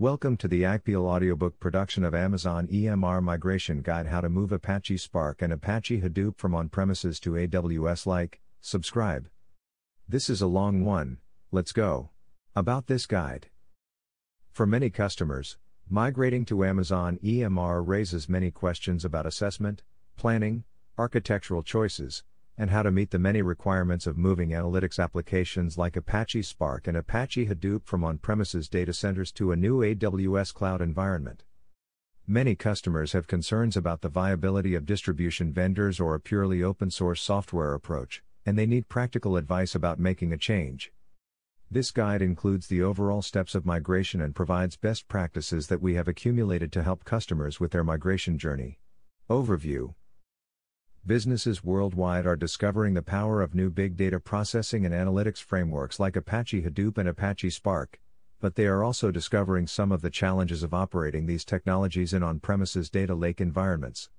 Welcome to the Agpeel audiobook production of Amazon EMR Migration Guide How to Move Apache Spark and Apache Hadoop from on premises to AWS. Like, subscribe. This is a long one, let's go. About this guide. For many customers, migrating to Amazon EMR raises many questions about assessment, planning, architectural choices, and how to meet the many requirements of moving analytics applications like Apache Spark and Apache Hadoop from on premises data centers to a new AWS cloud environment. Many customers have concerns about the viability of distribution vendors or a purely open source software approach, and they need practical advice about making a change. This guide includes the overall steps of migration and provides best practices that we have accumulated to help customers with their migration journey. Overview Businesses worldwide are discovering the power of new big data processing and analytics frameworks like Apache Hadoop and Apache Spark, but they are also discovering some of the challenges of operating these technologies in on premises data lake environments.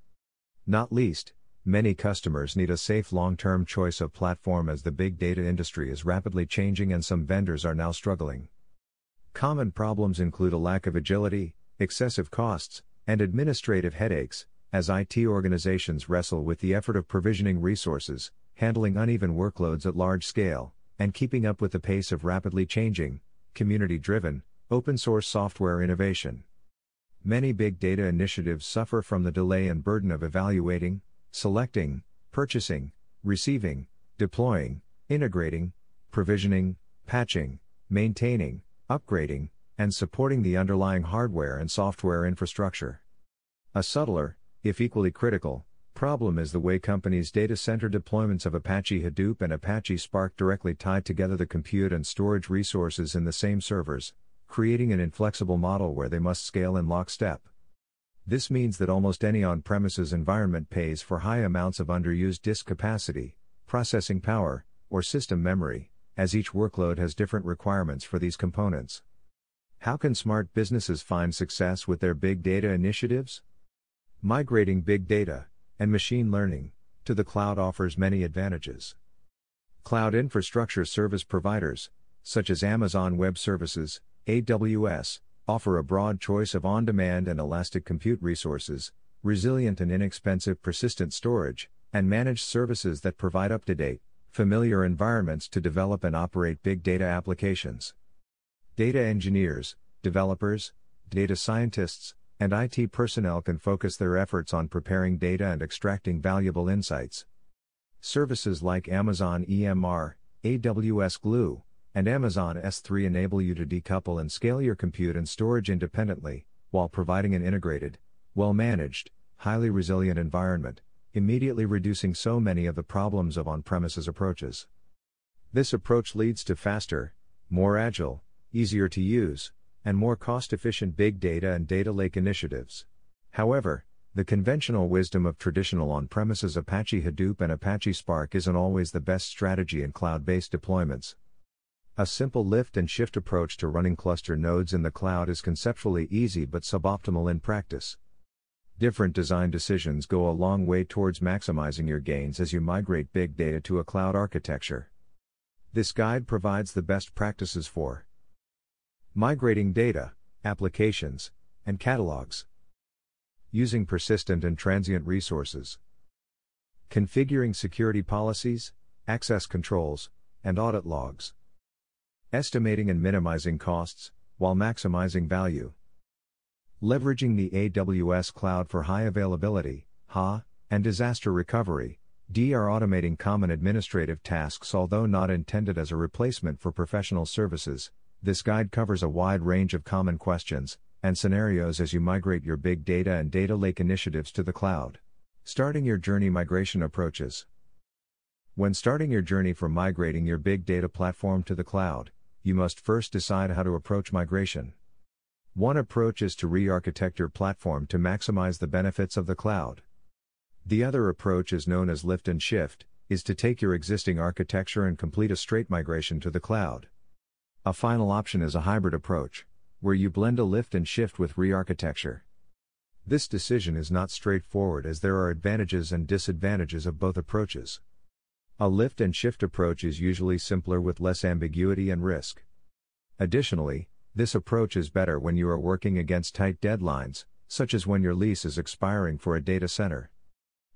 Not least, many customers need a safe long term choice of platform as the big data industry is rapidly changing and some vendors are now struggling. Common problems include a lack of agility, excessive costs, and administrative headaches, as IT organizations wrestle with the effort of provisioning resources, handling uneven workloads at large scale, and keeping up with the pace of rapidly changing, community driven, open source software innovation. Many big data initiatives suffer from the delay and burden of evaluating, selecting, purchasing, receiving, deploying, integrating, provisioning, patching, maintaining, upgrading, and supporting the underlying hardware and software infrastructure. A subtler, if equally critical, problem is the way companies' data center deployments of Apache Hadoop and Apache Spark directly tie together the compute and storage resources in the same servers, creating an inflexible model where they must scale in lockstep. This means that almost any on premises environment pays for high amounts of underused disk capacity, processing power, or system memory, as each workload has different requirements for these components. How can smart businesses find success with their big data initiatives? Migrating big data and machine learning to the cloud offers many advantages. Cloud infrastructure service providers, such as Amazon Web Services, AWS, offer a broad choice of on demand and elastic compute resources, resilient and inexpensive persistent storage, and managed services that provide up to date, familiar environments to develop and operate big data applications. Data engineers, developers, data scientists, and IT personnel can focus their efforts on preparing data and extracting valuable insights. Services like Amazon EMR, AWS Glue, and Amazon S3 enable you to decouple and scale your compute and storage independently, while providing an integrated, well managed, highly resilient environment, immediately reducing so many of the problems of on premises approaches. This approach leads to faster, more agile, easier to use, and more cost efficient big data and data lake initiatives. However, the conventional wisdom of traditional on premises Apache Hadoop and Apache Spark isn't always the best strategy in cloud based deployments. A simple lift and shift approach to running cluster nodes in the cloud is conceptually easy but suboptimal in practice. Different design decisions go a long way towards maximizing your gains as you migrate big data to a cloud architecture. This guide provides the best practices for Migrating data, applications, and catalogs. Using persistent and transient resources. Configuring security policies, access controls, and audit logs. Estimating and minimizing costs, while maximizing value. Leveraging the AWS cloud for high availability, HA, and disaster recovery, DR automating common administrative tasks although not intended as a replacement for professional services, this guide covers a wide range of common questions and scenarios as you migrate your big data and data lake initiatives to the cloud. Starting your journey migration approaches. When starting your journey for migrating your big data platform to the cloud, you must first decide how to approach migration. One approach is to re architect your platform to maximize the benefits of the cloud. The other approach is known as lift and shift, is to take your existing architecture and complete a straight migration to the cloud. A final option is a hybrid approach, where you blend a lift and shift with re architecture. This decision is not straightforward as there are advantages and disadvantages of both approaches. A lift and shift approach is usually simpler with less ambiguity and risk. Additionally, This approach is better when you are working against tight deadlines, such as when your lease is expiring for a data center.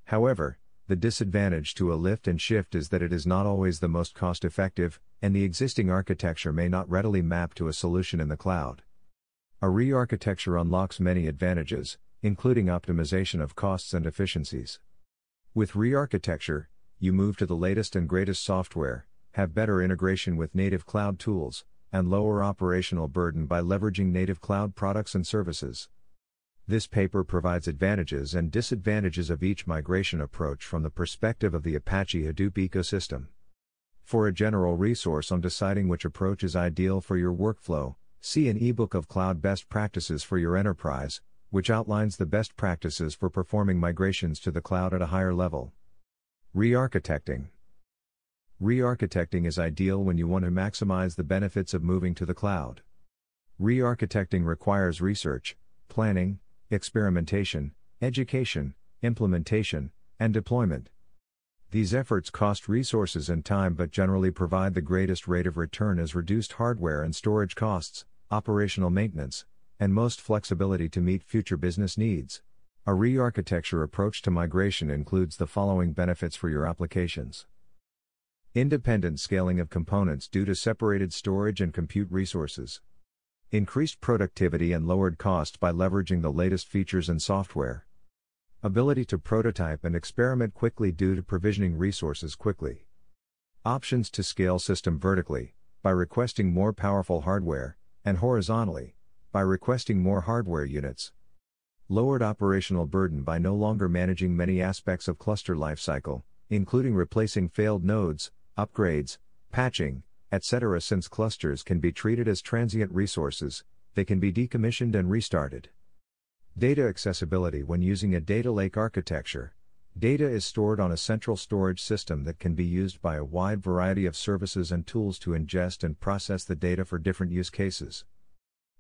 However, the disadvantage to a lift and shift is that it is not always the most cost effective, and the existing architecture may not readily map to a solution in the cloud. A re architecture unlocks many advantages, including optimization of costs and efficiencies. With re architecture, you move to the latest and greatest software, have better integration with native cloud tools, and lower operational burden by leveraging native cloud products and services. This paper provides advantages and disadvantages of each migration approach from the perspective of the Apache Hadoop ecosystem. For a general resource on deciding which approach is ideal for your workflow, see an ebook of Cloud Best Practices for Your Enterprise, which outlines the best practices for performing migrations to the cloud at a higher level. Re architecting Re architecting is ideal when you want to maximize the benefits of moving to the cloud. Re architecting requires research, planning, experimentation, education, implementation, and deployment. These efforts cost resources and time but generally provide the greatest rate of return as reduced hardware and storage costs, operational maintenance, and most flexibility to meet future business needs. A re architecture approach to migration includes the following benefits for your applications independent scaling of components due to separated storage and compute resources. Increased productivity and lowered cost by leveraging the latest features and software. Ability to prototype and experiment quickly due to provisioning resources quickly. Options to scale system vertically, by requesting more powerful hardware, and horizontally, by requesting more hardware units. Lowered operational burden by no longer managing many aspects of cluster lifecycle, including replacing failed nodes, upgrades, patching, etc. Since clusters can be treated as transient resources, they can be decommissioned and restarted. Data accessibility when using a data lake architecture. Data is stored on a central storage system that can be used by a wide variety of services and tools to ingest and process the data for different use cases.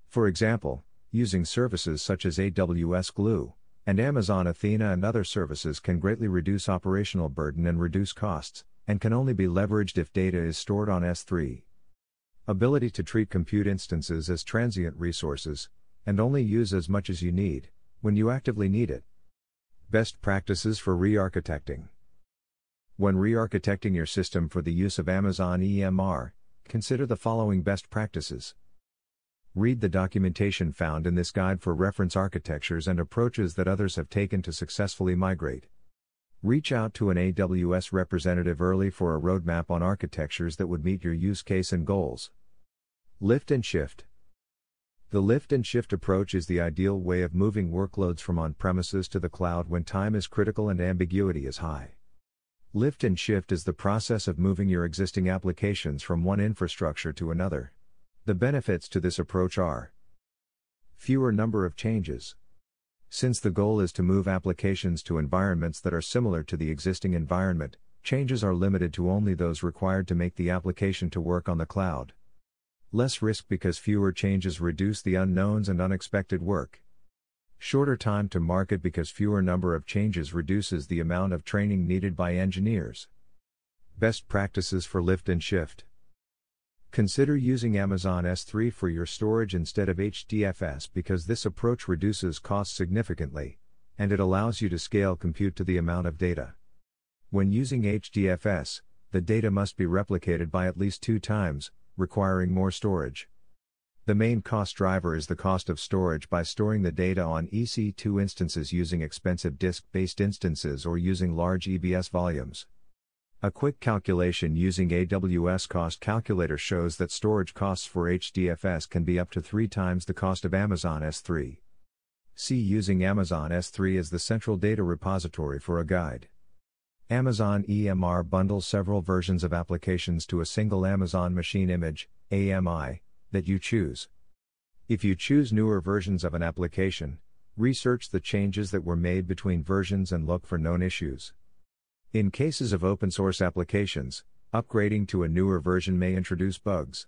For example, using services such as AWS Glue and Amazon Athena and other services can greatly reduce operational burden and reduce costs, and can only be leveraged if data is stored on S3. Ability to treat compute instances as transient resources, and only use as much as you need, when you actively need it. Best practices for re architecting. When re architecting your system for the use of Amazon EMR, consider the following best practices. Read the documentation found in this guide for reference architectures and approaches that others have taken to successfully migrate. Reach out to an AWS representative early for a roadmap on architectures that would meet your use case and goals. Lift and shift. The lift and shift approach is the ideal way of moving workloads from on premises to the cloud when time is critical and ambiguity is high. Lift and shift is the process of moving your existing applications from one infrastructure to another. The benefits to this approach are fewer number of changes. Since the goal is to move applications to environments that are similar to the existing environment, changes are limited to only those required to make the application to work on the cloud. Less risk because fewer changes reduce the unknowns and unexpected work. Shorter time to market because fewer number of changes reduces the amount of training needed by engineers. Best practices for lift and shift. Consider using Amazon S3 for your storage instead of HDFS because this approach reduces costs significantly, and it allows you to scale compute to the amount of data. When using HDFS, the data must be replicated by at least two times, requiring more storage. The main cost driver is the cost of storage by storing the data on EC2 instances using expensive disk based instances or using large EBS volumes. A quick calculation using AWS Cost Calculator shows that storage costs for HDFS can be up to three times the cost of Amazon S3. See using Amazon S3 as the central data repository for a guide. Amazon EMR bundles several versions of applications to a single Amazon Machine Image, AMI, that you choose. If you choose newer versions of an application, research the changes that were made between versions and look for known issues. In cases of open source applications, upgrading to a newer version may introduce bugs.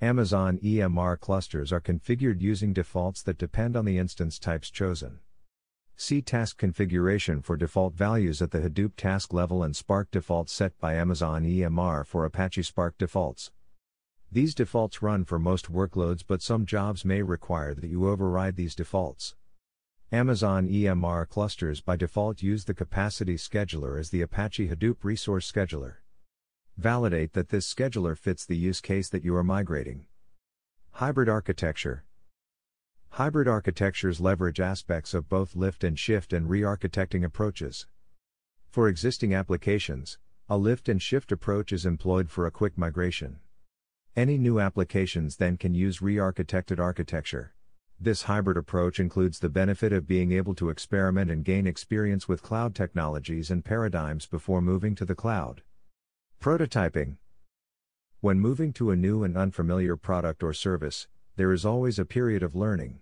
Amazon EMR clusters are configured using defaults that depend on the instance types chosen. See task configuration for default values at the Hadoop task level and Spark defaults set by Amazon EMR for Apache Spark defaults. These defaults run for most workloads, but some jobs may require that you override these defaults. Amazon EMR clusters by default use the capacity scheduler as the Apache Hadoop resource scheduler. Validate that this scheduler fits the use case that you are migrating. Hybrid architecture. Hybrid architectures leverage aspects of both lift and shift and re architecting approaches. For existing applications, a lift and shift approach is employed for a quick migration. Any new applications then can use re architected architecture. This hybrid approach includes the benefit of being able to experiment and gain experience with cloud technologies and paradigms before moving to the cloud. Prototyping When moving to a new and unfamiliar product or service, there is always a period of learning.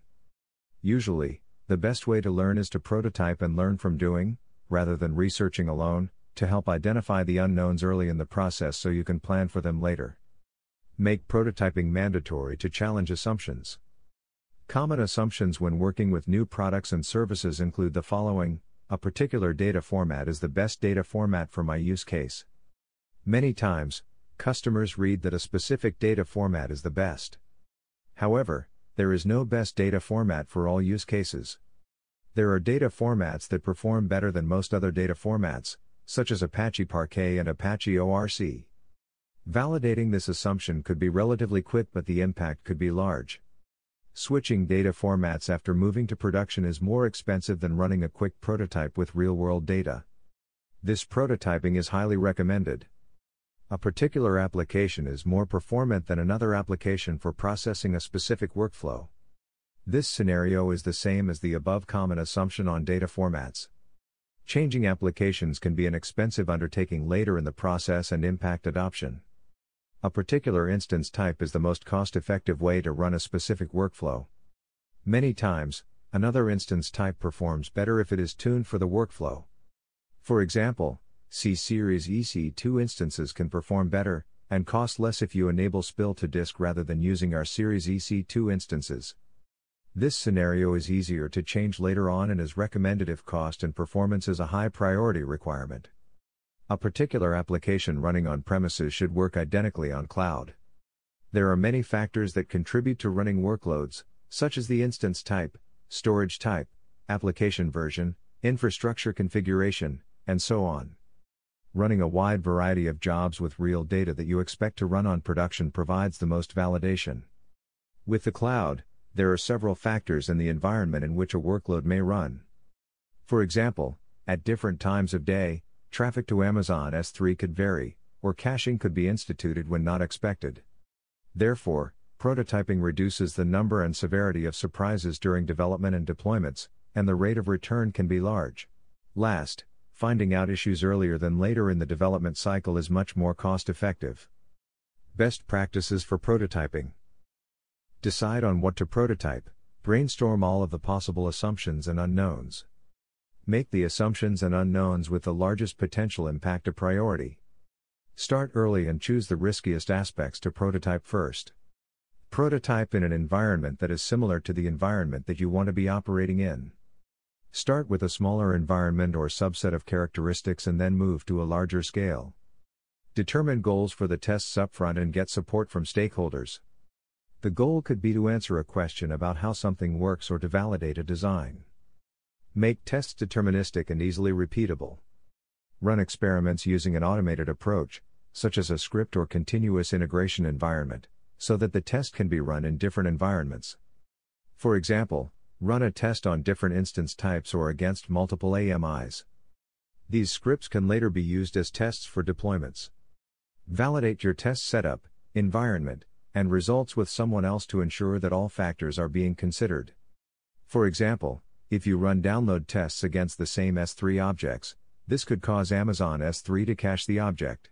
Usually, the best way to learn is to prototype and learn from doing, rather than researching alone, to help identify the unknowns early in the process so you can plan for them later. Make prototyping mandatory to challenge assumptions. Common assumptions when working with new products and services include the following A particular data format is the best data format for my use case. Many times, customers read that a specific data format is the best. However, there is no best data format for all use cases. There are data formats that perform better than most other data formats, such as Apache Parquet and Apache ORC. Validating this assumption could be relatively quick, but the impact could be large. Switching data formats after moving to production is more expensive than running a quick prototype with real world data. This prototyping is highly recommended. A particular application is more performant than another application for processing a specific workflow. This scenario is the same as the above common assumption on data formats. Changing applications can be an expensive undertaking later in the process and impact adoption. A particular instance type is the most cost effective way to run a specific workflow. Many times, another instance type performs better if it is tuned for the workflow. For example, C Series EC2 instances can perform better, and cost less if you enable spill to disk rather than using R Series EC2 instances. This scenario is easier to change later on and is recommended if cost and performance is a high priority requirement. A particular application running on premises should work identically on cloud. There are many factors that contribute to running workloads, such as the instance type, storage type, application version, infrastructure configuration, and so on. Running a wide variety of jobs with real data that you expect to run on production provides the most validation. With the cloud, there are several factors in the environment in which a workload may run. For example, at different times of day, traffic to Amazon S3 could vary, or caching could be instituted when not expected. Therefore, prototyping reduces the number and severity of surprises during development and deployments, and the rate of return can be large. Last, finding out issues earlier than later in the development cycle is much more cost effective. Best practices for prototyping Decide on what to prototype, brainstorm all of the possible assumptions and unknowns. Make the assumptions and unknowns with the largest potential impact a priority. Start early and choose the riskiest aspects to prototype first. Prototype in an environment that is similar to the environment that you want to be operating in. Start with a smaller environment or subset of characteristics and then move to a larger scale. Determine goals for the tests upfront and get support from stakeholders. The goal could be to answer a question about how something works or to validate a design. Make tests deterministic and easily repeatable. Run experiments using an automated approach, such as a script or continuous integration environment, so that the test can be run in different environments. For example, Run a test on different instance types or against multiple AMIs. These scripts can later be used as tests for deployments. Validate your test setup, environment, and results with someone else to ensure that all factors are being considered. For example, if you run download tests against the same S3 objects, this could cause Amazon S3 to cache the object.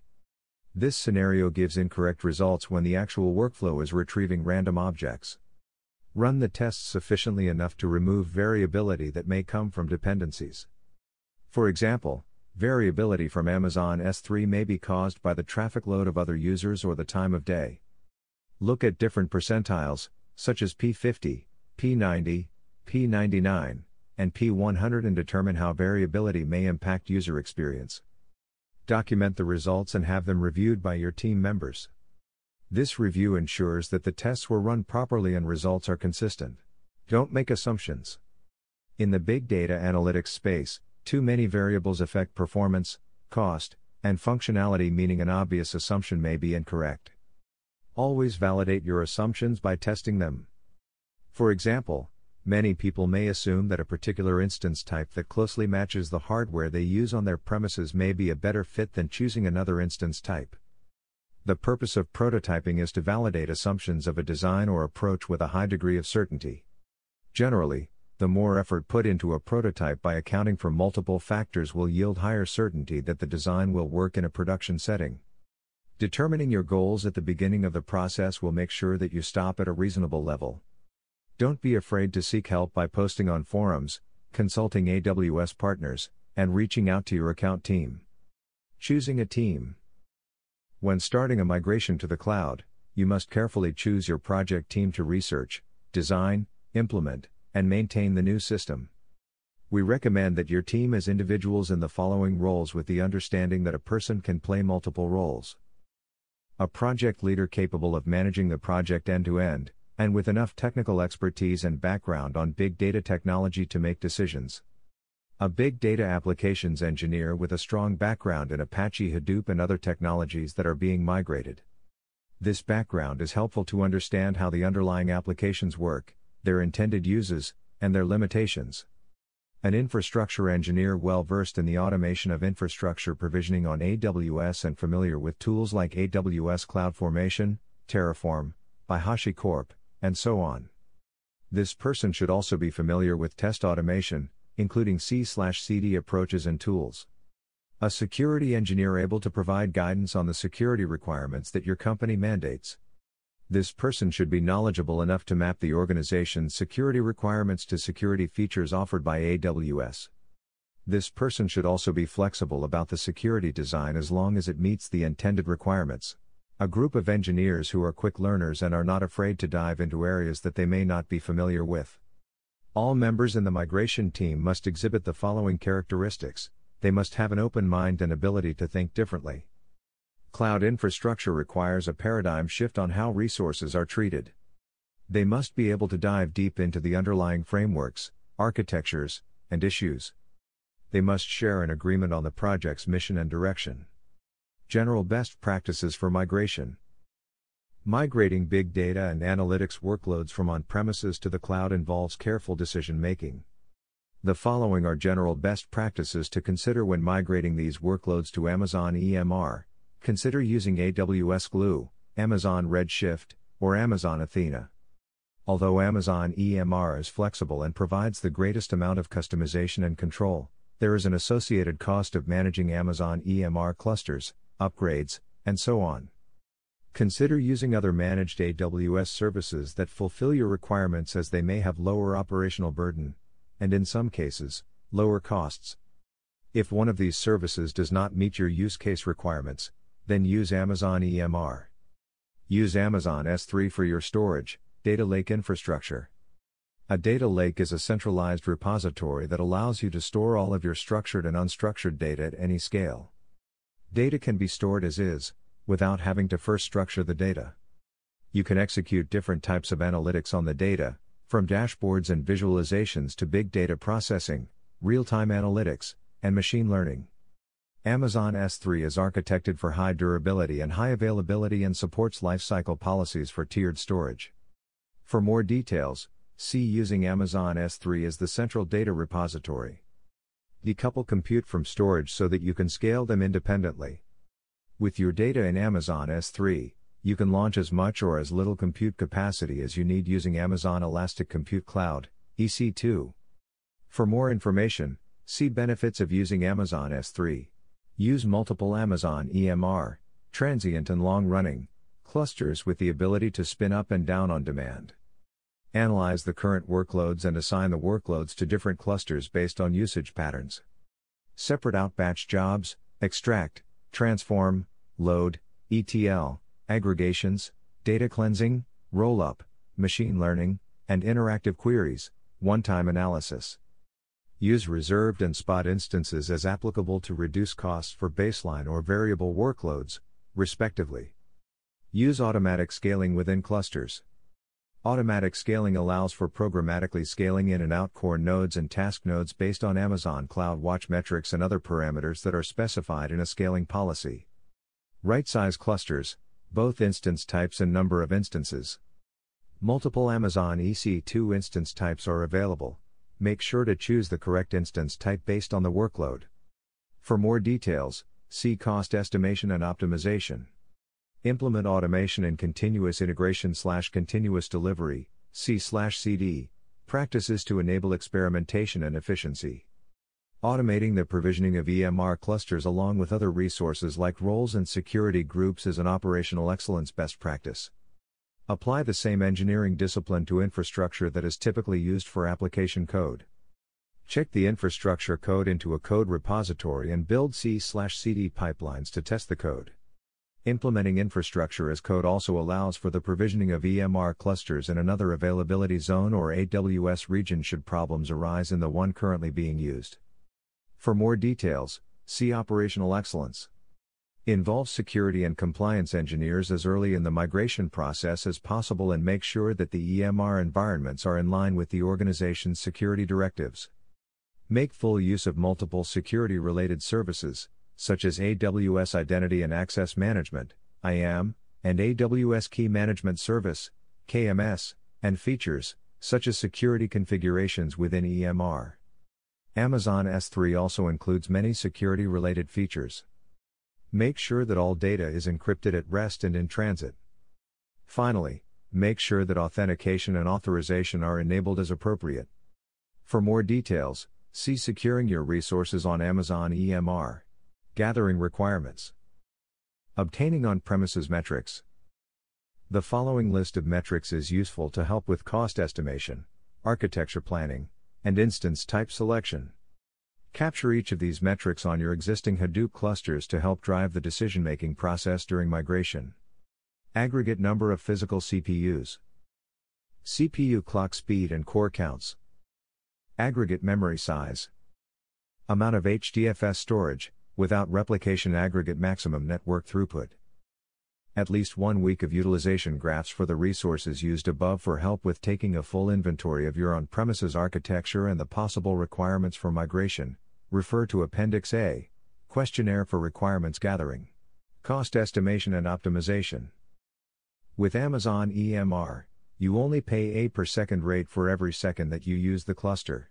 This scenario gives incorrect results when the actual workflow is retrieving random objects. Run the tests sufficiently enough to remove variability that may come from dependencies. For example, variability from Amazon S3 may be caused by the traffic load of other users or the time of day. Look at different percentiles, such as P50, P90, P99, and P100 and determine how variability may impact user experience. Document the results and have them reviewed by your team members. This review ensures that the tests were run properly and results are consistent. Don't make assumptions. In the big data analytics space, too many variables affect performance, cost, and functionality, meaning an obvious assumption may be incorrect. Always validate your assumptions by testing them. For example, many people may assume that a particular instance type that closely matches the hardware they use on their premises may be a better fit than choosing another instance type. The purpose of prototyping is to validate assumptions of a design or approach with a high degree of certainty. Generally, the more effort put into a prototype by accounting for multiple factors will yield higher certainty that the design will work in a production setting. Determining your goals at the beginning of the process will make sure that you stop at a reasonable level. Don't be afraid to seek help by posting on forums, consulting AWS partners, and reaching out to your account team. Choosing a team. When starting a migration to the cloud, you must carefully choose your project team to research, design, implement, and maintain the new system. We recommend that your team has individuals in the following roles with the understanding that a person can play multiple roles. A project leader capable of managing the project end to end, and with enough technical expertise and background on big data technology to make decisions. A big data applications engineer with a strong background in Apache Hadoop and other technologies that are being migrated. This background is helpful to understand how the underlying applications work, their intended uses, and their limitations. An infrastructure engineer well versed in the automation of infrastructure provisioning on AWS and familiar with tools like AWS CloudFormation, Terraform, by HashiCorp, and so on. This person should also be familiar with test automation, including CI/CD approaches and tools. A security engineer able to provide guidance on the security requirements that your company mandates. This person should be knowledgeable enough to map the organization's security requirements to security features offered by AWS. This person should also be flexible about the security design as long as it meets the intended requirements. A group of engineers who are quick learners and are not afraid to dive into areas that they may not be familiar with. All members in the migration team must exhibit the following characteristics they must have an open mind and ability to think differently. Cloud infrastructure requires a paradigm shift on how resources are treated. They must be able to dive deep into the underlying frameworks, architectures, and issues. They must share an agreement on the project's mission and direction. General best practices for migration. Migrating big data and analytics workloads from on premises to the cloud involves careful decision making. The following are general best practices to consider when migrating these workloads to Amazon EMR, Consider using AWS Glue, Amazon Redshift, or Amazon Athena. Although Amazon EMR is flexible and provides the greatest amount of customization and control, there is an associated cost of managing Amazon EMR clusters, upgrades, and so on. Consider using other managed AWS services that fulfill your requirements as they may have lower operational burden, and in some cases, lower costs. If one of these services does not meet your use case requirements, then use Amazon EMR. Use Amazon S3 for your storage, data lake infrastructure. A data lake is a centralized repository that allows you to store all of your structured and unstructured data at any scale. Data can be stored as is, without having to first structure the data. You can execute different types of analytics on the data, from dashboards and visualizations to big data processing, real time analytics, and machine learning. Amazon S3 is architected for high durability and high availability and supports lifecycle policies for tiered storage. For more details, see using Amazon S3 as the central data repository. Decouple compute from storage so that you can scale them independently. With your data in Amazon S3, you can launch as much or as little compute capacity as you need using Amazon Elastic Compute Cloud, EC2. For more information, see benefits of using Amazon S3. Use multiple Amazon EMR, transient and long running, clusters with the ability to spin up and down on demand. Analyze the current workloads and assign the workloads to different clusters based on usage patterns. Separate out batch jobs, extract, transform, load, ETL, aggregations, data cleansing, rollup, machine learning, and interactive queries, one time analysis. Use reserved and spot instances as applicable to reduce costs for baseline or variable workloads, respectively. Use automatic scaling within clusters. Automatic scaling allows for programmatically scaling in and out core nodes and task nodes based on Amazon CloudWatch metrics and other parameters that are specified in a scaling policy. Right size clusters, both instance types and number of instances. Multiple Amazon EC2 instance types are available. Make sure to choose the correct instance type based on the workload. For more details, see cost estimation and optimization. Implement automation and continuous integration slash continuous delivery, CI slash CD, practices to enable experimentation and efficiency. Automating the provisioning of EMR clusters along with other resources like roles and security groups is an operational excellence best practice. Apply the same engineering discipline to infrastructure that is typically used for application code. Check the infrastructure code into a code repository and build CI/CD pipelines to test the code. Implementing infrastructure as code also allows for the provisioning of EMR clusters in another availability zone or AWS region should problems arise in the one currently being used. For more details, see Operational Excellence. Involve security and compliance engineers as early in the migration process as possible and make sure that the EMR environments are in line with the organization's security directives. Make full use of multiple security related services, such as AWS Identity and Access Management, IAM, and AWS Key Management Service, KMS, and features, such as security configurations within EMR. Amazon S3 also includes many security related features. Make sure that all data is encrypted at rest and in transit. Finally, make sure that authentication and authorization are enabled as appropriate. For more details, see Securing Your Resources on Amazon EMR. Gathering requirements. Obtaining on premises metrics. The following list of metrics is useful to help with cost estimation, architecture planning, and instance type selection. Capture each of these metrics on your existing Hadoop clusters to help drive the decision making process during migration. Aggregate number of physical CPUs, CPU clock speed and core counts, aggregate memory size, amount of HDFS storage, without replication aggregate maximum network throughput. At least one week of utilization graphs for the resources used above for help with taking a full inventory of your on premises architecture and the possible requirements for migration. Refer to Appendix A Questionnaire for Requirements Gathering. Cost Estimation and Optimization. With Amazon EMR, you only pay a per second rate for every second that you use the cluster.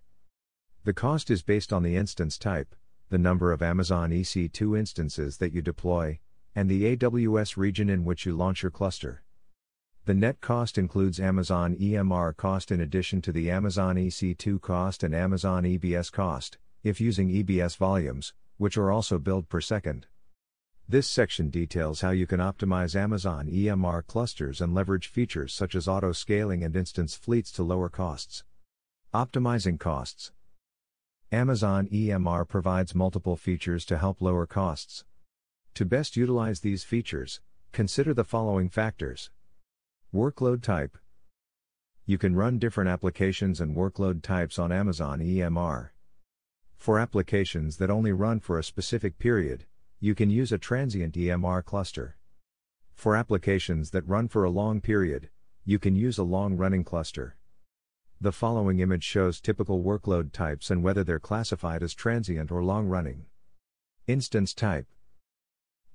The cost is based on the instance type, the number of Amazon EC2 instances that you deploy, and the AWS region in which you launch your cluster. The net cost includes Amazon EMR cost in addition to the Amazon EC2 cost and Amazon EBS cost, if using EBS volumes, which are also billed per second. This section details how you can optimize Amazon EMR clusters and leverage features such as auto scaling and instance fleets to lower costs. Optimizing costs. Amazon EMR provides multiple features to help lower costs. To best utilize these features, consider the following factors Workload type. You can run different applications and workload types on Amazon EMR. For applications that only run for a specific period, you can use a transient EMR cluster. For applications that run for a long period, you can use a long running cluster. The following image shows typical workload types and whether they're classified as transient or long running. Instance type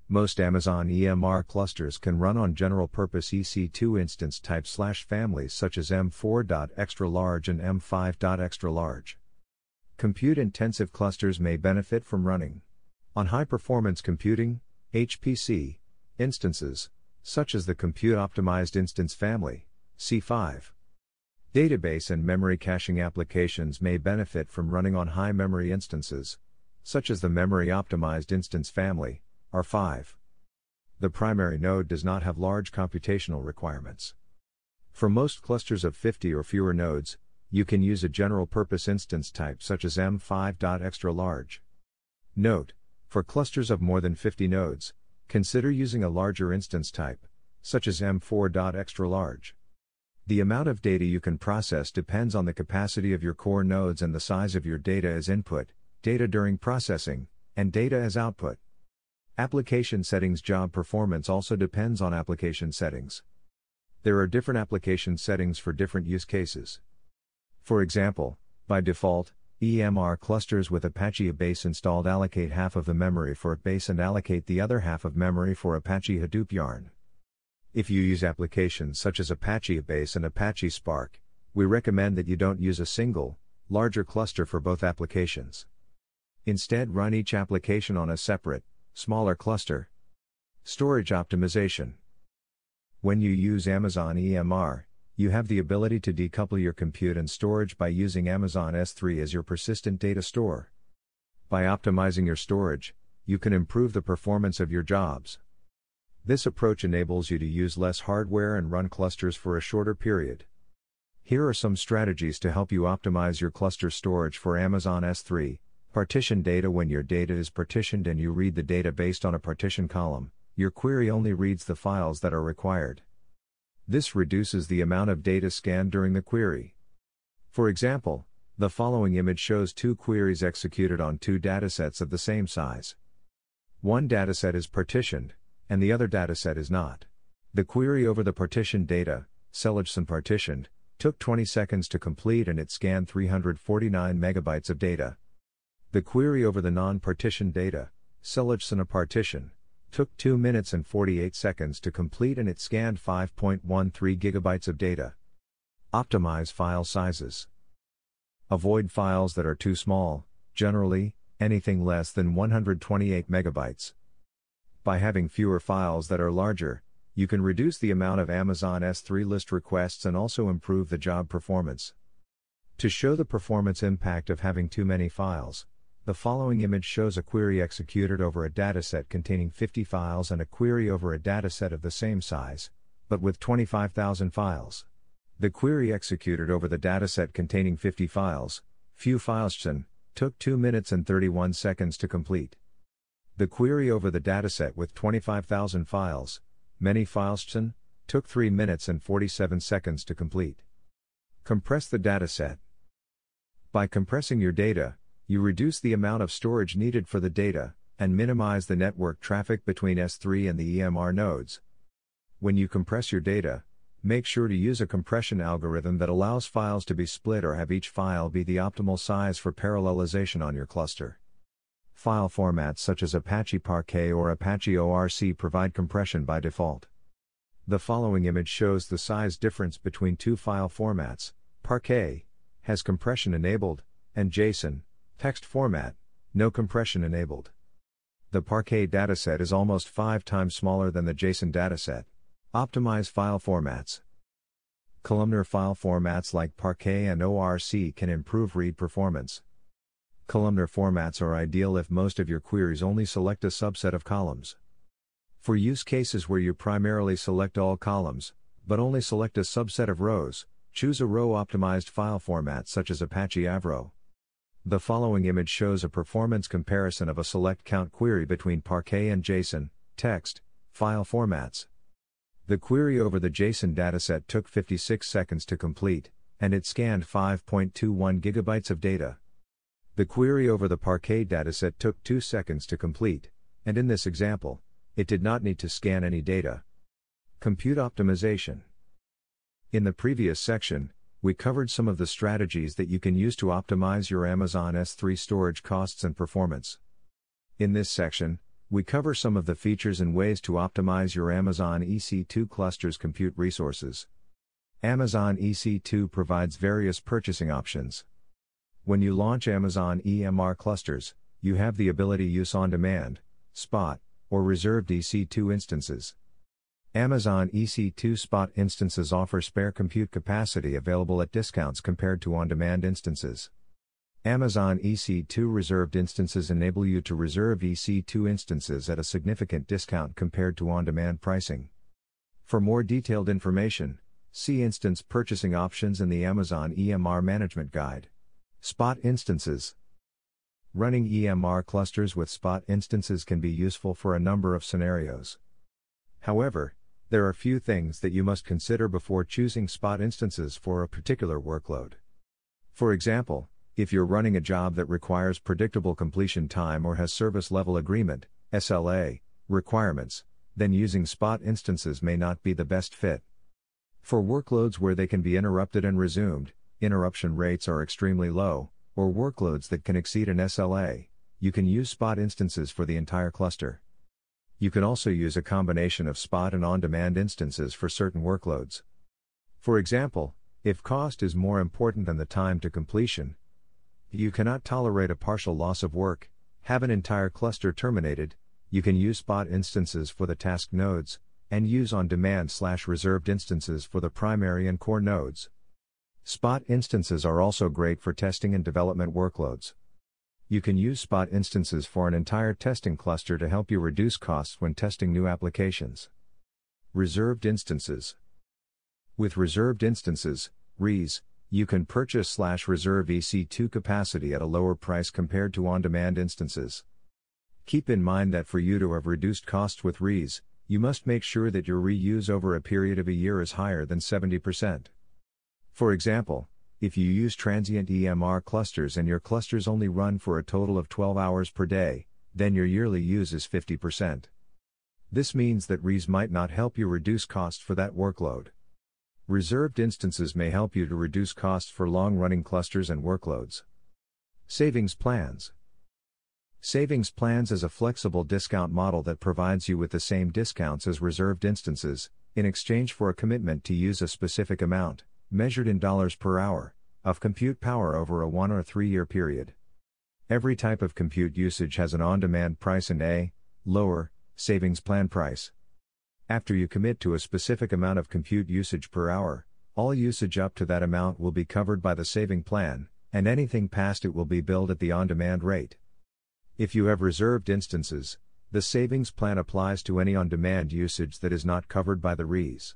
Most Amazon EMR clusters can run on general purpose EC2 instance types slash families such as M4.extra large and M5.extra large. Compute intensive clusters may benefit from running on high performance computing, HPC, instances, such as the Compute Optimized Instance Family, C5. Database and memory caching applications may benefit from running on high memory instances, such as the Memory Optimized Instance family, R5. The primary node does not have large computational requirements. For most clusters of 50 or fewer nodes, you can use a general purpose instance type such as M5.extra large. Note, for clusters of more than 50 nodes, consider using a larger instance type, such as M4.extra large. The amount of data you can process depends on the capacity of your core nodes and the size of your data as input, data during processing, and data as output. Application settings job performance also depends on application settings. There are different application settings for different use cases. For example, by default, EMR clusters with Apache HBase installed allocate half of the memory for HBase and allocate the other half of memory for Apache Hadoop Yarn. If you use applications such as Apache HBase and Apache Spark, we recommend that you don't use a single, larger cluster for both applications. Instead, run each application on a separate, smaller cluster. Storage optimization. When you use Amazon EMR, you have the ability to decouple your compute and storage by using Amazon S3 as your persistent data store. By optimizing your storage, you can improve the performance of your jobs. This approach enables you to use less hardware and run clusters for a shorter period. Here are some strategies to help you optimize your cluster storage for Amazon S3. Partition data When your data is partitioned and you read the data based on a partition column, your query only reads the files that are required. This reduces the amount of data scanned during the query. For example, the following image shows two queries executed on two datasets of the same size. One dataset is partitioned, and the other dataset is not. The query over the partitioned data, Seligson partitioned, took 20 seconds to complete and it scanned 349 megabytes of data. The query over the non-partitioned data, Seligson partition, took 2 minutes and 48 seconds to complete and it scanned 5.13 gigabytes of data. Optimize file sizes. Avoid files that are too small, generally, anything less than 128 megabytes. By having fewer files that are larger, you can reduce the amount of Amazon S3 list requests and also improve the job performance. To show the performance impact of having too many files, the following image shows a query executed over a dataset containing 50 files and a query over a dataset of the same size, but with 25,000 files. The query executed over the dataset containing 50 files, few files, took 2 minutes and 31 seconds to complete. The query over the dataset with 25,000 files, many files took 3 minutes and 47 seconds to complete. Compress the dataset. By compressing your data, you reduce the amount of storage needed for the data, and minimize the network traffic between S3 and the EMR nodes. When you compress your data, make sure to use a compression algorithm that allows files to be split or have each file be the optimal size for parallelization on your cluster. File formats such as Apache Parquet or Apache ORC provide compression by default. The following image shows the size difference between two file formats. Parquet has compression enabled, and JSON, text format, no compression enabled. The Parquet dataset is almost 5 times smaller than the JSON dataset. Optimize file formats. Columnar file formats like Parquet and ORC can improve read performance. Columnar formats are ideal if most of your queries only select a subset of columns. For use cases where you primarily select all columns, but only select a subset of rows, choose a row optimized file format such as Apache Avro. The following image shows a performance comparison of a select count query between Parquet and JSON, text, file formats. The query over the JSON dataset took 56 seconds to complete, and it scanned 5.21 gigabytes of data. The query over the Parquet dataset took 2 seconds to complete, and in this example, it did not need to scan any data. Compute optimization. In the previous section, we covered some of the strategies that you can use to optimize your Amazon S3 storage costs and performance. In this section, we cover some of the features and ways to optimize your Amazon EC2 cluster's compute resources. Amazon EC2 provides various purchasing options. When you launch Amazon EMR clusters, you have the ability to use on demand, spot, or reserved EC2 instances. Amazon EC2 spot instances offer spare compute capacity available at discounts compared to on demand instances. Amazon EC2 reserved instances enable you to reserve EC2 instances at a significant discount compared to on demand pricing. For more detailed information, see instance purchasing options in the Amazon EMR Management Guide. Spot instances. Running EMR clusters with spot instances can be useful for a number of scenarios. However, there are few things that you must consider before choosing spot instances for a particular workload. For example, if you're running a job that requires predictable completion time or has service level agreement, SLA, requirements, then using spot instances may not be the best fit. For workloads where they can be interrupted and resumed, interruption rates are extremely low, or workloads that can exceed an SLA, you can use spot instances for the entire cluster. You can also use a combination of spot and on demand instances for certain workloads. For example, if cost is more important than the time to completion, you cannot tolerate a partial loss of work, have an entire cluster terminated, you can use spot instances for the task nodes, and use on demand slash reserved instances for the primary and core nodes. Spot instances are also great for testing and development workloads. You can use spot instances for an entire testing cluster to help you reduce costs when testing new applications. Reserved instances. With reserved instances, RIs, you can purchase slash reserve EC2 capacity at a lower price compared to on-demand instances. Keep in mind that for you to have reduced costs with RIs, you must make sure that your reuse over a period of a year is higher than 70%. For example, if you use transient EMR clusters and your clusters only run for a total of 12 hours per day, then your yearly use is 50%. This means that RIs might not help you reduce costs for that workload. Reserved instances may help you to reduce costs for long running clusters and workloads. Savings plans. Savings plans is a flexible discount model that provides you with the same discounts as reserved instances, in exchange for a commitment to use a specific amount measured in dollars per hour, of compute power over a one or three year period. Every type of compute usage has an on demand price and a lower savings plan price. After you commit to a specific amount of compute usage per hour, all usage up to that amount will be covered by the saving plan, and anything past it will be billed at the on demand rate. If you have reserved instances, the savings plan applies to any on demand usage that is not covered by the RIs.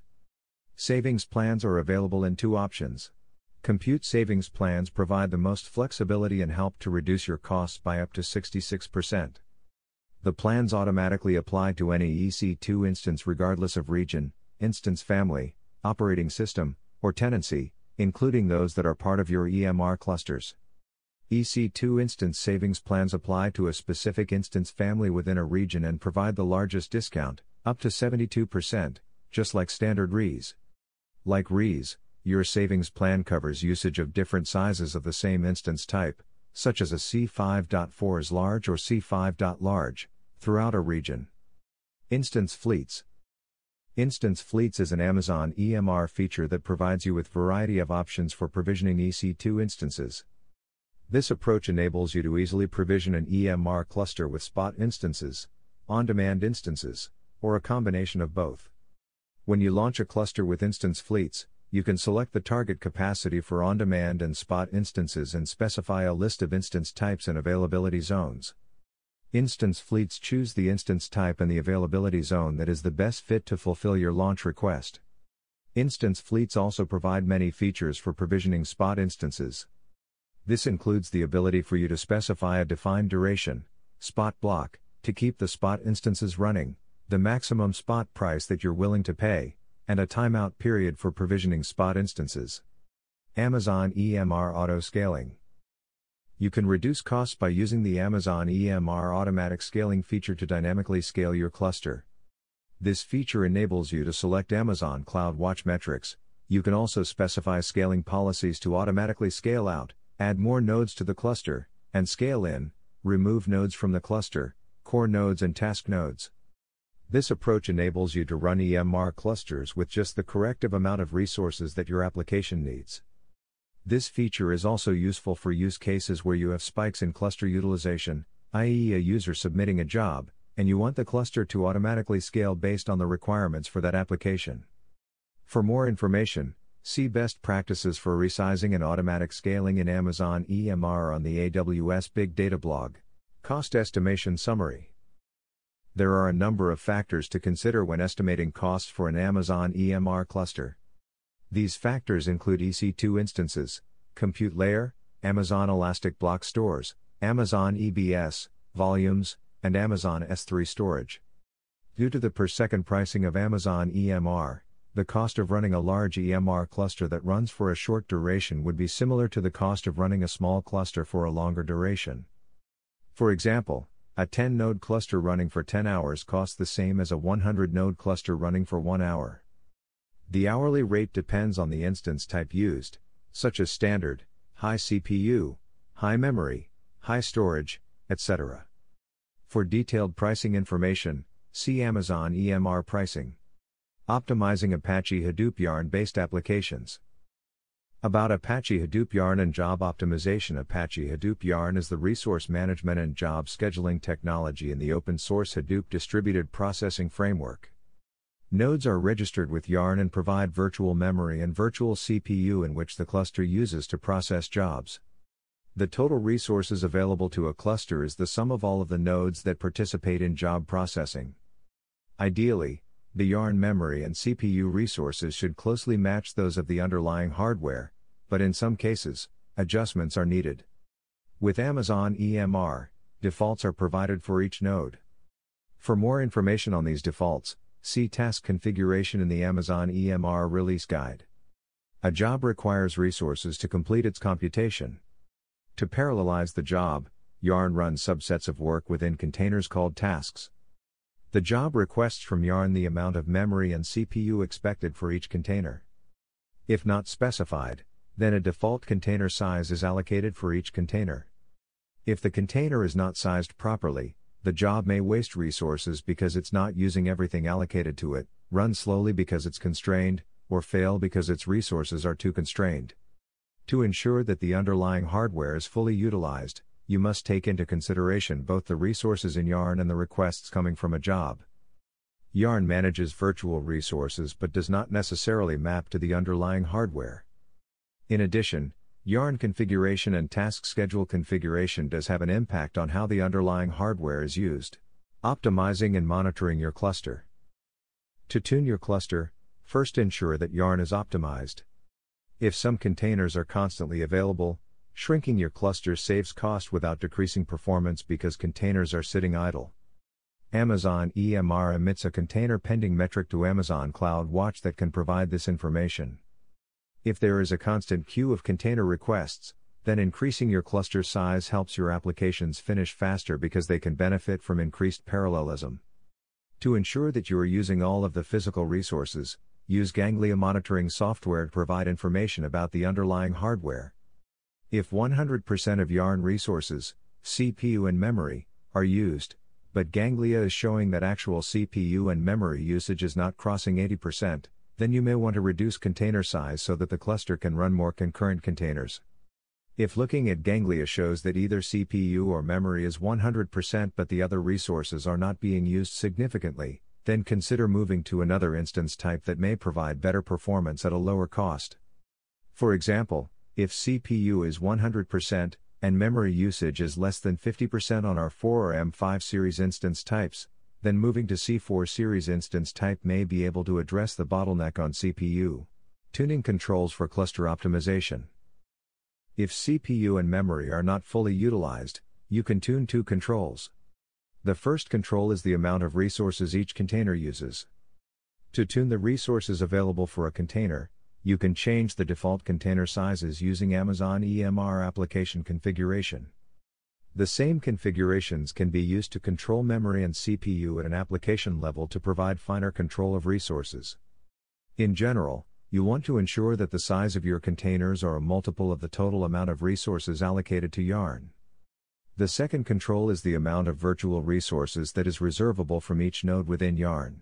Savings plans are available in two options. Compute savings plans provide the most flexibility and help to reduce your costs by up to 66%. The plans automatically apply to any EC2 instance regardless of region, instance family, operating system, or tenancy, including those that are part of your EMR clusters. EC2 instance savings plans apply to a specific instance family within a region and provide the largest discount, up to 72%, just like standard RIs. Like RIs, your savings plan covers usage of different sizes of the same instance type, such as a C5.4xlarge or C5. large, throughout a region. Instance Fleets Instance Fleets is an Amazon EMR feature that provides you with variety of options for provisioning EC2 instances. This approach enables you to easily provision an EMR cluster with spot instances, on-demand instances, or a combination of both. When you launch a cluster with instance fleets, you can select the target capacity for on demand and spot instances and specify a list of instance types and availability zones. Instance fleets choose the instance type and the availability zone that is the best fit to fulfill your launch request. Instance fleets also provide many features for provisioning spot instances. This includes the ability for you to specify a defined duration, spot block, to keep the spot instances running, the maximum spot price that you're willing to pay, and a timeout period for provisioning spot instances. Amazon EMR Auto Scaling You can reduce costs by using the Amazon EMR Automatic Scaling feature to dynamically scale your cluster. This feature enables you to select Amazon CloudWatch metrics. You can also specify scaling policies to automatically scale out, add more nodes to the cluster, and scale in, remove nodes from the cluster, core nodes and task nodes. This approach enables you to run EMR clusters with just the corrective amount of resources that your application needs. This feature is also useful for use cases where you have spikes in cluster utilization, i.e., a user submitting a job, and you want the cluster to automatically scale based on the requirements for that application. For more information, see best practices for resizing and automatic scaling in Amazon EMR on the AWS Big Data blog. Cost Estimation Summary there are a number of factors to consider when estimating costs for an Amazon EMR cluster. These factors include EC2 instances, compute layer, Amazon Elastic Block Stores, Amazon EBS, volumes, and Amazon S3 storage. Due to the per second pricing of Amazon EMR, the cost of running a large EMR cluster that runs for a short duration would be similar to the cost of running a small cluster for a longer duration. For example, A 10 node cluster running for 10 hours costs the same as a 100 node cluster running for 1 hour. The hourly rate depends on the instance type used, such as standard, high CPU, high memory, high storage, etc. For detailed pricing information, see Amazon EMR pricing. Optimizing Apache Hadoop Yarn based applications. About Apache Hadoop Yarn and Job Optimization Apache Hadoop Yarn is the resource management and job scheduling technology in the open source Hadoop distributed processing framework. Nodes are registered with Yarn and provide virtual memory and virtual CPU in which the cluster uses to process jobs. The total resources available to a cluster is the sum of all of the nodes that participate in job processing. Ideally, the Yarn memory and CPU resources should closely match those of the underlying hardware, but in some cases, adjustments are needed. With Amazon EMR, defaults are provided for each node. For more information on these defaults, See task configuration in the Amazon EMR release guide. A job requires resources to complete its computation. To parallelize the job, Yarn runs subsets of work within containers called tasks. The job requests from Yarn the amount of memory and CPU expected for each container. If not specified, then a default container size is allocated for each container. If the container is not sized properly, the job may waste resources because it's not using everything allocated to it, run slowly because it's constrained, or fail because its resources are too constrained. To ensure that the underlying hardware is fully utilized, you must take into consideration both the resources in Yarn and the requests coming from a job. Yarn manages virtual resources but does not necessarily map to the underlying hardware. In addition, Yarn configuration and task schedule configuration does have an impact on how the underlying hardware is used. Optimizing and monitoring your cluster. To tune your cluster, first ensure that Yarn is optimized. If some containers are constantly available, shrinking your cluster saves cost without decreasing performance because containers are sitting idle. Amazon EMR emits a container pending metric to Amazon CloudWatch that can provide this information. If there is a constant queue of container requests, then increasing your cluster size helps your applications finish faster because they can benefit from increased parallelism. To ensure that you are using all of the physical resources, use Ganglia monitoring software to provide information about the underlying hardware. If 100% of Yarn resources, CPU and memory, are used, but Ganglia is showing that actual CPU and memory usage is not crossing 80%, then you may want to reduce container size so that the cluster can run more concurrent containers. If looking at Ganglia shows that either CPU or memory is 100% but the other resources are not being used significantly, then consider moving to another instance type that may provide better performance at a lower cost. For example, if CPU is 100% and memory usage is less than 50% on R4 or M5 series instance types, then moving to C4 series instance type may be able to address the bottleneck on CPU. Tuning controls for cluster optimization. If CPU and memory are not fully utilized, you can tune two controls. The first control is the amount of resources each container uses. To tune the resources available for a container, you can change the default container sizes using Amazon EMR application configuration. The same configurations can be used to control memory and CPU at an application level to provide finer control of resources. In general, you want to ensure that the size of your containers are a multiple of the total amount of resources allocated to Yarn. The second control is the amount of virtual resources that is reservable from each node within Yarn.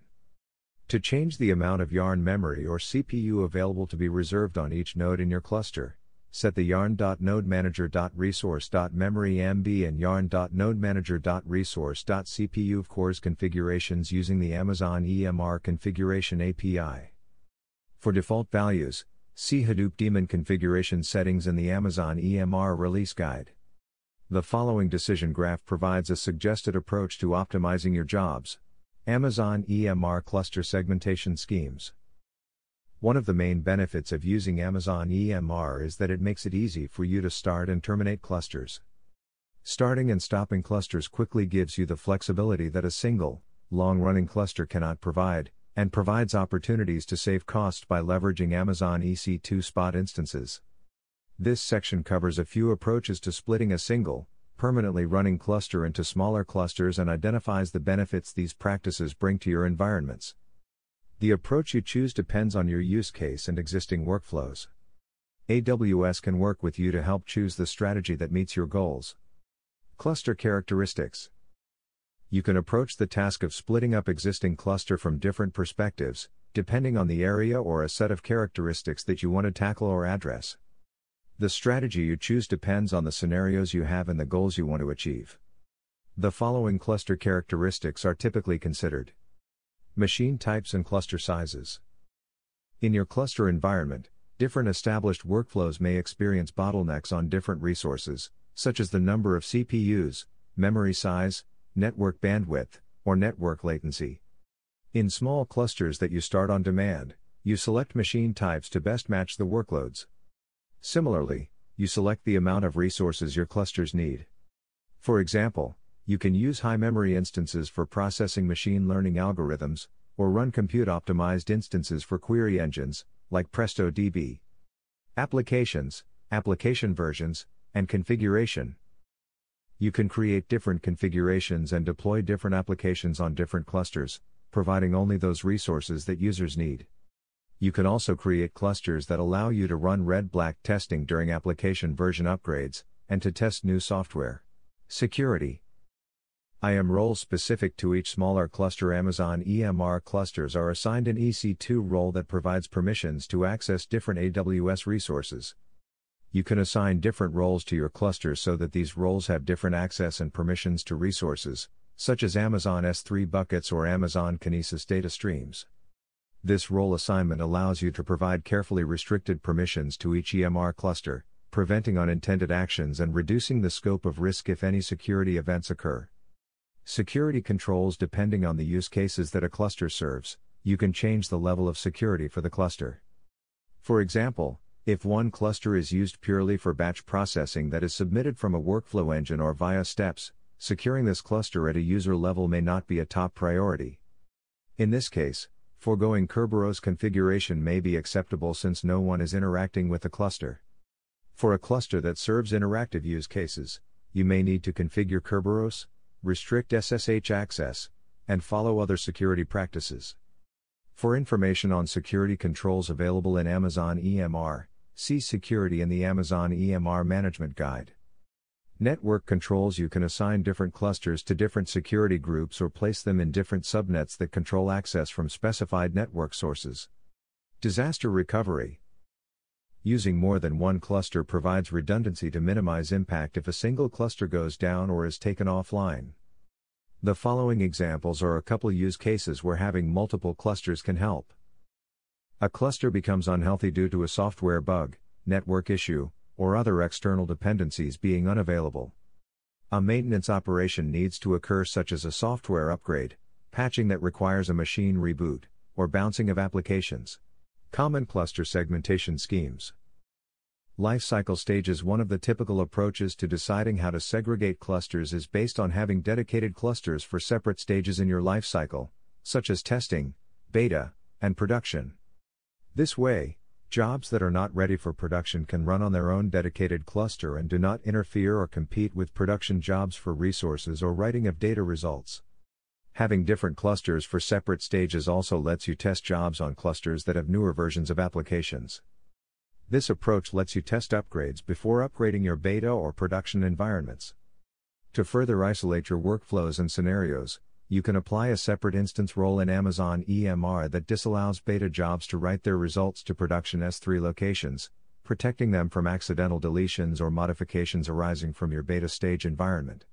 To change the amount of Yarn memory or CPU available to be reserved on each node in your cluster, set the yarn.nodemanager.resource.memory.mb and yarn.nodemanager.resource.cpu-vcores configurations using the Amazon EMR configuration API. For default values, see Hadoop daemon configuration settings in the Amazon EMR release guide. The following decision graph provides a suggested approach to optimizing your jobs. Amazon EMR cluster segmentation schemes. One of the main benefits of using Amazon EMR is that it makes it easy for you to start and terminate clusters. Starting and stopping clusters quickly gives you the flexibility that a single, long running cluster cannot provide, and provides opportunities to save cost by leveraging Amazon EC2 spot instances. This section covers a few approaches to splitting a single, permanently running cluster into smaller clusters and identifies the benefits these practices bring to your environments. The approach you choose depends on your use case and existing workflows. AWS can work with you to help choose the strategy that meets your goals. Cluster characteristics. You can approach the task of splitting up existing cluster from different perspectives, depending on the area or a set of characteristics that you want to tackle or address. The strategy you choose depends on the scenarios you have and the goals you want to achieve. The following cluster characteristics are typically considered Machine types and cluster sizes. In your cluster environment, different established workflows may experience bottlenecks on different resources, such as the number of CPUs, memory size, network bandwidth, or network latency. In small clusters that you start on demand, you select machine types to best match the workloads. Similarly, you select the amount of resources your clusters need. For example, you can use high memory instances for processing machine learning algorithms, or run compute optimized instances for query engines, like PrestoDB. Applications, application versions, and configuration. You can create different configurations and deploy different applications on different clusters, providing only those resources that users need. You can also create clusters that allow you to run red black testing during application version upgrades, and to test new software. Security IAM role specific to each smaller cluster Amazon EMR clusters are assigned an EC2 role that provides permissions to access different AWS resources. You can assign different roles to your clusters so that these roles have different access and permissions to resources, such as Amazon S3 buckets or Amazon Kinesis data streams. This role assignment allows you to provide carefully restricted permissions to each EMR cluster, preventing unintended actions and reducing the scope of risk if any security events occur. Security controls depending on the use cases that a cluster serves, you can change the level of security for the cluster. For example, if one cluster is used purely for batch processing that is submitted from a workflow engine or via steps, securing this cluster at a user level may not be a top priority. In this case, foregoing Kerberos configuration may be acceptable since no one is interacting with the cluster. For a cluster that serves interactive use cases, you may need to configure Kerberos, restrict SSH access, and follow other security practices. For information on security controls available in Amazon EMR, see Security in the Amazon EMR Management Guide. Network controls You can assign different clusters to different security groups or place them in different subnets that control access from specified network sources. Disaster recovery Using more than one cluster provides redundancy to minimize impact if a single cluster goes down or is taken offline. The following examples are a couple use cases where having multiple clusters can help. A cluster becomes unhealthy due to a software bug, network issue, or other external dependencies being unavailable. A maintenance operation needs to occur, such as a software upgrade, patching that requires a machine reboot, or bouncing of applications. Common cluster segmentation schemes. Life cycle stages One of the typical approaches to deciding how to segregate clusters is based on having dedicated clusters for separate stages in your life cycle, such as testing, beta, and production. This way, jobs that are not ready for production can run on their own dedicated cluster and do not interfere or compete with production jobs for resources or writing of data results. Having different clusters for separate stages also lets you test jobs on clusters that have newer versions of applications. This approach lets you test upgrades before upgrading your beta or production environments. To further isolate your workflows and scenarios, you can apply a separate instance role in Amazon EMR that disallows beta jobs to write their results to production S3 locations, protecting them from accidental deletions or modifications arising from your beta stage environment.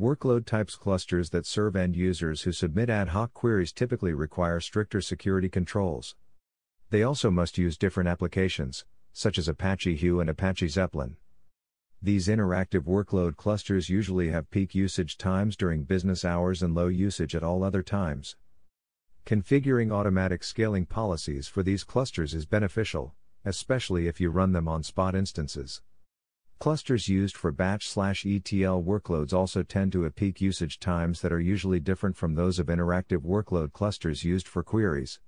Workload types clusters that serve end users who submit ad hoc queries typically require stricter security controls. They also must use different applications, such as Apache Hue and Apache Zeppelin. These interactive workload clusters usually have peak usage times during business hours and low usage at all other times. Configuring automatic scaling policies for these clusters is beneficial, especially if you run them on spot instances. Clusters used for batch/ETL workloads also tend to have peak usage times that are usually different from those of interactive workload clusters used for queries.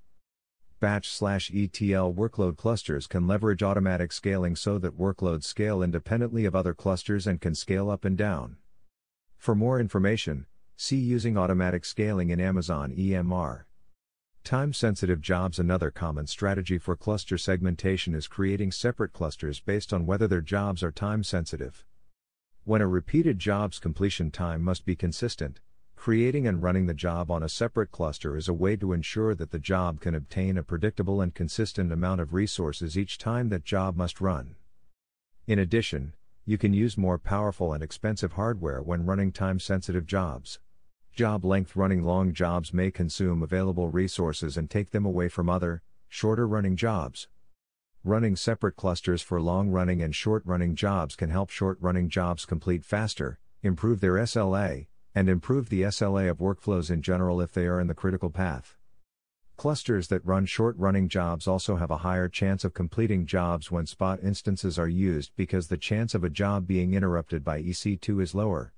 Batch slash ETL workload clusters can leverage automatic scaling so that workloads scale independently of other clusters and can scale up and down. For more information, see using automatic scaling in Amazon EMR. Time sensitive jobs Another common strategy for cluster segmentation is creating separate clusters based on whether their jobs are time sensitive. When a repeated job's completion time must be consistent, creating and running the job on a separate cluster is a way to ensure that the job can obtain a predictable and consistent amount of resources each time that job must run. In addition, you can use more powerful and expensive hardware when running time sensitive jobs. Job length running long jobs may consume available resources and take them away from other, shorter running jobs. Running separate clusters for long running and short running jobs can help short running jobs complete faster, improve their SLA, and improve the SLA of workflows in general if they are in the critical path. Clusters that run short running jobs also have a higher chance of completing jobs when spot instances are used because the chance of a job being interrupted by EC2 is lower.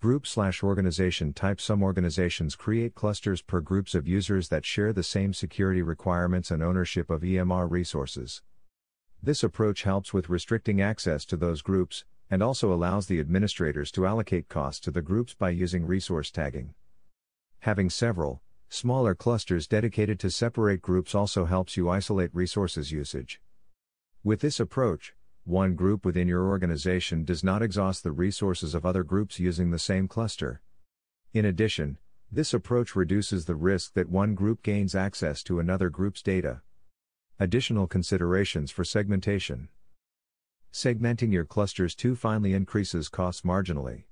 Group slash organization type Some organizations create clusters per groups of users that share the same security requirements and ownership of EMR resources. This approach helps with restricting access to those groups, and also allows the administrators to allocate costs to the groups by using resource tagging. Having several, smaller clusters dedicated to separate groups also helps you isolate resources usage. With this approach, one group within your organization does not exhaust the resources of other groups using the same cluster. In addition, this approach reduces the risk that one group gains access to another group's data. Additional considerations for segmentation Segmenting your clusters too finely increases costs marginally.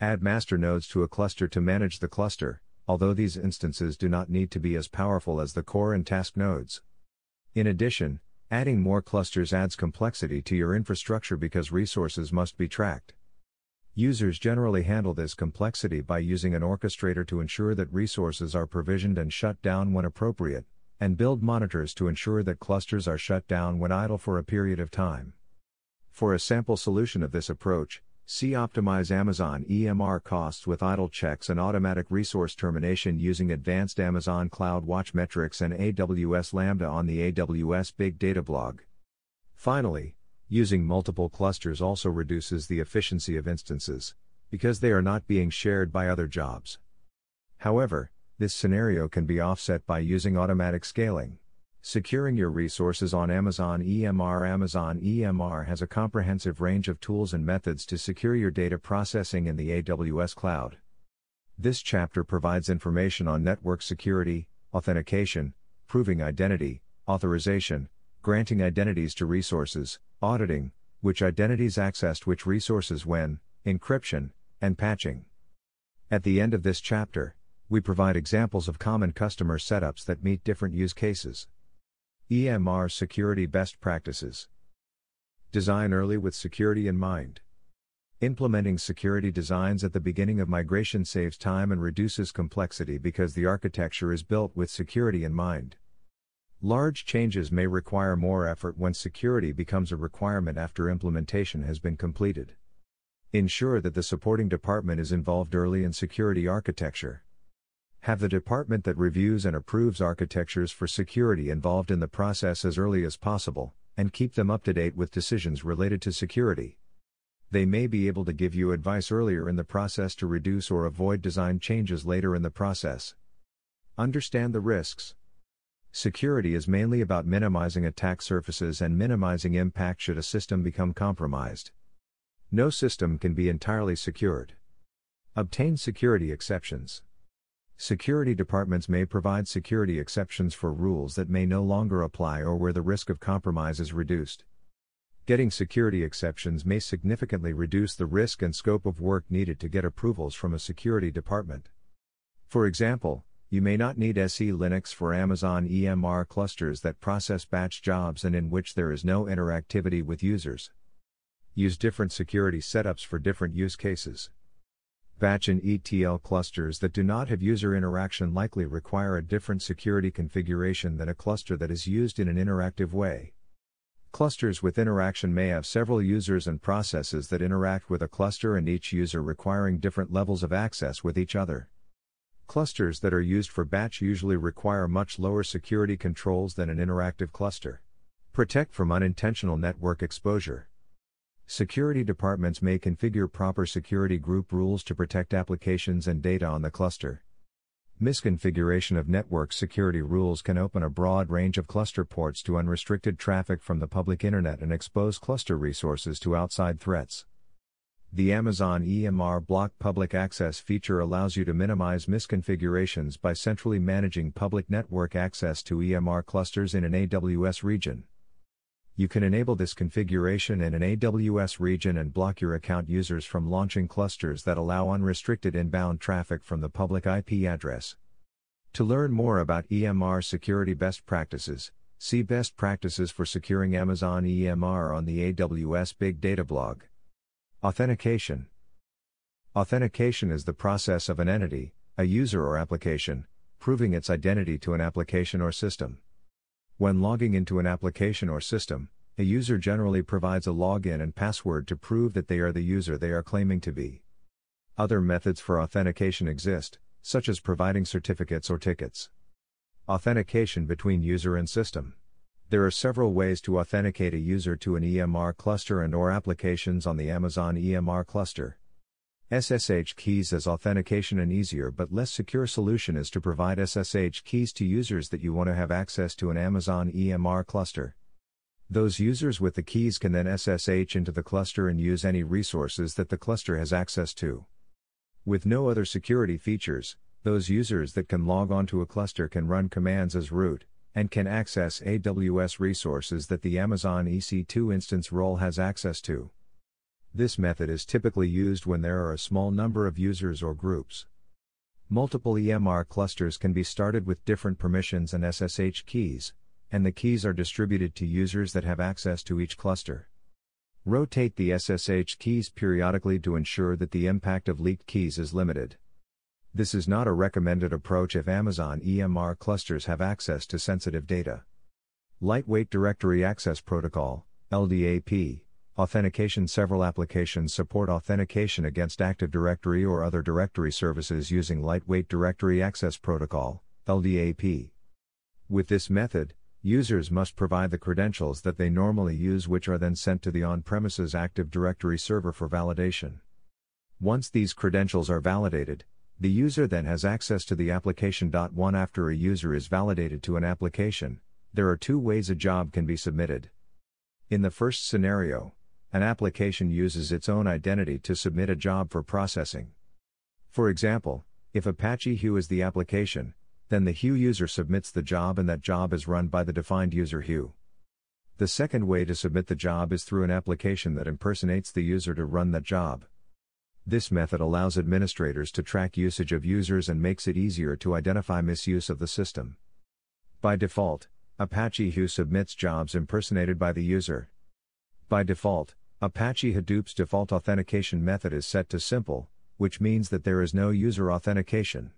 Add master nodes to a cluster to manage the cluster, although these instances do not need to be as powerful as the core and task nodes. In addition, Adding more clusters adds complexity to your infrastructure because resources must be tracked. Users generally handle this complexity by using an orchestrator to ensure that resources are provisioned and shut down when appropriate, and build monitors to ensure that clusters are shut down when idle for a period of time. For a sample solution of this approach, See Optimize Amazon EMR costs with idle checks and automatic resource termination using advanced Amazon CloudWatch metrics and AWS Lambda on the AWS Big Data blog. Finally, using multiple clusters also reduces the efficiency of instances, because they are not being shared by other jobs. However, this scenario can be offset by using automatic scaling. Securing your resources on Amazon EMR Amazon EMR has a comprehensive range of tools and methods to secure your data processing in the AWS cloud. This chapter provides information on network security, authentication, proving identity, authorization, granting identities to resources, auditing, which identities accessed which resources when, encryption, and patching. At the end of this chapter, we provide examples of common customer setups that meet different use cases. EMR Security Best Practices Design early with security in mind. Implementing security designs at the beginning of migration saves time and reduces complexity because the architecture is built with security in mind. Large changes may require more effort when security becomes a requirement after implementation has been completed. Ensure that the supporting department is involved early in security architecture. Have the department that reviews and approves architectures for security involved in the process as early as possible, and keep them up to date with decisions related to security. They may be able to give you advice earlier in the process to reduce or avoid design changes later in the process. Understand the risks. Security is mainly about minimizing attack surfaces and minimizing impact should a system become compromised. No system can be entirely secured. Obtain security exceptions. Security departments may provide security exceptions for rules that may no longer apply or where the risk of compromise is reduced. Getting security exceptions may significantly reduce the risk and scope of work needed to get approvals from a security department. For example, you may not need SE Linux for Amazon EMR clusters that process batch jobs and in which there is no interactivity with users. Use different security setups for different use cases. Batch and ETL clusters that do not have user interaction likely require a different security configuration than a cluster that is used in an interactive way. Clusters with interaction may have several users and processes that interact with a cluster and each user requiring different levels of access with each other. Clusters that are used for batch usually require much lower security controls than an interactive cluster. Protect from unintentional network exposure. Security departments may configure proper security group rules to protect applications and data on the cluster. Misconfiguration of network security rules can open a broad range of cluster ports to unrestricted traffic from the public internet and expose cluster resources to outside threats. The Amazon EMR Block Public Access feature allows you to minimize misconfigurations by centrally managing public network access to EMR clusters in an AWS region. You can enable this configuration in an AWS region and block your account users from launching clusters that allow unrestricted inbound traffic from the public IP address. To learn more about EMR security best practices, see Best Practices for Securing Amazon EMR on the AWS Big Data blog. Authentication Authentication is the process of an entity, a user or application, proving its identity to an application or system. When logging into an application or system, a user generally provides a login and password to prove that they are the user they are claiming to be. Other methods for authentication exist, such as providing certificates or tickets. Authentication between user and system. There are several ways to authenticate a user to an EMR cluster and or applications on the Amazon EMR cluster. SSH keys as authentication an easier but less secure solution is to provide SSH keys to users that you want to have access to an Amazon EMR cluster. Those users with the keys can then SSH into the cluster and use any resources that the cluster has access to. With no other security features, those users that can log onto a cluster can run commands as root, and can access AWS resources that the Amazon EC2 instance role has access to. This method is typically used when there are a small number of users or groups. Multiple EMR clusters can be started with different permissions and SSH keys, and the keys are distributed to users that have access to each cluster. Rotate the SSH keys periodically to ensure that the impact of leaked keys is limited. This is not a recommended approach if Amazon EMR clusters have access to sensitive data. Lightweight Directory Access Protocol, LDAP, Authentication Several applications support authentication against Active Directory or other directory services using Lightweight Directory Access Protocol, LDAP. With this method, users must provide the credentials that they normally use, which are then sent to the on premises Active Directory server for validation. Once these credentials are validated, the user then has access to the application. One After a user is validated to an application, there are two ways a job can be submitted. In the first scenario, an application uses its own identity to submit a job for processing. For example, if Apache Hue is the application, then the Hue user submits the job and that job is run by the defined user Hue. The second way to submit the job is through an application that impersonates the user to run that job. This method allows administrators to track usage of users and makes it easier to identify misuse of the system. By default, Apache Hue submits jobs impersonated by the user. By default, Apache Hadoop's default authentication method is set to simple, which means that there is no user authentication.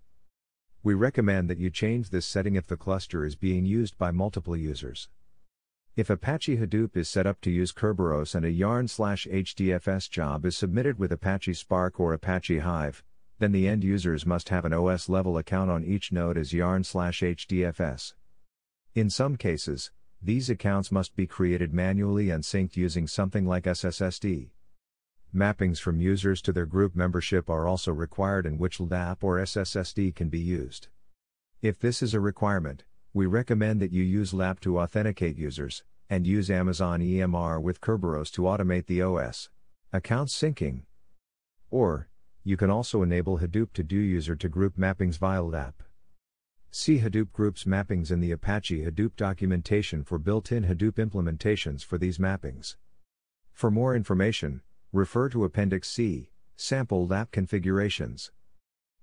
We recommend that you change this setting if the cluster is being used by multiple users. If Apache Hadoop is set up to use Kerberos and a yarn slash HDFS job is submitted with Apache Spark or Apache Hive, then the end users must have an OS level account on each node as yarn slash HDFS. In some cases, these accounts must be created manually and synced using something like SSSD. Mappings from users to their group membership are also required in which LDAP or SSSD can be used. If this is a requirement, we recommend that you use LDAP to authenticate users, and use Amazon EMR with Kerberos to automate the OS account syncing. Or, you can also enable Hadoop to do user to group mappings via LDAP. See Hadoop Groups mappings in the Apache Hadoop documentation for built-in Hadoop implementations for these mappings. For more information, refer to Appendix C, Sample LDAP Configurations.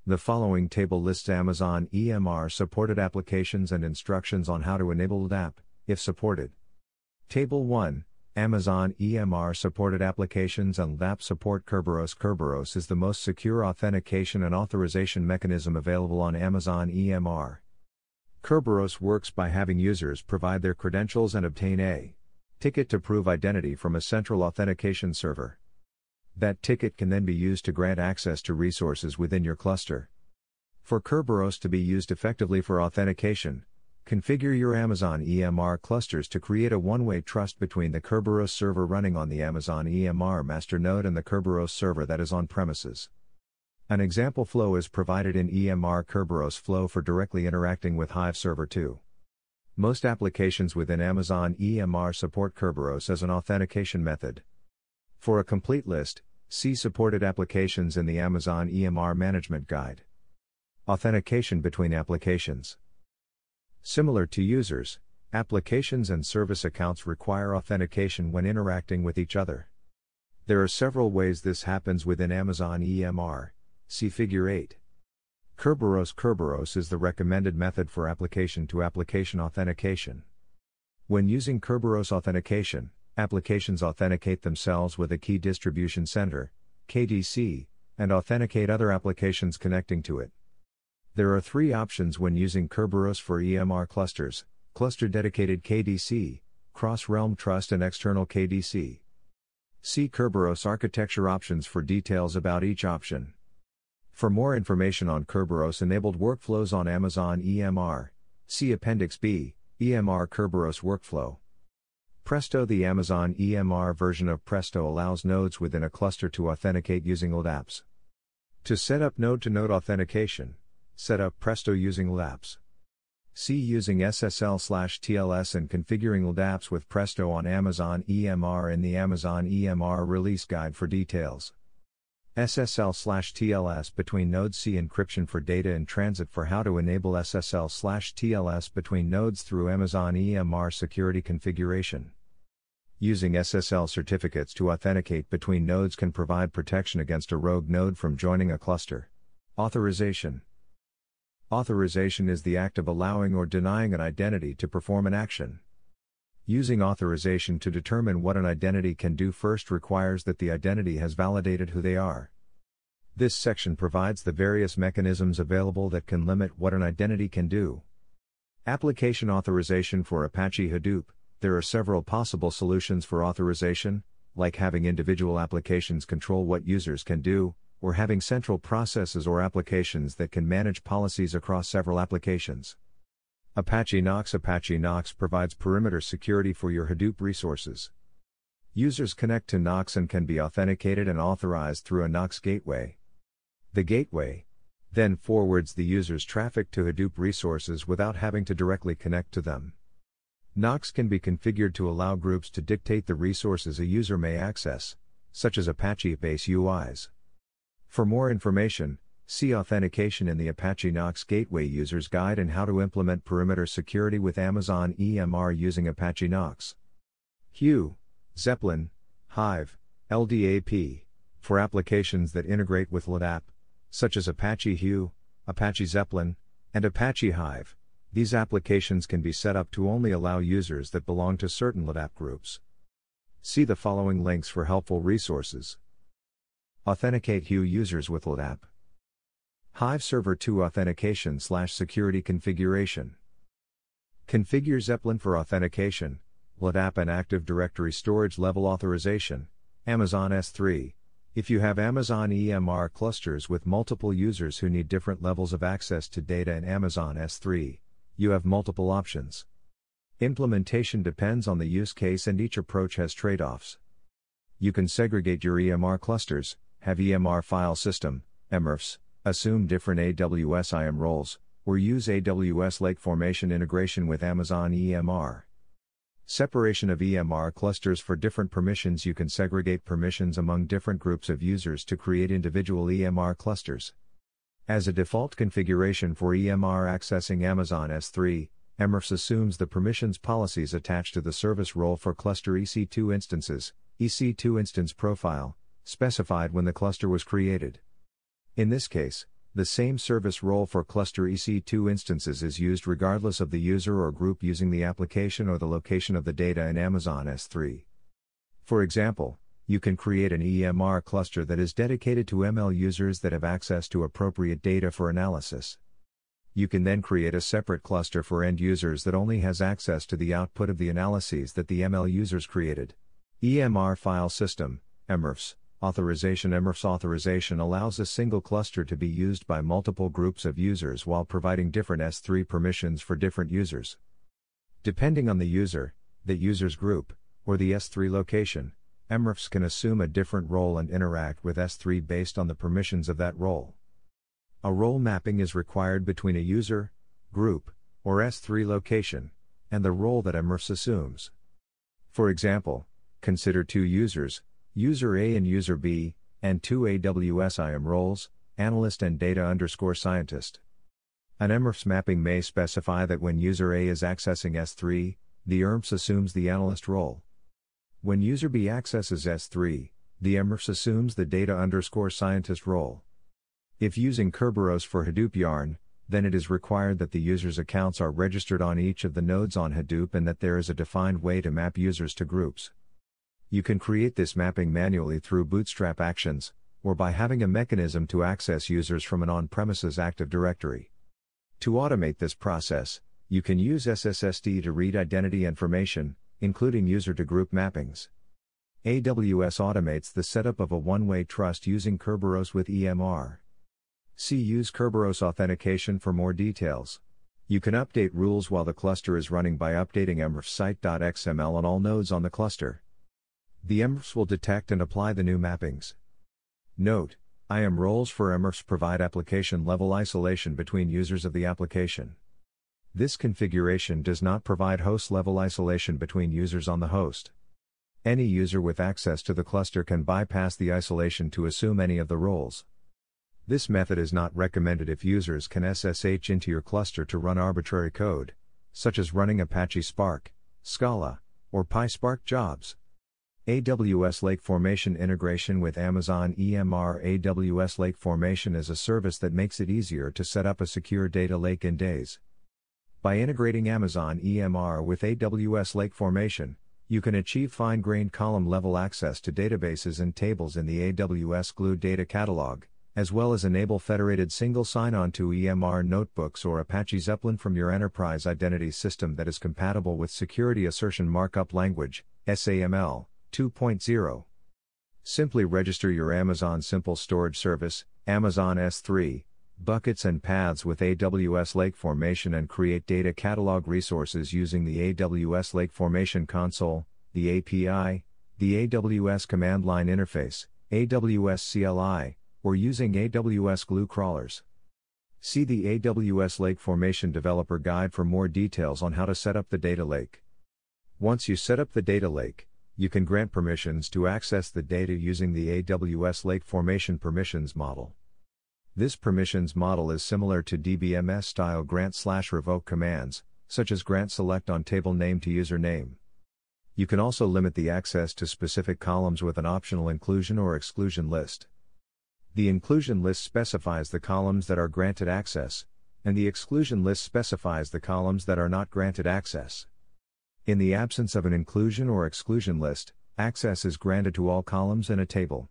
The following table lists Amazon EMR supported applications and instructions on how to enable LDAP, if supported. Table 1 Amazon EMR supported applications and LDAP support Kerberos. Kerberos is the most secure authentication and authorization mechanism available on Amazon EMR. Kerberos works by having users provide their credentials and obtain a ticket to prove identity from a central authentication server. That ticket can then be used to grant access to resources within your cluster. For Kerberos to be used effectively for authentication, configure your Amazon EMR clusters to create a one way trust between the Kerberos server running on the Amazon EMR master node and the Kerberos server that is on premises. An example flow is provided in EMR Kerberos Flow for directly interacting with Hive Server 2. Most applications within Amazon EMR support Kerberos as an authentication method. For a complete list, see supported applications in the Amazon EMR Management Guide. Authentication between applications. Similar to users, applications and service accounts require authentication when interacting with each other. There are several ways this happens within Amazon EMR. See Figure 8. Kerberos Kerberos is the recommended method for application to application authentication. When using Kerberos authentication, applications authenticate themselves with a key distribution center, KDC, and authenticate other applications connecting to it. There are three options when using Kerberos for EMR clusters cluster dedicated KDC, cross realm trust, and external KDC. See Kerberos architecture options for details about each option. For more information on Kerberos enabled workflows on Amazon EMR, see Appendix B, EMR Kerberos Workflow. Presto The Amazon EMR version of Presto allows nodes within a cluster to authenticate using LDAPs. To set up node to node authentication, Set up Presto using LDAPs. See using SSL slash TLS and configuring LDAPs with Presto on Amazon EMR in the Amazon EMR release guide for details. SSL slash TLS between nodes C encryption for data in transit for how to enable SSL slash TLS between nodes through Amazon EMR security configuration. Using SSL certificates to authenticate between nodes can provide protection against a rogue node from joining a cluster. Authorization Authorization is the act of allowing or denying an identity to perform an action. Using authorization to determine what an identity can do first requires that the identity has validated who they are. This section provides the various mechanisms available that can limit what an identity can do. Application authorization for Apache Hadoop There are several possible solutions for authorization, like having individual applications control what users can do, or having central processes or applications that can manage policies across several applications. Apache Knox Apache Knox provides perimeter security for your Hadoop resources. Users connect to Knox and can be authenticated and authorized through a Knox gateway. The gateway then forwards the user's traffic to Hadoop resources without having to directly connect to them. Knox can be configured to allow groups to dictate the resources a user may access, such as Apache HBase UIs. For more information, see Authentication in the Apache Knox Gateway User's Guide and how to implement perimeter security with Amazon EMR using Apache Knox. Hue, Zeppelin, Hive, LDAP, for applications that integrate with LDAP, such as Apache Hue, Apache Zeppelin, and Apache Hive. These applications can be set up to only allow users that belong to certain LDAP groups. See the following links for helpful resources. Authenticate Hue users with LDAP. Hive Server 2 Authentication slash Security Configuration. Configure Zeppelin for authentication, LDAP and Active Directory storage level authorization, Amazon S3. If you have Amazon EMR clusters with multiple users who need different levels of access to data in Amazon S3, you have multiple options. Implementation depends on the use case and each approach has trade offs. You can segregate your EMR clusters, have EMR file system, EMRFS, assume different AWS IAM roles, or use AWS Lake Formation integration with Amazon EMR. Separation of EMR clusters for different permissions You can segregate permissions among different groups of users to create individual EMR clusters. As a default configuration for EMR accessing Amazon S3, EMRFS assumes the permissions policies attached to the service role for cluster EC2 instances, EC2 instance profile, specified when the cluster was created. In this case, the same service role for cluster EC2 instances is used regardless of the user or group using the application or the location of the data in Amazon S3. For example, you can create an EMR cluster that is dedicated to ML users that have access to appropriate data for analysis. You can then create a separate cluster for end users that only has access to the output of the analyses that the ML users created. EMR file system, EMRFS, Authorization EMRFS authorization allows a single cluster to be used by multiple groups of users while providing different S3 permissions for different users. Depending on the user, the user's group, or the S3 location, EMRFS can assume a different role and interact with S3 based on the permissions of that role. A role mapping is required between a user, group, or S3 location, and the role that EMRFS assumes. For example, consider two users, user A and user B, and two AWS IAM roles, analyst and data underscore scientist. An EMRFS mapping may specify that when user A is accessing S3, the EMRFS assumes the analyst role. When user B accesses S3, the EMRFS assumes the data underscore scientist role. If using Kerberos for Hadoop Yarn, then it is required that the user's accounts are registered on each of the nodes on Hadoop and that there is a defined way to map users to groups. You can create this mapping manually through Bootstrap Actions, or by having a mechanism to access users from an on premises Active Directory. To automate this process, you can use SSSD to read identity information, including user to group mappings. AWS automates the setup of a one way trust using Kerberos with EMR. See Use Kerberos Authentication for more details. You can update rules while the cluster is running by updating emrfs on all nodes on the cluster the EMRFS will detect and apply the new mappings. Note, IAM roles for EMRFS provide application level isolation between users of the application. This configuration does not provide host level isolation between users on the host. Any user with access to the cluster can bypass the isolation to assume any of the roles. This method is not recommended if users can SSH into your cluster to run arbitrary code, such as running Apache Spark, Scala, or PySpark jobs. AWS Lake Formation integration with Amazon EMR AWS Lake Formation is a service that makes it easier to set up a secure data lake in days. By integrating Amazon EMR with AWS Lake Formation, you can achieve fine grained column level access to databases and tables in the AWS Glue Data Catalog, as well as enable federated single sign on to EMR notebooks or Apache Zeppelin from your enterprise identity system that is compatible with Security Assertion Markup Language, SAML 2.0. Simply register your Amazon Simple Storage Service, Amazon S3, buckets and paths with AWS Lake Formation and create data catalog resources using the AWS Lake Formation console, the API, the AWS command line interface, AWS CLI, or using AWS Glue crawlers. See the AWS Lake Formation Developer Guide for more details on how to set up the data lake. Once you set up the data lake, you can grant permissions to access the data using the AWS Lake Formation Permissions model. This permissions model is similar to DBMS style grant slash revoke commands, such as grant select on table name to username. You can also limit the access to specific columns with an optional inclusion or exclusion list. The inclusion list specifies the columns that are granted access, and the exclusion list specifies the columns that are not granted access. In the absence of an inclusion or exclusion list, access is granted to all columns in a table.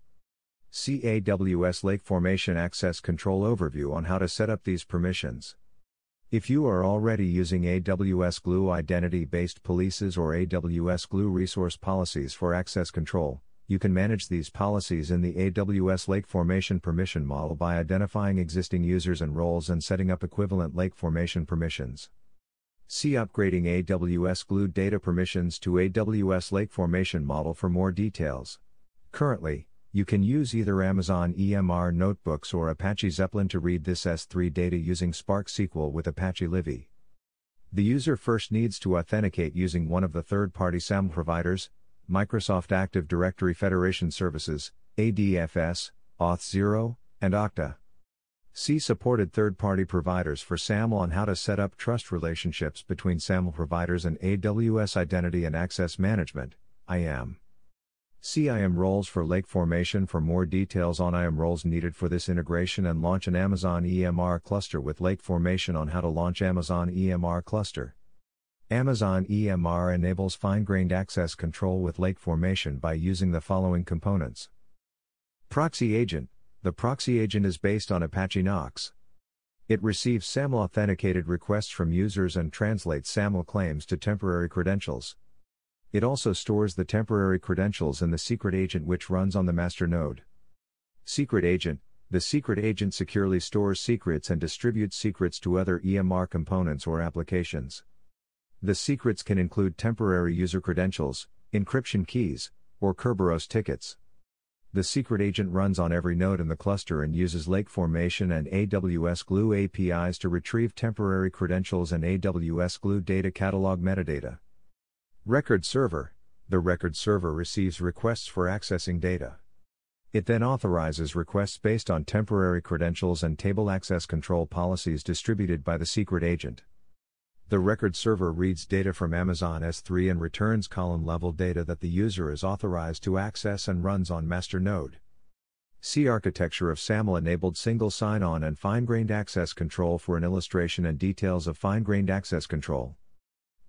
See AWS Lake Formation Access Control Overview on how to set up these permissions. If you are already using AWS Glue identity based policies or AWS Glue resource policies for access control, you can manage these policies in the AWS Lake Formation Permission model by identifying existing users and roles and setting up equivalent lake formation permissions. See upgrading AWS Glue data permissions to AWS Lake Formation model for more details. Currently, you can use either Amazon EMR notebooks or Apache Zeppelin to read this S3 data using Spark SQL with Apache Livy. The user first needs to authenticate using one of the third party SAML providers, Microsoft Active Directory Federation Services, ADFS, Auth0, and Okta. See supported third party providers for SAML on how to set up trust relationships between SAML providers and AWS Identity and Access Management, IAM. See IAM roles for lake formation for more details on IAM roles needed for this integration and launch an Amazon EMR cluster with lake formation on how to launch Amazon EMR cluster. Amazon EMR enables fine grained access control with lake formation by using the following components Proxy Agent the proxy agent is based on Apache Knox. It receives SAML authenticated requests from users and translates SAML claims to temporary credentials. It also stores the temporary credentials in the secret agent which runs on the master node. Secret agent The secret agent securely stores secrets and distributes secrets to other EMR components or applications. The secrets can include temporary user credentials, encryption keys, or Kerberos tickets. The secret agent runs on every node in the cluster and uses Lake Formation and AWS Glue APIs to retrieve temporary credentials and AWS Glue data catalog metadata. Record Server The record server receives requests for accessing data. It then authorizes requests based on temporary credentials and table access control policies distributed by the secret agent. The record server reads data from Amazon S3 and returns column level data that the user is authorized to access and runs on master node. See architecture of SAML enabled single sign on and fine grained access control for an illustration and details of fine grained access control.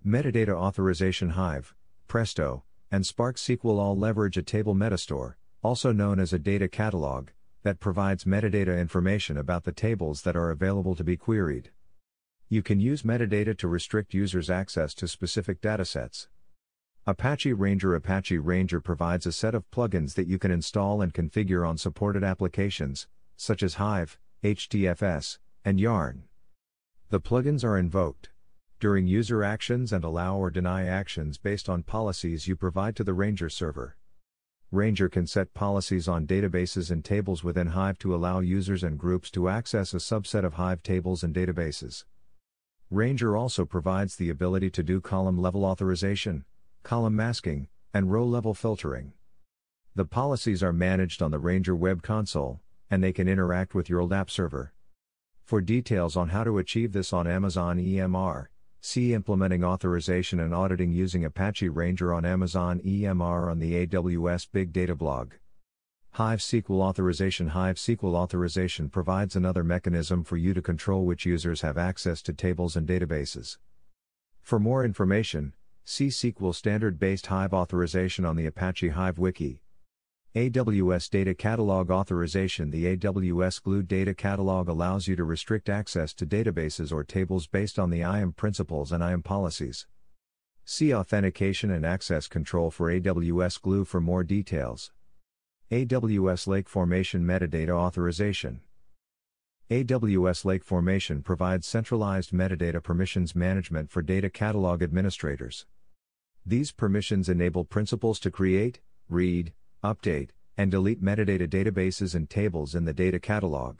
Metadata authorization Hive, Presto, and Spark SQL all leverage a table metastore, also known as a data catalog, that provides metadata information about the tables that are available to be queried. You can use metadata to restrict users' access to specific datasets. Apache Ranger Apache Ranger provides a set of plugins that you can install and configure on supported applications, such as Hive, HDFS, and Yarn. The plugins are invoked during user actions and allow or deny actions based on policies you provide to the Ranger server. Ranger can set policies on databases and tables within Hive to allow users and groups to access a subset of Hive tables and databases. Ranger also provides the ability to do column level authorization, column masking, and row level filtering. The policies are managed on the Ranger web console, and they can interact with your LDAP server. For details on how to achieve this on Amazon EMR, see Implementing Authorization and Auditing using Apache Ranger on Amazon EMR on the AWS Big Data blog. Hive SQL Authorization Hive SQL Authorization provides another mechanism for you to control which users have access to tables and databases. For more information, see SQL Standard Based Hive Authorization on the Apache Hive Wiki. AWS Data Catalog Authorization The AWS Glue Data Catalog allows you to restrict access to databases or tables based on the IAM principals and IAM policies. See Authentication and Access Control for AWS Glue for more details. AWS Lake Formation Metadata Authorization AWS Lake Formation provides centralized metadata permissions management for data catalog administrators. These permissions enable principals to create, read, update, and delete metadata databases and tables in the data catalog.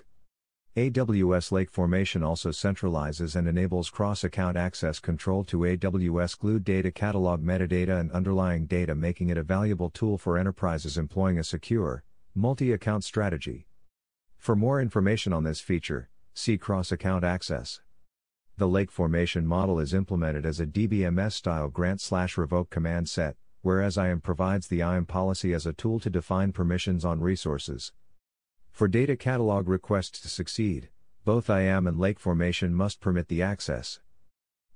AWS Lake Formation also centralizes and enables cross account access control to AWS Glue data catalog metadata and underlying data, making it a valuable tool for enterprises employing a secure, multi account strategy. For more information on this feature, see cross account access. The Lake Formation model is implemented as a DBMS style grant slash revoke command set, whereas IAM provides the IAM policy as a tool to define permissions on resources. For data catalog requests to succeed, both IAM and lake formation must permit the access.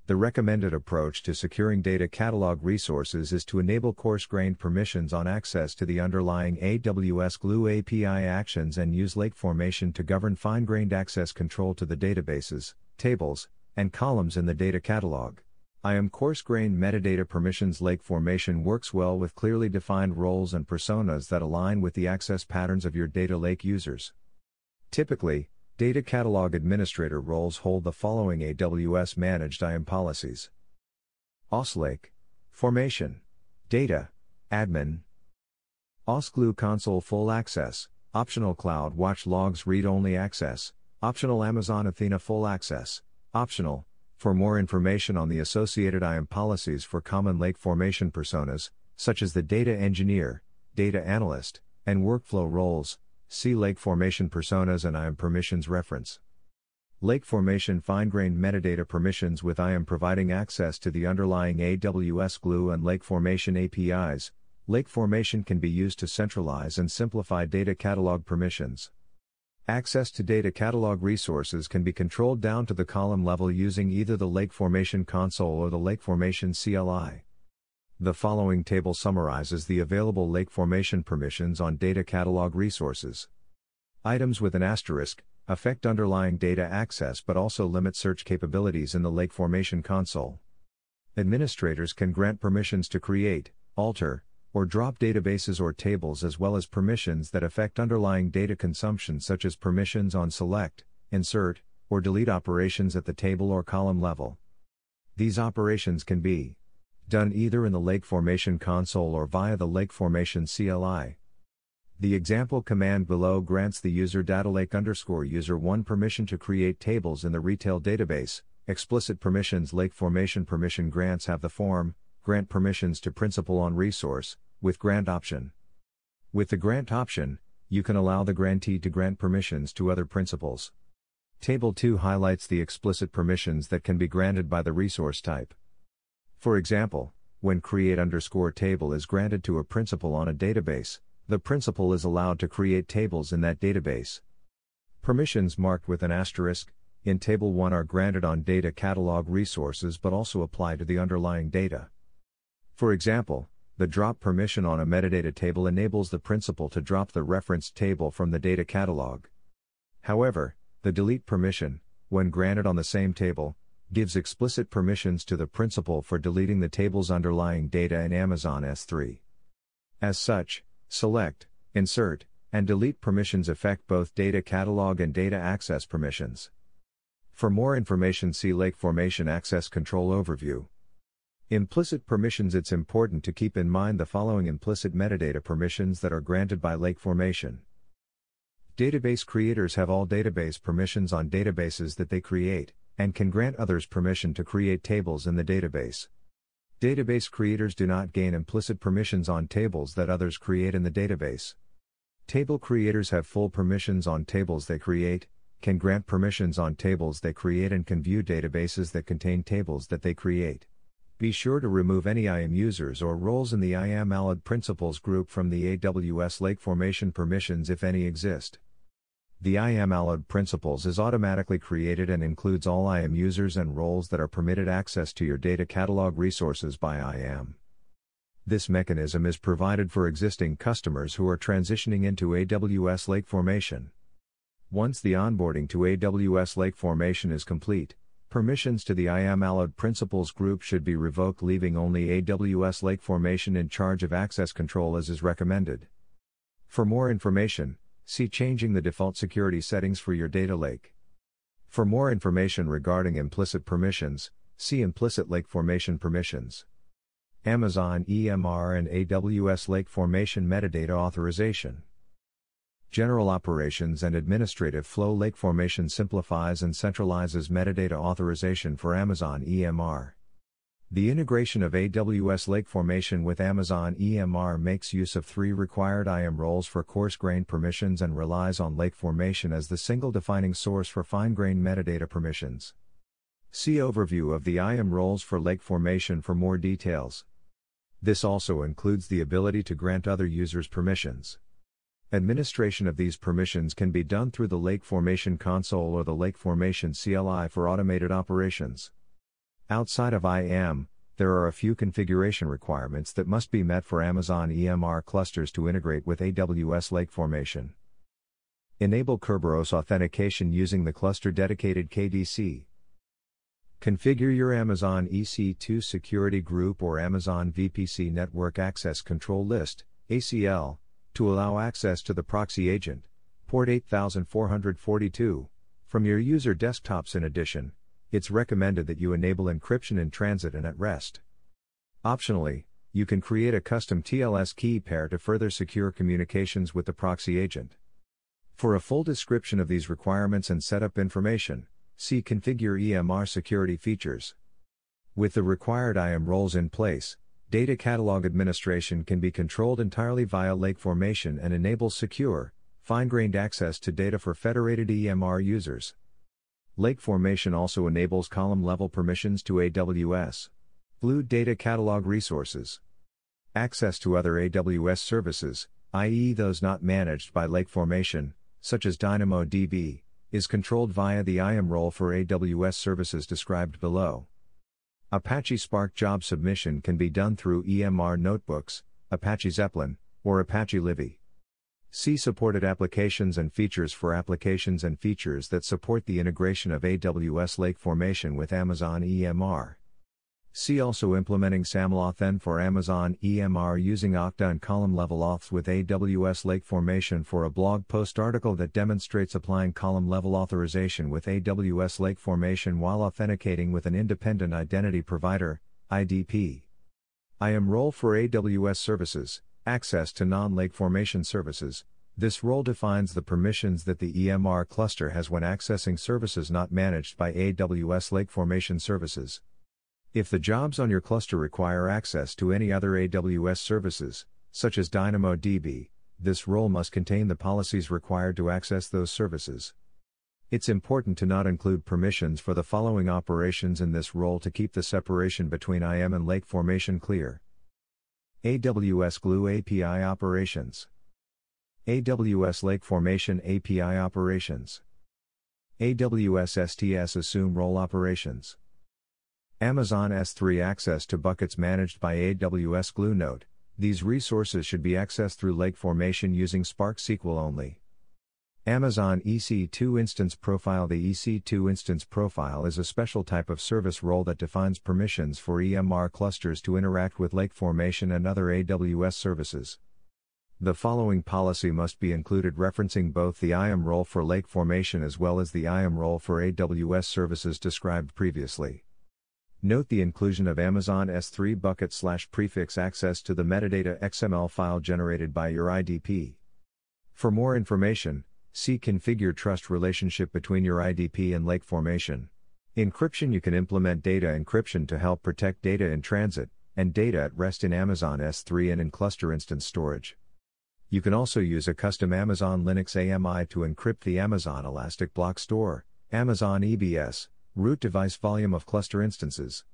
The recommended approach to securing data catalog resources is to enable coarse grained permissions on access to the underlying AWS Glue API actions and use lake formation to govern fine grained access control to the databases, tables, and columns in the data catalog. IAM coarse grained metadata permissions lake formation works well with clearly defined roles and personas that align with the access patterns of your data lake users. Typically, Data Catalog Administrator roles hold the following AWS managed IAM policies OS Lake, Formation, Data, Admin, OS Glue Console Full Access, Optional Cloud Watch Logs Read Only Access, Optional Amazon Athena Full Access, Optional, for more information on the associated IAM policies for common lake formation personas, such as the data engineer, data analyst, and workflow roles, see lake formation personas and IAM permissions reference. Lake formation fine-grained metadata permissions with IAM providing access to the underlying AWS Glue and lake formation APIs. Lake formation can be used to centralize and simplify data catalog permissions. Access to data catalog resources can be controlled down to the column level using either the Lake Formation console or the Lake Formation CLI. The following table summarizes the available Lake Formation permissions on data catalog resources. Items with an asterisk affect underlying data access but also limit search capabilities in the Lake Formation console. Administrators can grant permissions to create, alter, or drop databases or tables as well as permissions that affect underlying data consumption such as permissions on select, insert, or delete operations at the table or column level. These operations can be done either in the Lake Formation console or via the Lake Formation CLI. The example command below grants the user datalake underscore user 1 permission to create tables in the retail database. Explicit permissions Lake Formation permission grants have the form grant permissions to principal on resource with grant option. With the grant option, you can allow the grantee to grant permissions to other principals. Table 2 highlights the explicit permissions that can be granted by the resource type. For example, when create underscore table is granted to a principal on a database, the principal is allowed to create tables in that database. Permissions marked with an asterisk in Table 1 are granted on data catalog resources but also apply to the underlying data. For example, the drop permission on a metadata table enables the principal to drop the referenced table from the data catalog. However, the delete permission, when granted on the same table, gives explicit permissions to the principal for deleting the table's underlying data in Amazon S3. As such, select, insert, and delete permissions affect both data catalog and data access permissions. For more information, see Lake Formation Access Control Overview. Implicit permissions It's important to keep in mind the following implicit metadata permissions that are granted by Lake Formation. Database creators have all database permissions on databases that they create, and can grant others permission to create tables in the database. Database creators do not gain implicit permissions on tables that others create in the database. Table creators have full permissions on tables they create, can grant permissions on tables they create, and can view databases that contain tables that they create. Be sure to remove any IAM users or roles in the IAM Allowed Principals group from the AWS Lake Formation permissions if any exist. The IAM allowed principals is automatically created and includes all IAM users and roles that are permitted access to your data catalog resources by IAM. This mechanism is provided for existing customers who are transitioning into AWS Lake Formation. Once the onboarding to AWS Lake Formation is complete, permissions to the IAM allowed principals group should be revoked, leaving only AWS Lake Formation in charge of access control as is recommended. For more information, See changing the default security settings for your data lake. For more information regarding implicit permissions, see Implicit Lake Formation Permissions. Amazon EMR and AWS Lake Formation Metadata Authorization. General Operations and Administrative Flow Lake Formation simplifies and centralizes metadata authorization for Amazon EMR. The integration of AWS Lake Formation with Amazon EMR makes use of three required IAM roles for coarse grained permissions and relies on Lake Formation as the single defining source for fine grained metadata permissions. See Overview of the IAM roles for Lake Formation for more details. This also includes the ability to grant other users permissions. Administration of these permissions can be done through the Lake Formation console or the Lake Formation CLI for automated operations. Outside of IAM, there are a few configuration requirements that must be met for Amazon EMR clusters to integrate with AWS Lake Formation. Enable Kerberos authentication using the cluster dedicated KDC. Configure your Amazon EC2 security group or Amazon VPC network access control list, ACL, to allow access to the proxy agent, port 8442, from your user desktops in addition it's recommended that you enable encryption in transit and at rest. Optionally, you can create a custom TLS key pair to further secure communications with the proxy agent. For a full description of these requirements and setup information, see Configure EMR security features. With the required IAM roles in place, data catalog administration can be controlled entirely via Lake Formation and enables secure, fine grained access to data for federated EMR users. Lake Formation also enables column level permissions to AWS. Glue Data Catalog resources. Access to other AWS services, i.e., those not managed by Lake Formation, such as DynamoDB, is controlled via the IAM role for AWS services described below. Apache Spark job submission can be done through EMR notebooks, Apache Zeppelin, or Apache Livy. See supported applications and features for applications and features that support the integration of AWS Lake Formation with Amazon EMR. See also implementing SAML for Amazon EMR using Okta and column level auths with AWS Lake Formation for a blog post article that demonstrates applying column level authorization with AWS Lake Formation while authenticating with an independent identity provider, IDP. IAM role for AWS services, access to non lake formation services. This role defines the permissions that the EMR cluster has when accessing services not managed by AWS Lake Formation services. If the jobs on your cluster require access to any other AWS services, such as DynamoDB, this role must contain the policies required to access those services. It's important to not include permissions for the following operations in this role to keep the separation between IAM and lake formation clear. AWS Glue API operations. AWS Lake Formation API operations. AWS STS Assume Role operations. Amazon S3 access to buckets managed by AWS Glue Note. These resources should be accessed through Lake Formation using Spark SQL only. Amazon EC2 Instance Profile The EC2 Instance Profile is a special type of service role that defines permissions for EMR clusters to interact with Lake Formation and other AWS services. The following policy must be included referencing both the IAM role for Lake Formation as well as the IAM role for AWS services described previously. Note the inclusion of Amazon S3 bucket slash prefix access to the metadata XML file generated by your IDP. For more information, see Configure Trust relationship between your IDP and Lake Formation. Encryption You can implement data encryption to help protect data in transit and data at rest in Amazon S3 and in cluster instance storage. You can also use a custom Amazon Linux AMI to encrypt the Amazon Elastic Block Store, Amazon EBS, Root device volume of cluster instances.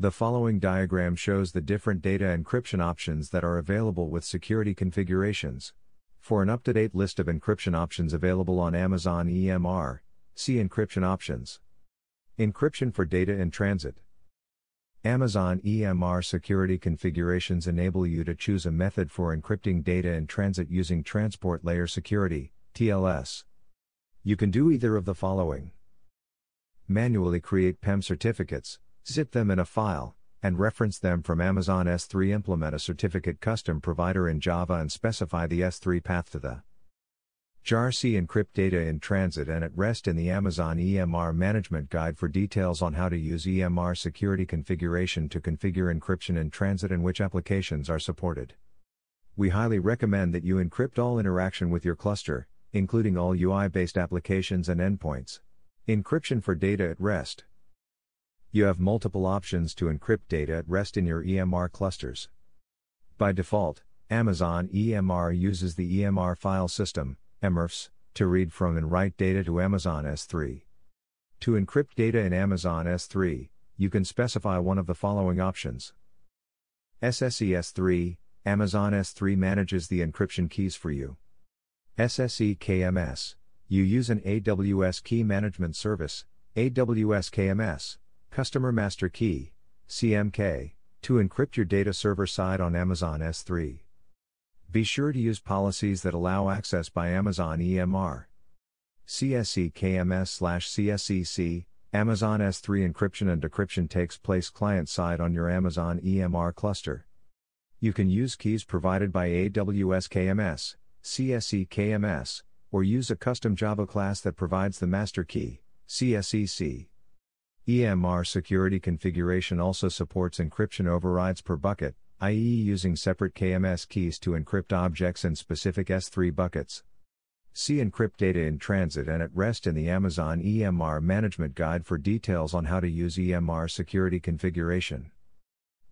The following diagram shows the different data encryption options that are available with security configurations. For an up to date list of encryption options available on Amazon EMR, see Encryption Options. Encryption for data in transit. Amazon EMR security configurations enable you to choose a method for encrypting data in transit using Transport Layer Security, TLS. You can do either of the following manually create PEM certificates, zip them in a file, and reference them from Amazon S3 implement a certificate custom provider in Java and specify the S3 path to the jar C encrypt data in transit and at rest in the Amazon EMR management guide for details on how to use EMR security configuration to configure encryption in transit and which applications are supported. We highly recommend that you encrypt all interaction with your cluster, including all UI based applications and endpoints. Encryption for data at rest. You have multiple options to encrypt data at rest in your EMR clusters. By default, Amazon EMR uses the EMR file system, EMRFS, to read from and write data to Amazon S3. To encrypt data in Amazon S3, you can specify one of the following options. SSE S3, Amazon S3 manages the encryption keys for you. SSE KMS, you use an AWS Key Management Service, AWS KMS, Customer Master Key, CMK, to encrypt your data server side on Amazon S3. Be sure to use policies that allow access by Amazon EMR. CSE KMS CSEC, Amazon S3 encryption and decryption takes place client side on your Amazon EMR cluster. You can use keys provided by AWS KMS, CSE KMS, or use a custom Java class that provides the master key, CSEC. EMR security configuration also supports encryption overrides per bucket, i.e., using separate KMS keys to encrypt objects in specific S3 buckets. See Encrypt Data in Transit and at Rest in the Amazon EMR Management Guide for details on how to use EMR security configuration.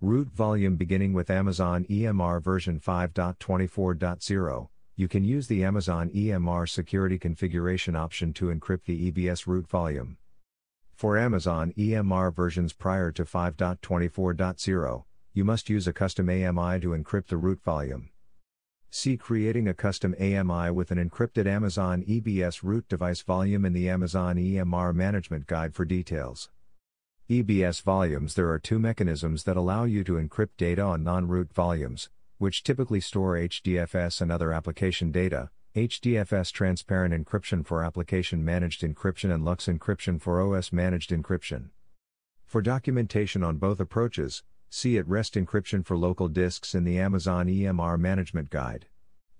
Root volume beginning with Amazon EMR version 5.24.0 you can use the Amazon EMR security configuration option to encrypt the EBS root volume. For Amazon EMR versions prior to 5.24.0, you must use a custom AMI to encrypt the root volume. See creating a custom AMI with an encrypted Amazon EBS root device volume in the Amazon EMR Management Guide for details. EBS volumes There are two mechanisms that allow you to encrypt data on non root volumes which typically store HDFS and other application data, HDFS transparent encryption for application managed encryption and LUKS encryption for OS managed encryption. For documentation on both approaches, see at rest encryption for local disks in the Amazon EMR Management Guide.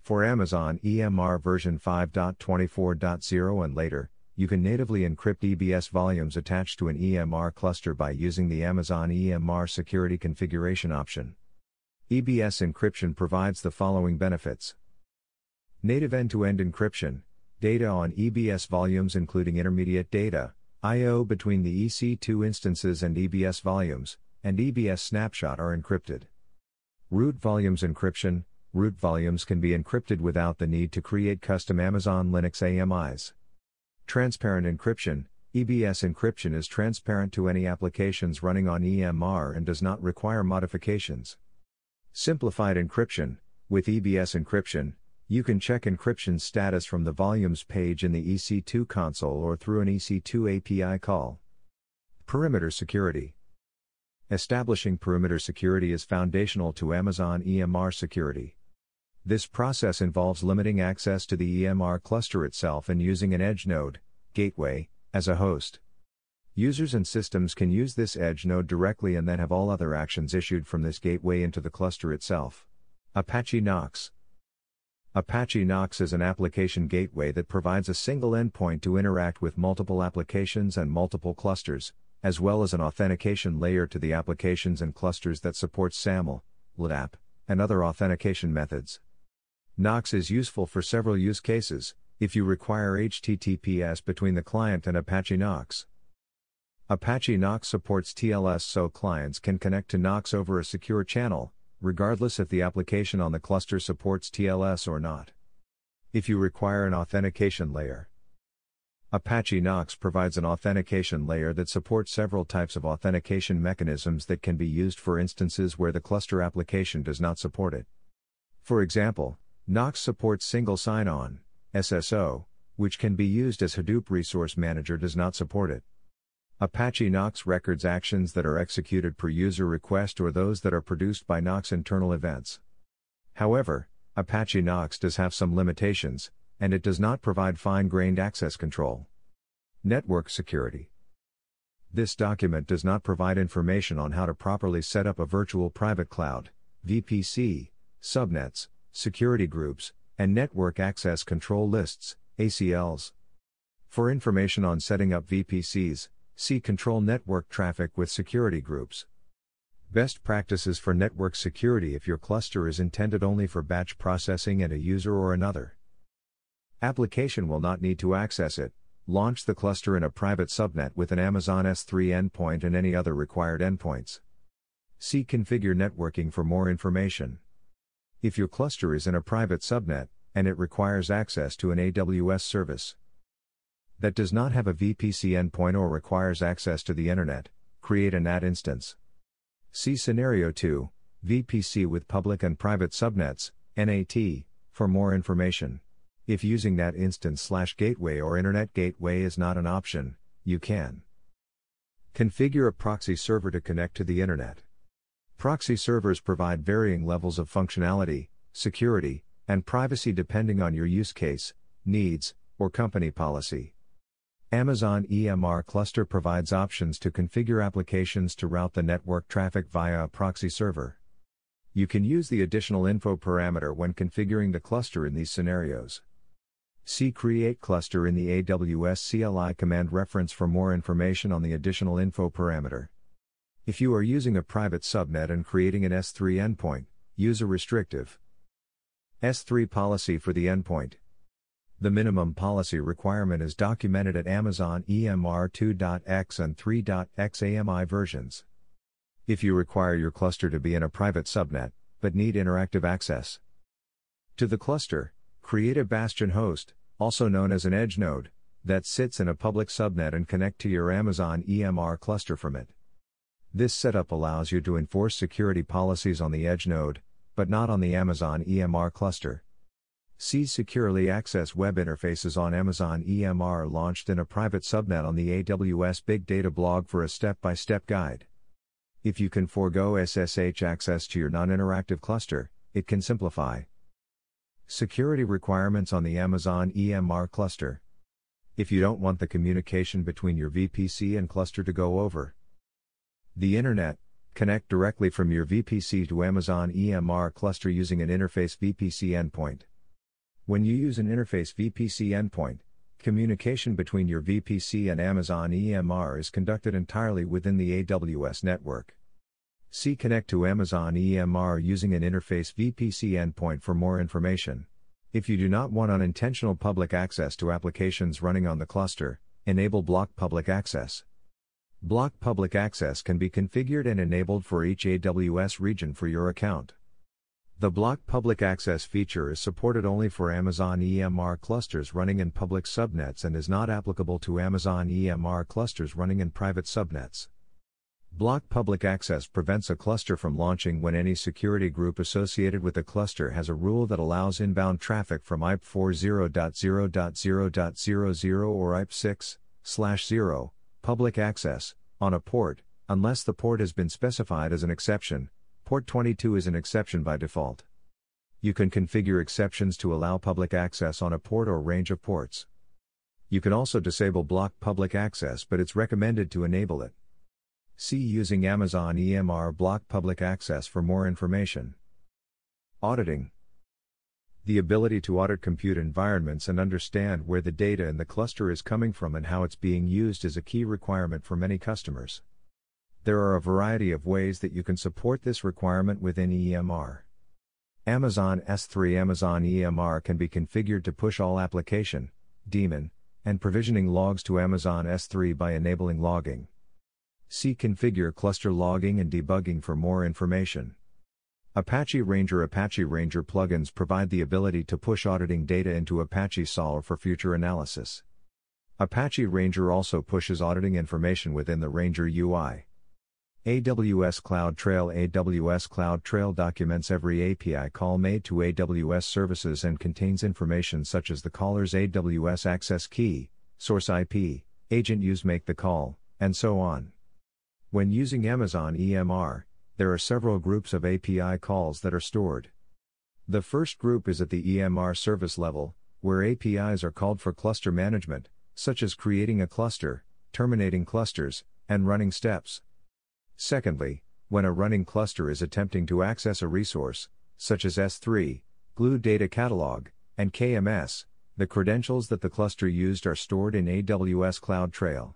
For Amazon EMR version 5.24.0 and later, you can natively encrypt EBS volumes attached to an EMR cluster by using the Amazon EMR Security Configuration option. EBS encryption provides the following benefits Native end to end encryption, data on EBS volumes including intermediate data, I.O. between the EC2 instances and EBS volumes, and EBS snapshot are encrypted. Root volumes encryption root volumes can be encrypted without the need to create custom Amazon Linux AMIs. Transparent encryption EBS encryption is transparent to any applications running on EMR and does not require modifications. Simplified encryption With EBS encryption, you can check encryption status from the volumes page in the EC2 console or through an EC2 API call. Perimeter security. Establishing perimeter security is foundational to Amazon EMR security. This process involves limiting access to the EMR cluster itself and using an edge node, gateway, as a host. Users and systems can use this edge node directly and then have all other actions issued from this gateway into the cluster itself. Apache Knox Apache Knox is an application gateway that provides a single endpoint to interact with multiple applications and multiple clusters, as well as an authentication layer to the applications and clusters that support SAML, LDAP, and other authentication methods. Knox is useful for several use cases, if you require HTTPS between the client and Apache Knox. Apache Knox supports TLS so clients can connect to Knox over a secure channel, regardless if the application on the cluster supports TLS or not. If you require an authentication layer, Apache Knox provides an authentication layer that supports several types of authentication mechanisms that can be used for instances where the cluster application does not support it. For example, Knox supports single sign on, SSO, which can be used as Hadoop Resource Manager does not support it. Apache Knox records actions that are executed per user request or those that are produced by Knox internal events. However, Apache Knox does have some limitations, and it does not provide fine grained access control. Network security. This document does not provide information on how to properly set up a virtual private cloud, VPC, subnets, security groups, and network access control lists, ACLs. For information on setting up VPCs, See Control Network Traffic with Security Groups. Best practices for network security if your cluster is intended only for batch processing and a user or another. Application will not need to access it. Launch the cluster in a private subnet with an Amazon S3 endpoint and any other required endpoints. See Configure Networking for more information. If your cluster is in a private subnet, and it requires access to an AWS service, that does not have a VPC endpoint or requires access to the Internet, create a NAT instance. See Scenario 2, VPC with public and private subnets, NAT, for more information. If using NAT instance slash gateway or Internet gateway is not an option, you can configure a proxy server to connect to the Internet. Proxy servers provide varying levels of functionality, security, and privacy depending on your use case, needs, or company policy. Amazon EMR Cluster provides options to configure applications to route the network traffic via a proxy server. You can use the additional info parameter when configuring the cluster in these scenarios. See Create Cluster in the AWS CLI command reference for more information on the additional info parameter. If you are using a private subnet and creating an S3 endpoint, use a restrictive S3 policy for the endpoint. The minimum policy requirement is documented at Amazon EMR 2.x and 3.x AMI versions. If you require your cluster to be in a private subnet, but need interactive access to the cluster, create a bastion host, also known as an edge node, that sits in a public subnet and connect to your Amazon EMR cluster from it. This setup allows you to enforce security policies on the edge node, but not on the Amazon EMR cluster. See Securely Access Web Interfaces on Amazon EMR launched in a private subnet on the AWS Big Data blog for a step by step guide. If you can forego SSH access to your non interactive cluster, it can simplify security requirements on the Amazon EMR cluster. If you don't want the communication between your VPC and cluster to go over The Internet, connect directly from your VPC to Amazon EMR cluster using an Interface VPC endpoint. When you use an Interface VPC endpoint, communication between your VPC and Amazon EMR is conducted entirely within the AWS network. See Connect to Amazon EMR using an Interface VPC endpoint for more information. If you do not want unintentional public access to applications running on the cluster, enable Block Public Access. Block public access can be configured and enabled for each AWS region for your account. The Block Public Access feature is supported only for Amazon EMR clusters running in public subnets and is not applicable to Amazon EMR clusters running in private subnets. Block public access prevents a cluster from launching when any security group associated with the cluster has a rule that allows inbound traffic from IP 40.0.0.00 or IP 6/0 public access, on a port, unless the port has been specified as an exception. Port 22 is an exception by default. You can configure exceptions to allow public access on a port or range of ports. You can also disable block public access, but it's recommended to enable it. See using Amazon EMR block public access for more information. Auditing the ability to audit compute environments and understand where the data in the cluster is coming from and how it's being used is a key requirement for many customers. There are a variety of ways that you can support this requirement within EMR. Amazon S3 Amazon EMR can be configured to push all application, daemon, and provisioning logs to Amazon S3 by enabling logging. See Configure Cluster Logging and Debugging for more information. Apache Ranger Apache Ranger plugins provide the ability to push auditing data into Apache Solr for future analysis. Apache Ranger also pushes auditing information within the Ranger UI. AWS CloudTrail AWS CloudTrail documents every API call made to AWS services and contains information such as the caller's AWS access key, source IP, agent use make the call, and so on. When using Amazon EMR, there are several groups of API calls that are stored. The first group is at the EMR service level, where APIs are called for cluster management, such as creating a cluster, terminating clusters, and running steps. Secondly, when a running cluster is attempting to access a resource, such as S3, Glue Data Catalog, and KMS, the credentials that the cluster used are stored in AWS CloudTrail.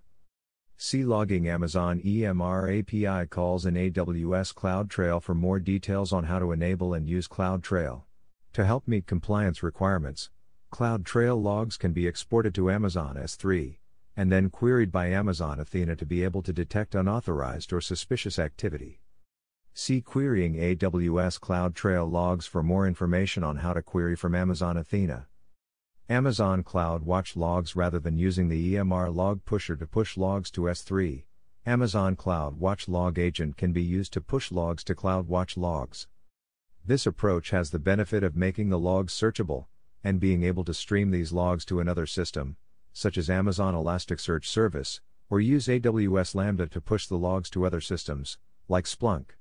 See logging Amazon EMR API calls in AWS CloudTrail for more details on how to enable and use CloudTrail. To help meet compliance requirements, CloudTrail logs can be exported to Amazon S3 and then queried by Amazon Athena to be able to detect unauthorized or suspicious activity. See Querying AWS CloudTrail logs for more information on how to query from Amazon Athena. Amazon CloudWatch logs rather than using the EMR log pusher to push logs to S3. Amazon CloudWatch log agent can be used to push logs to CloudWatch logs. This approach has the benefit of making the logs searchable and being able to stream these logs to another system, such as Amazon Elasticsearch Service, or use AWS Lambda to push the logs to other systems, like Splunk.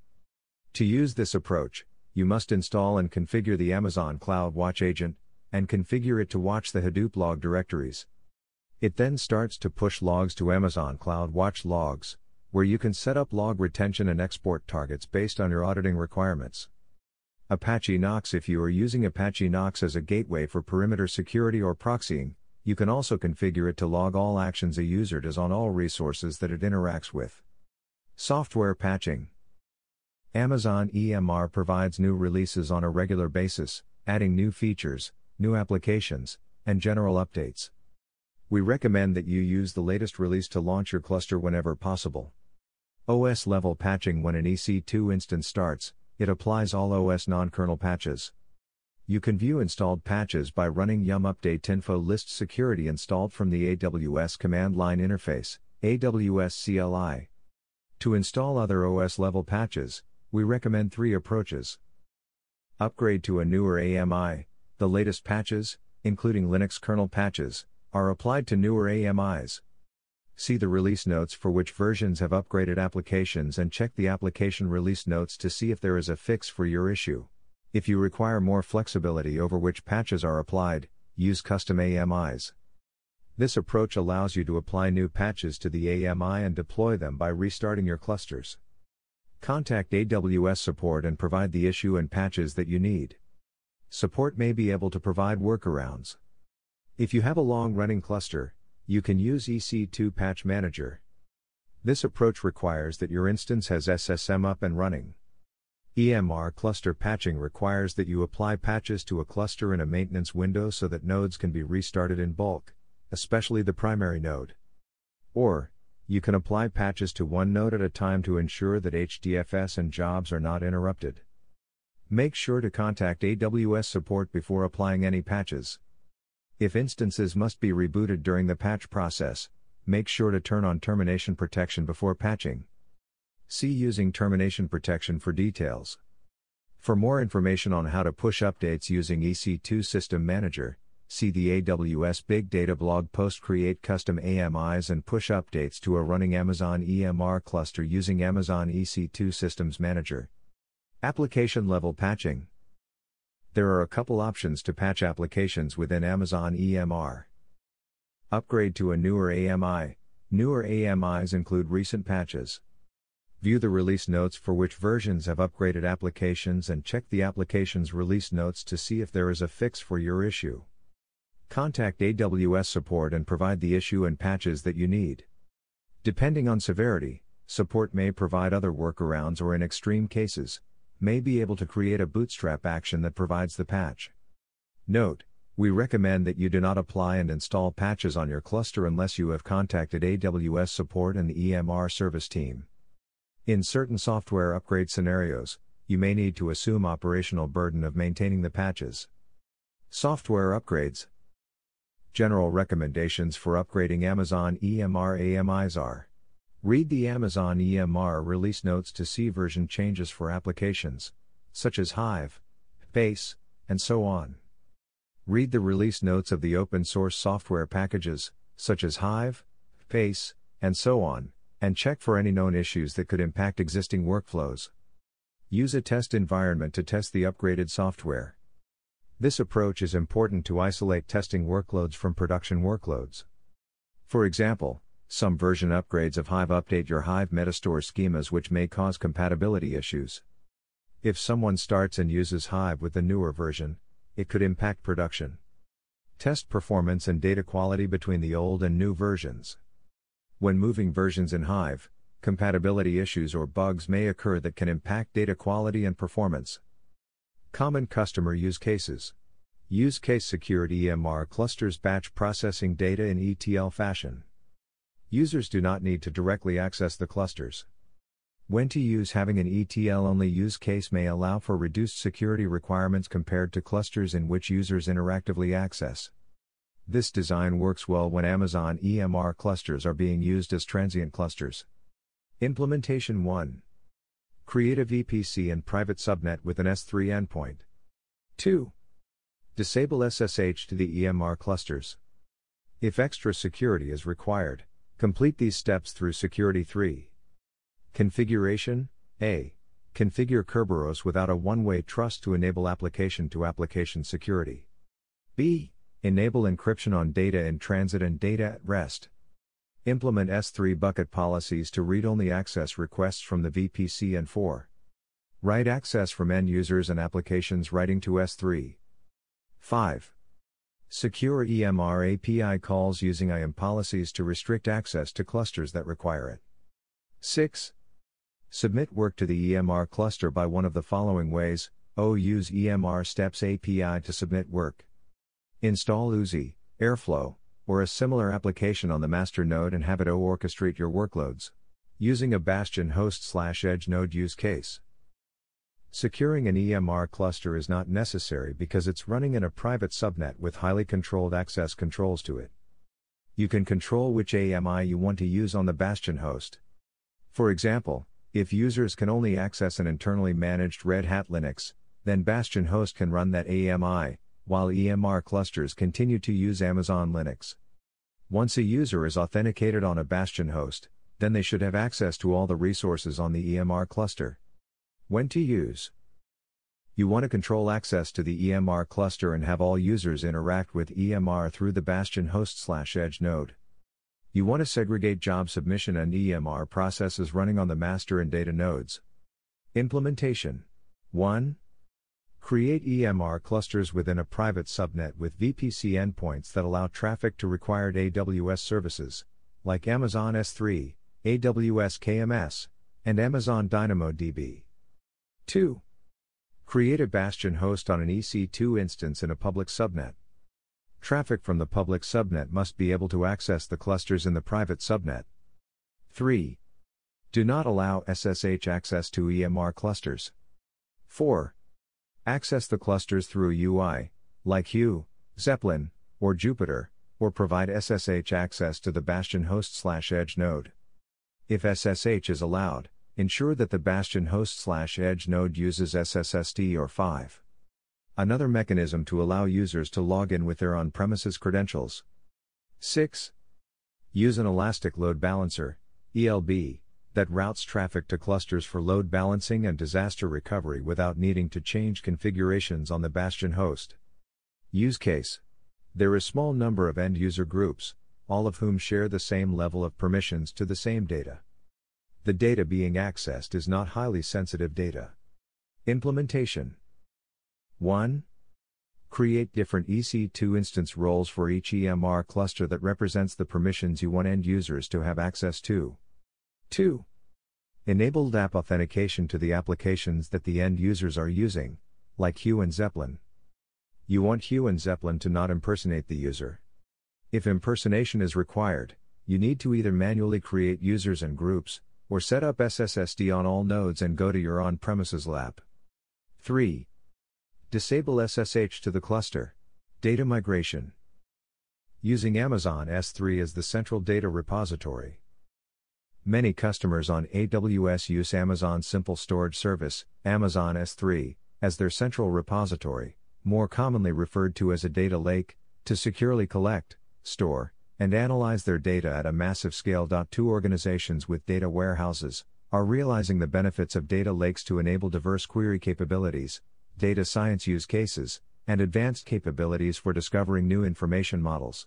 To use this approach, you must install and configure the Amazon CloudWatch agent, and configure it to watch the Hadoop log directories. It then starts to push logs to Amazon CloudWatch logs, where you can set up log retention and export targets based on your auditing requirements. Apache Knox If you are using Apache Knox as a gateway for perimeter security or proxying, you can also configure it to log all actions a user does on all resources that it interacts with. Software patching Amazon EMR provides new releases on a regular basis, adding new features, new applications, and general updates. We recommend that you use the latest release to launch your cluster whenever possible. OS level patching When an EC2 instance starts, it applies all OS non kernel patches. You can view installed patches by running yum update info list security installed from the AWS command line interface, AWS CLI. To install other OS level patches, we recommend three approaches. Upgrade to a newer AMI, the latest patches, including Linux kernel patches, are applied to newer AMIs. See the release notes for which versions have upgraded applications and check the application release notes to see if there is a fix for your issue. If you require more flexibility over which patches are applied, use custom AMIs. This approach allows you to apply new patches to the AMI and deploy them by restarting your clusters. Contact AWS support and provide the issue and patches that you need. Support may be able to provide workarounds. If you have a long running cluster, you can use EC2 Patch Manager. This approach requires that your instance has SSM up and running. EMR cluster patching requires that you apply patches to a cluster in a maintenance window so that nodes can be restarted in bulk, especially the primary node. Or, you can apply patches to one node at a time to ensure that HDFS and jobs are not interrupted. Make sure to contact AWS support before applying any patches. If instances must be rebooted during the patch process, make sure to turn on termination protection before patching. See using termination protection for details. For more information on how to push updates using EC2 System Manager, see the AWS Big Data blog post Create custom AMIs and push updates to a running Amazon EMR cluster using Amazon EC2 Systems Manager. Application level patching. There are a couple options to patch applications within Amazon EMR. Upgrade to a newer AMI. Newer AMIs include recent patches. View the release notes for which versions have upgraded applications and check the application's release notes to see if there is a fix for your issue. Contact AWS support and provide the issue and patches that you need. Depending on severity, support may provide other workarounds or in extreme cases, may be able to create a bootstrap action that provides the patch. Note, we recommend that you do not apply and install patches on your cluster unless you have contacted AWS support and the EMR service team. In certain software upgrade scenarios, you may need to assume operational burden of maintaining the patches. Software upgrades General recommendations for upgrading Amazon EMR AMIs are Read the Amazon EMR release notes to see version changes for applications, such as Hive, HBase, and so on. Read the release notes of the open source software packages, such as Hive, HBase, and so on, and check for any known issues that could impact existing workflows. Use a test environment to test the upgraded software. This approach is important to isolate testing workloads from production workloads. For example, some version upgrades of Hive update your Hive Metastore schemas which may cause compatibility issues. If someone starts and uses Hive with the newer version, it could impact production. Test performance and data quality between the old and new versions. When moving versions in Hive, compatibility issues or bugs may occur that can impact data quality and performance. Common customer use cases. Use case security EMR clusters batch processing data in ETL fashion. Users do not need to directly access the clusters. When to use having an ETL only use case may allow for reduced security requirements compared to clusters in which users interactively access. This design works well when Amazon EMR clusters are being used as transient clusters. Implementation 1 Create a VPC and private subnet with an S3 endpoint. 2. Disable SSH to the EMR clusters. If extra security is required, complete these steps through Security 3. Configuration A. Configure Kerberos without a one way trust to enable application to application security. B. Enable encryption on data in transit and data at rest. Implement S3 bucket policies to read only access requests from the VPC and 4. Write access from end users and applications writing to S3. 5. Secure EMR API calls using IAM policies to restrict access to clusters that require it. 6. Submit work to the EMR cluster by one of the following ways O. Use EMR Steps API to submit work. Install Oozie, Airflow, or a similar application on the master node and have it orchestrate your workloads. Using a Bastion host slash edge node use case. Securing an EMR cluster is not necessary because it's running in a private subnet with highly controlled access controls to it. You can control which AMI you want to use on the Bastion host. For example, if users can only access an internally managed Red Hat Linux, then Bastion host can run that AMI, while EMR clusters continue to use Amazon Linux. Once a user is authenticated on a Bastion host, then they should have access to all the resources on the EMR cluster. When to use You want to control access to the EMR cluster and have all users interact with EMR through the Bastion host slash edge node. You want to segregate job submission and EMR processes running on the master and data nodes. Implementation 1. Create EMR clusters within a private subnet with VPC endpoints that allow traffic to required AWS services, like Amazon S3, AWS KMS, and Amazon DynamoDB. 2. Create a bastion host on an EC2 instance in a public subnet. Traffic from the public subnet must be able to access the clusters in the private subnet. 3. Do not allow SSH access to EMR clusters. 4. Access the clusters through a UI, like Hue, Zeppelin, or Jupyter, or provide SSH access to the Bastion host slash edge node. If SSH is allowed, ensure that the Bastion host slash edge node uses SSSD or 5. Another mechanism to allow users to log in with their on premises credentials. 6. Use an elastic load balancer, ELB, that routes traffic to clusters for load balancing and disaster recovery without needing to change configurations on the Bastion host. Use case There is a small number of end user groups, all of whom share the same level of permissions to the same data. The data being accessed is not highly sensitive data. Implementation 1. Create different EC2 instance roles for each EMR cluster that represents the permissions you want end users to have access to. 2. Enable LDAP authentication to the applications that the end users are using, like Hue and Zeppelin. You want Hue and Zeppelin to not impersonate the user. If impersonation is required, you need to either manually create users and groups, or set up SSSD on all nodes and go to your on premises LDAP. 3. Disable SSH to the cluster. Data migration. Using Amazon S3 as the central data repository. Many customers on AWS use Amazon Simple Storage Service, Amazon S3, as their central repository, more commonly referred to as a data lake, to securely collect, store, and analyze their data at a massive scale. Two organizations with data warehouses are realizing the benefits of data lakes to enable diverse query capabilities, data science use cases, and advanced capabilities for discovering new information models.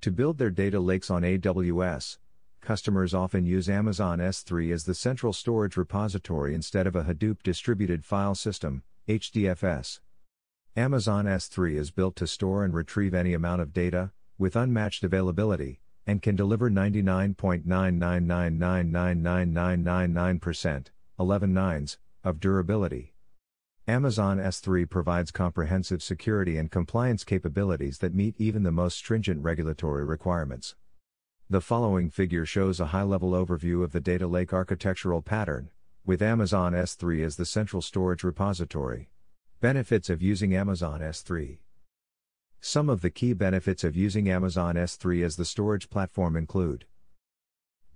To build their data lakes on AWS, customers often use Amazon S3 as the central storage repository instead of a Hadoop distributed file system, HDFS. Amazon S3 is built to store and retrieve any amount of data, with unmatched availability, and can deliver 99.999999999%, 11 nines, of durability. Amazon S3 provides comprehensive security and compliance capabilities that meet even the most stringent regulatory requirements. The following figure shows a high-level overview of the data lake architectural pattern, with Amazon S3 as the central storage repository. Benefits of using Amazon S3 Some of the key benefits of using Amazon S3 as the storage platform include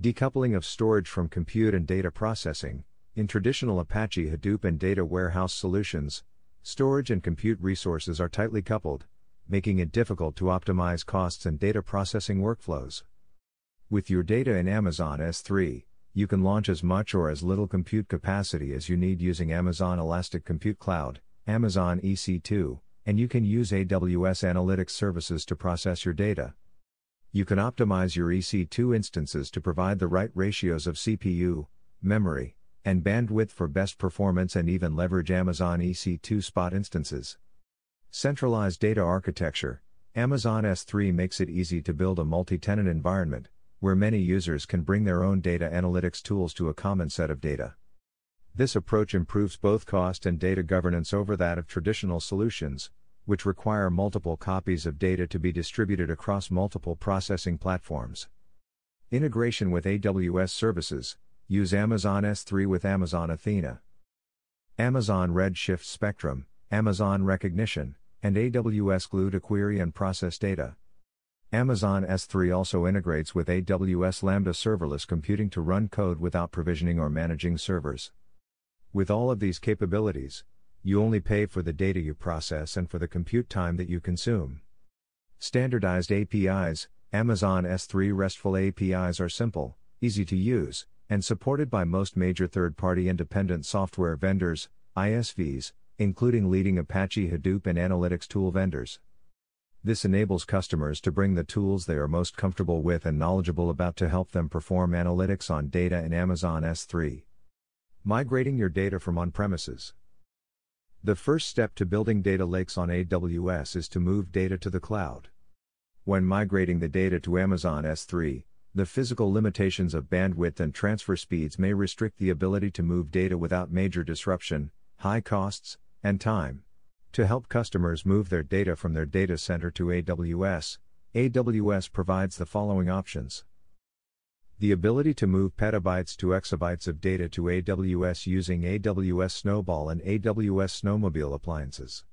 Decoupling of storage from compute and data processing. In traditional Apache Hadoop and data warehouse solutions, storage and compute resources are tightly coupled, making it difficult to optimize costs and data processing workflows. With your data in Amazon S3, you can launch as much or as little compute capacity as you need using Amazon Elastic Compute Cloud, Amazon EC2, and you can use AWS Analytics services to process your data. You can optimize your EC2 instances to provide the right ratios of CPU, memory, and bandwidth for best performance and even leverage Amazon EC2 spot instances. Centralized data architecture Amazon S3 makes it easy to build a multi tenant environment, where many users can bring their own data analytics tools to a common set of data. This approach improves both cost and data governance over that of traditional solutions, which require multiple copies of data to be distributed across multiple processing platforms. Integration with AWS services use Amazon S3 with Amazon Athena. Amazon Redshift Spectrum, Amazon Rekognition, and AWS Glue to query and process data. Amazon S3 also integrates with AWS Lambda serverless computing to run code without provisioning or managing servers. With all of these capabilities, you only pay for the data you process and for the compute time that you consume. Standardized APIs Amazon S3 RESTful APIs are simple, easy to use, and supported by most major third party independent software vendors, ISVs, including leading Apache Hadoop and analytics tool vendors. This enables customers to bring the tools they are most comfortable with and knowledgeable about to help them perform analytics on data in Amazon S3. Migrating your data from on premises. The first step to building data lakes on AWS is to move data to the cloud. When migrating the data to Amazon S3, the physical limitations of bandwidth and transfer speeds may restrict the ability to move data without major disruption, high costs, and time. To help customers move their data from their data center to AWS, AWS provides the following options. The ability to move petabytes to exabytes of data to AWS using AWS Snowball and AWS Snowmobile appliances.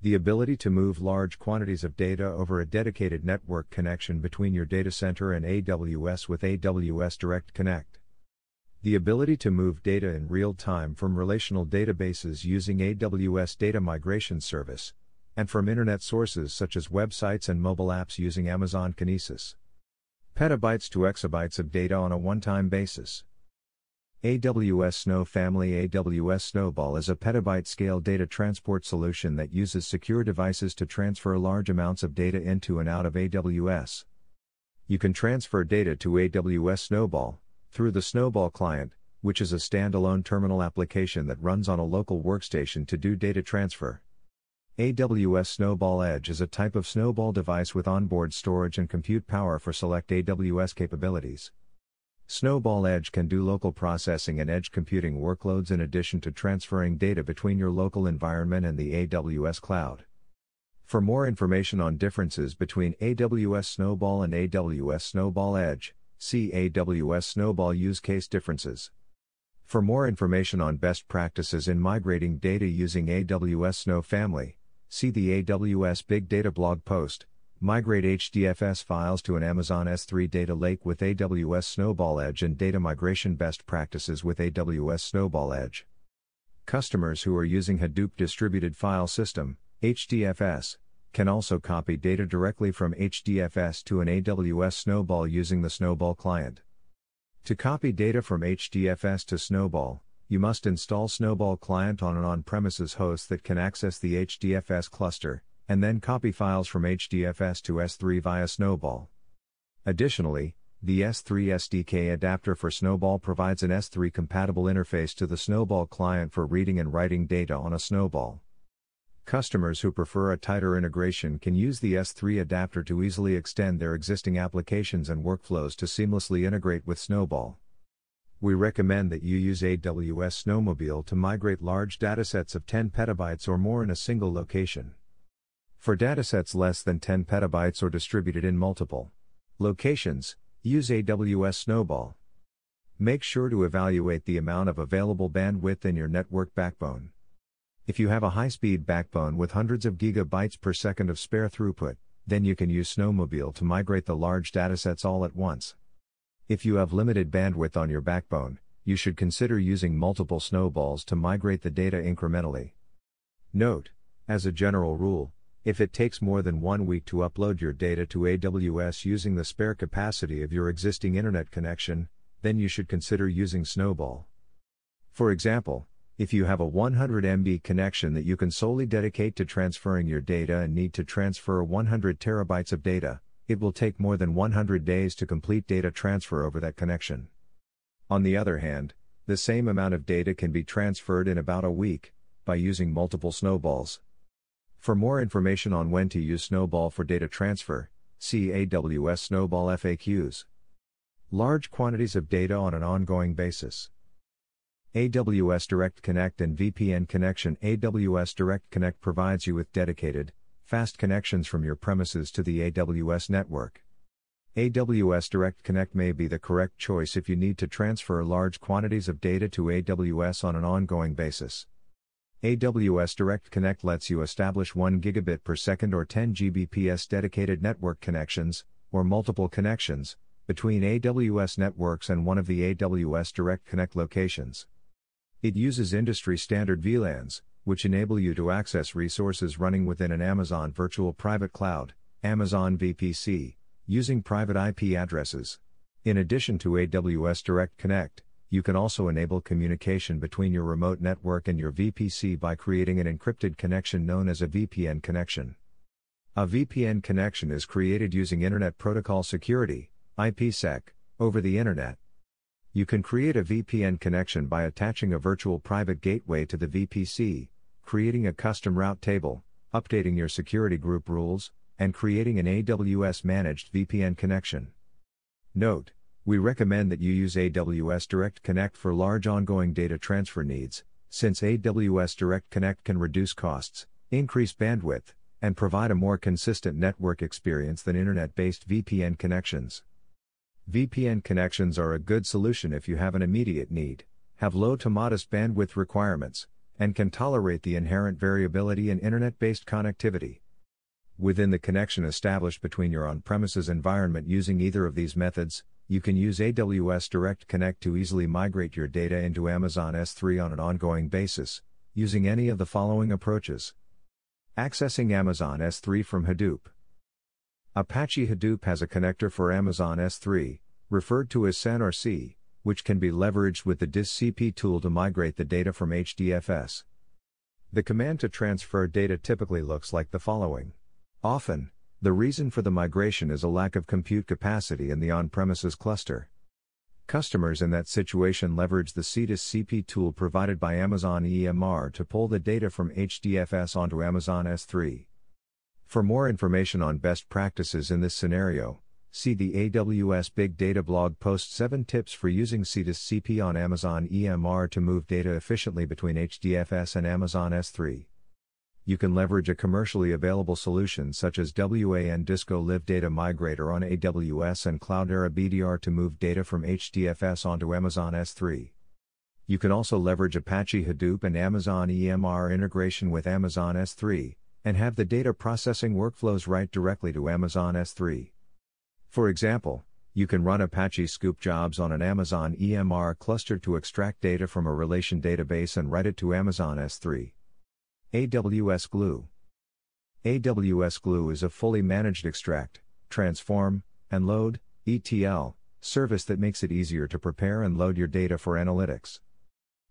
The ability to move large quantities of data over a dedicated network connection between your data center and AWS with AWS Direct Connect. The ability to move data in real time from relational databases using AWS Data Migration Service, and from internet sources such as websites and mobile apps using Amazon Kinesis petabytes to exabytes of data on a one time basis. AWS Snow Family AWS Snowball is a petabyte scale data transport solution that uses secure devices to transfer large amounts of data into and out of AWS. You can transfer data to AWS Snowball through the Snowball client, which is a standalone terminal application that runs on a local workstation to do data transfer. AWS Snowball Edge is a type of Snowball device with onboard storage and compute power for select AWS capabilities. Snowball Edge can do local processing and edge computing workloads in addition to transferring data between your local environment and the AWS cloud. For more information on differences between AWS Snowball and AWS Snowball Edge, see AWS Snowball use case differences. For more information on best practices in migrating data using AWS Snow Family, See the AWS Big Data blog post. Migrate HDFS files to an Amazon S3 data lake with AWS Snowball Edge and data migration best practices with AWS Snowball Edge. Customers who are using Hadoop Distributed File System, HDFS, can also copy data directly from HDFS to an AWS Snowball using the Snowball client. To copy data from HDFS to Snowball, you must install Snowball client on an on-premises host that can access the HDFS cluster, and then copy files from HDFS to S3 via Snowball. Additionally, the S3 SDK adapter for Snowball provides an S3 compatible interface to the Snowball client for reading and writing data on a Snowball. Customers who prefer a tighter integration can use the S3 adapter to easily extend their existing applications and workflows to seamlessly integrate with Snowball we recommend that you use AWS Snowmobile to migrate large datasets of 10 petabytes or more in a single location. For datasets less than 10 petabytes or distributed in multiple locations, use AWS Snowball. Make sure to evaluate the amount of available bandwidth in your network backbone. If you have a high speed backbone with hundreds of gigabytes per second of spare throughput, then you can use Snowmobile to migrate the large datasets all at once. If you have limited bandwidth on your backbone, you should consider using multiple snowballs to migrate the data incrementally. Note, as a general rule, if it takes more than one week to upload your data to AWS using the spare capacity of your existing internet connection, then you should consider using Snowball. For example, if you have a 100 MB connection that you can solely dedicate to transferring your data and need to transfer 100 terabytes of data, it will take more than 100 days to complete data transfer over that connection. On the other hand, the same amount of data can be transferred in about a week, by using multiple snowballs. For more information on when to use Snowball for data transfer, see AWS Snowball FAQs. Large quantities of data on an ongoing basis. AWS Direct Connect and VPN connection AWS Direct Connect provides you with dedicated, fast connections from your premises to the AWS network. AWS Direct Connect may be the correct choice if you need to transfer large quantities of data to AWS on an ongoing basis. AWS Direct Connect lets you establish 1 gigabit per second or 10 Gbps dedicated network connections, or multiple connections, between AWS networks and one of the AWS Direct Connect locations. It uses industry standard VLANs, which enable you to access resources running within an Amazon Virtual Private Cloud, Amazon VPC, using private IP addresses. In addition to AWS Direct Connect, you can also enable communication between your remote network and your VPC by creating an encrypted connection known as a VPN connection. A VPN connection is created using Internet Protocol Security, IPsec, over the Internet. You can create a VPN connection by attaching a virtual private gateway to the VPC, creating a custom route table, updating your security group rules, and creating an AWS managed VPN connection. Note, we recommend that you use AWS Direct Connect for large ongoing data transfer needs, since AWS Direct Connect can reduce costs, increase bandwidth, and provide a more consistent network experience than internet based VPN connections. VPN connections are a good solution if you have an immediate need, have low to modest bandwidth requirements, and can tolerate the inherent variability in internet based connectivity. Within the connection established between your on premises environment using either of these methods, you can use AWS Direct Connect to easily migrate your data into Amazon S3 on an ongoing basis, using any of the following approaches. Accessing Amazon S3 from Hadoop. Apache Hadoop has a connector for Amazon S3, referred to as SAN-RC, which can be leveraged with the DistCp tool to migrate the data from HDFS. The command to transfer data typically looks like the following. Often, the reason for the migration is a lack of compute capacity in the on premises cluster. Customers in that situation leverage the S3DistCp tool provided by Amazon EMR to pull the data from HDFS onto Amazon S3. For more information on best practices in this scenario, see the AWS Big Data blog post 7 tips for using S3DistCp on Amazon EMR to move data efficiently between HDFS and Amazon S3. You can leverage a commercially available solution such as WANdisco Live Data Migrator on AWS and Cloudera BDR to move data from HDFS onto Amazon S3. You can also leverage Apache Hadoop and Amazon EMR integration with Amazon S3 and have the data processing workflows write directly to Amazon S3. For example, you can run Apache Sqoop jobs on an Amazon EMR cluster to extract data from a relation database and write it to Amazon S3. AWS Glue AWS Glue is a fully managed extract, transform, and load ETL service that makes it easier to prepare and load your data for analytics.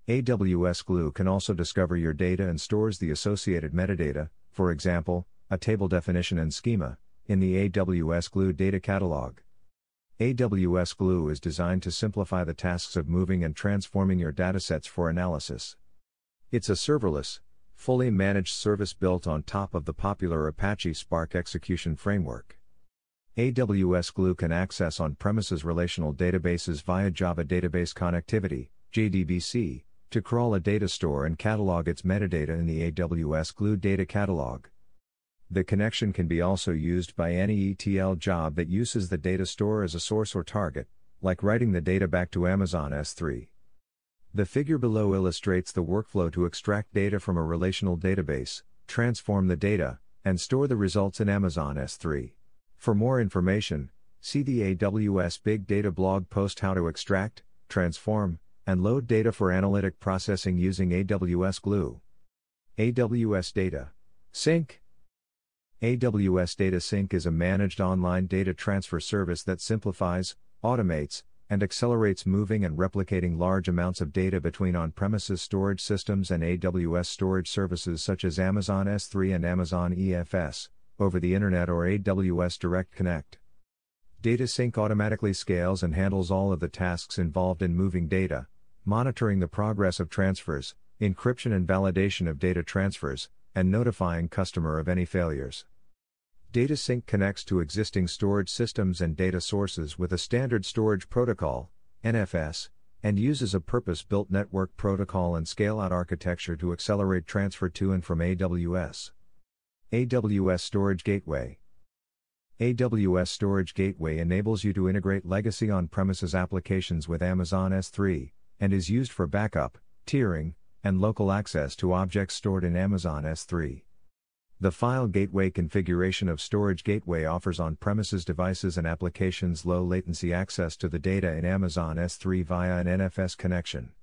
AWS Glue can also discover your data and stores the associated metadata, for example, a table definition and schema, in the AWS Glue data catalog. AWS Glue is designed to simplify the tasks of moving and transforming your datasets for analysis. It's a serverless, fully managed service built on top of the popular Apache Spark execution framework. AWS Glue can access on premises relational databases via Java Database Connectivity, JDBC, to crawl a data store and catalog its metadata in the AWS Glue data catalog. The connection can be also used by any ETL job that uses the data store as a source or target, like writing the data back to Amazon S3. The figure below illustrates the workflow to extract data from a relational database, transform the data, and store the results in Amazon S3. For more information, see the AWS Big Data blog post How to Extract, Transform, and load data for analytic processing using AWS Glue. AWS Data Sync AWS Data Sync is a managed online data transfer service that simplifies, automates, and accelerates moving and replicating large amounts of data between on premises storage systems and AWS storage services such as Amazon S3 and Amazon EFS, over the Internet or AWS Direct Connect. Data Sync automatically scales and handles all of the tasks involved in moving data, monitoring the progress of transfers, encryption and validation of data transfers, and notifying customer of any failures. Data Sync connects to existing storage systems and data sources with a standard storage protocol, NFS, and uses a purpose built network protocol and scale out architecture to accelerate transfer to and from AWS. AWS Storage Gateway AWS Storage Gateway enables you to integrate legacy on premises applications with Amazon S3, and is used for backup, tiering, and local access to objects stored in Amazon S3. The File Gateway configuration of Storage Gateway offers on premises devices and applications low latency access to the data in Amazon S3 via an NFS connection.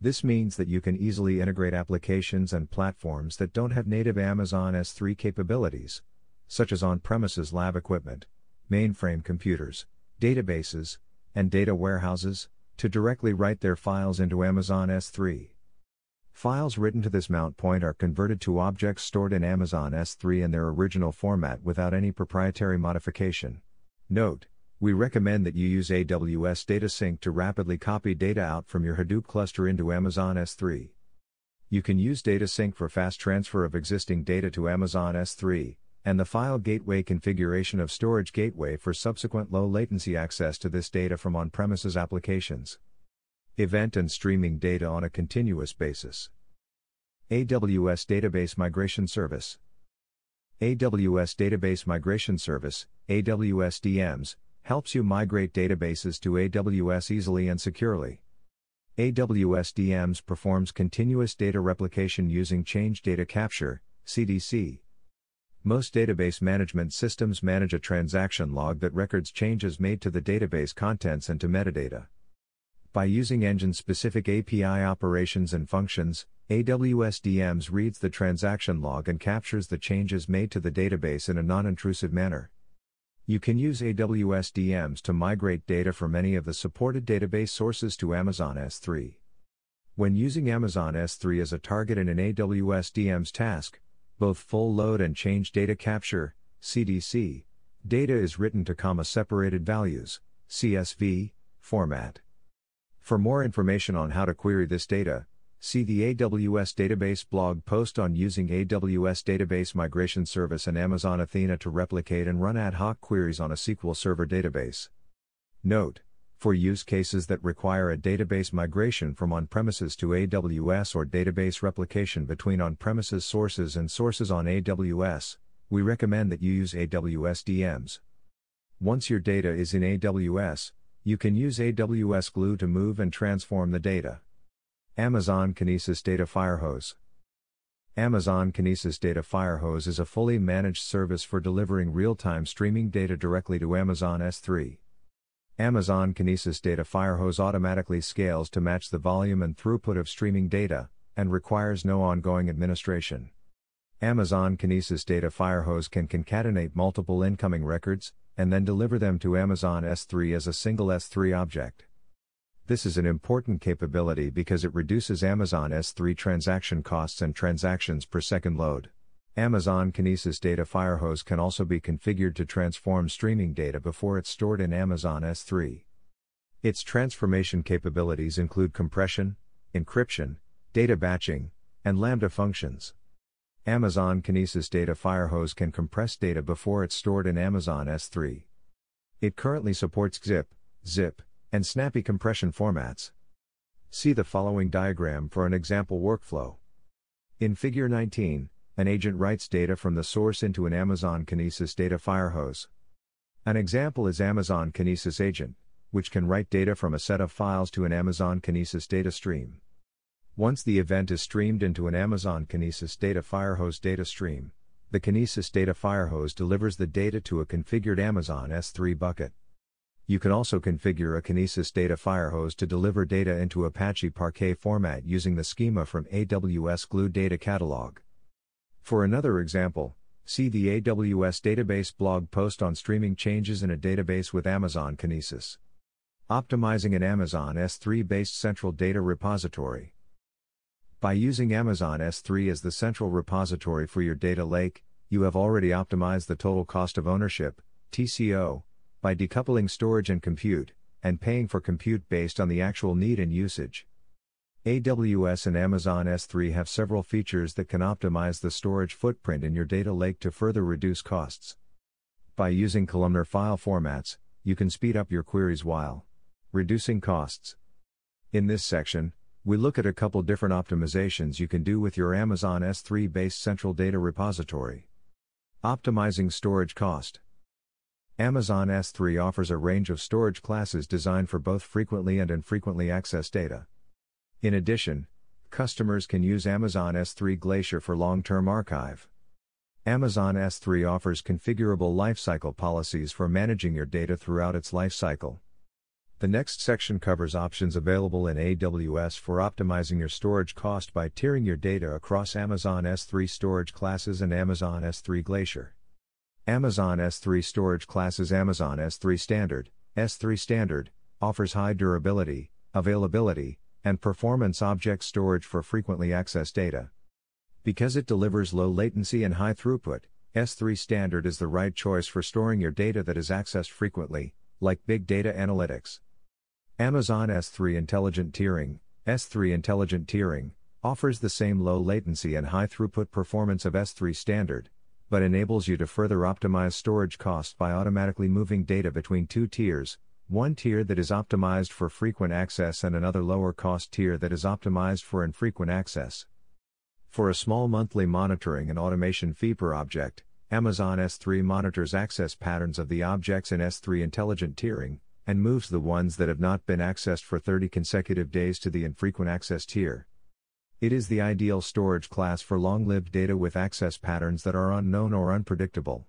This means that you can easily integrate applications and platforms that don't have native Amazon S3 capabilities, such as on premises lab equipment, mainframe computers, databases, and data warehouses, to directly write their files into Amazon S3. Files written to this mount point are converted to objects stored in Amazon S3 in their original format without any proprietary modification. Note, we recommend that you use AWS Data Sync to rapidly copy data out from your Hadoop cluster into Amazon S3. You can use Data Sync for fast transfer of existing data to Amazon S3, and the File Gateway configuration of Storage Gateway for subsequent low latency access to this data from on premises applications. Event and streaming data on a continuous basis. AWS Database Migration Service AWS Database Migration Service, AWS DMS, helps you migrate databases to AWS easily and securely. AWS DMS performs continuous data replication using Change Data Capture, CDC. Most database management systems manage a transaction log that records changes made to the database contents and to metadata. By using engine specific API operations and functions, AWS DMS reads the transaction log and captures the changes made to the database in a non intrusive manner. You can use AWS DMS to migrate data from any of the supported database sources to Amazon S3. When using Amazon S3 as a target in an AWS DMS task, both full load and change data capture, CDC, data is written to comma separated values, CSV, format. For more information on how to query this data, See the AWS Database blog post on using AWS Database Migration Service and Amazon Athena to replicate and run ad hoc queries on a SQL Server database. Note, for use cases that require a database migration from on premises to AWS or database replication between on premises sources and sources on AWS, we recommend that you use AWS DMS. Once your data is in AWS, you can use AWS Glue to move and transform the data. Amazon Kinesis Data Firehose Amazon Kinesis Data Firehose is a fully managed service for delivering real time streaming data directly to Amazon S3. Amazon Kinesis Data Firehose automatically scales to match the volume and throughput of streaming data, and requires no ongoing administration. Amazon Kinesis Data Firehose can concatenate multiple incoming records, and then deliver them to Amazon S3 as a single S3 object. This is an important capability because it reduces Amazon S3 transaction costs and transactions per second load. Amazon Kinesis Data Firehose can also be configured to transform streaming data before it's stored in Amazon S3. Its transformation capabilities include compression, encryption, data batching, and Lambda functions. Amazon Kinesis Data Firehose can compress data before it's stored in Amazon S3. It currently supports GZIP, ZIP, and snappy compression formats. See the following diagram for an example workflow. In Figure 19, an agent writes data from the source into an Amazon Kinesis data firehose. An example is Amazon Kinesis Agent, which can write data from a set of files to an Amazon Kinesis data stream. Once the event is streamed into an Amazon Kinesis data firehose data stream, the Kinesis data firehose delivers the data to a configured Amazon S3 bucket. You can also configure a Kinesis data firehose to deliver data into Apache Parquet format using the schema from AWS Glue Data Catalog. For another example, see the AWS Database blog post on streaming changes in a database with Amazon Kinesis. Optimizing an Amazon S3 based central data repository. By using Amazon S3 as the central repository for your data lake, you have already optimized the total cost of ownership, TCO, by decoupling storage and compute, and paying for compute based on the actual need and usage. AWS and Amazon S3 have several features that can optimize the storage footprint in your data lake to further reduce costs. By using columnar file formats, you can speed up your queries while reducing costs. In this section, we look at a couple different optimizations you can do with your Amazon S3 based central data repository. Optimizing storage cost. Amazon S3 offers a range of storage classes designed for both frequently and infrequently accessed data. In addition, customers can use Amazon S3 Glacier for long term archive. Amazon S3 offers configurable lifecycle policies for managing your data throughout its lifecycle. The next section covers options available in AWS for optimizing your storage cost by tiering your data across Amazon S3 storage classes and Amazon S3 Glacier. Amazon S3 storage classes Amazon S3 Standard, S3 Standard, offers high durability, availability, and performance object storage for frequently accessed data. Because it delivers low latency and high throughput, S3 Standard is the right choice for storing your data that is accessed frequently, like big data analytics. Amazon S3 Intelligent Tiering, S3 Intelligent Tiering, offers the same low latency and high throughput performance of S3 Standard, but enables you to further optimize storage costs by automatically moving data between two tiers, one tier that is optimized for frequent access and another lower cost tier that is optimized for infrequent access. For a small monthly monitoring and automation fee per object, Amazon S3 monitors access patterns of the objects in S3 intelligent tiering, and moves the ones that have not been accessed for 30 consecutive days to the infrequent access tier. It is the ideal storage class for long lived data with access patterns that are unknown or unpredictable.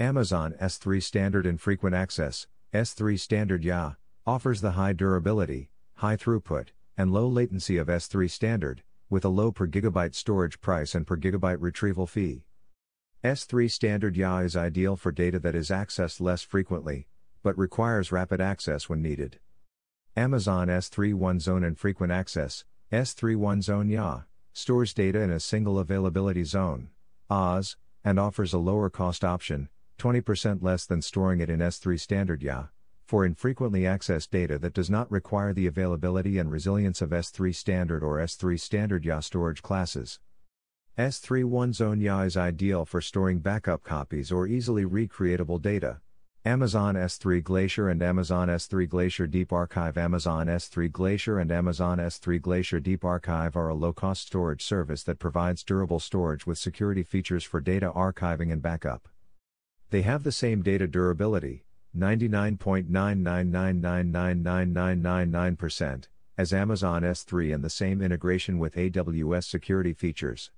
Amazon S3 Standard Infrequent Access, S3 Standard IA, offers the high durability, high throughput, and low latency of S3 Standard, with a low per gigabyte storage price and per gigabyte retrieval fee. S3 Standard IA is ideal for data that is accessed less frequently, but requires rapid access when needed. Amazon S3 One Zone Infrequent Access, S3 One Zone IA, stores data in a single availability zone, AAZ, and offers a lower cost option, 20% less than storing it in S3 Standard IA, for infrequently accessed data that does not require the availability and resilience of S3 Standard or S3 Standard IA storage classes. S3 One Zone IA is ideal for storing backup copies or easily recreatable data. Amazon S3 Glacier and Amazon S3 Glacier Deep Archive Amazon S3 Glacier and Amazon S3 Glacier Deep Archive are a low cost storage service that provides durable storage with security features for data archiving and backup. They have the same data durability, 99.999999999%, as Amazon S3 and the same integration with AWS security features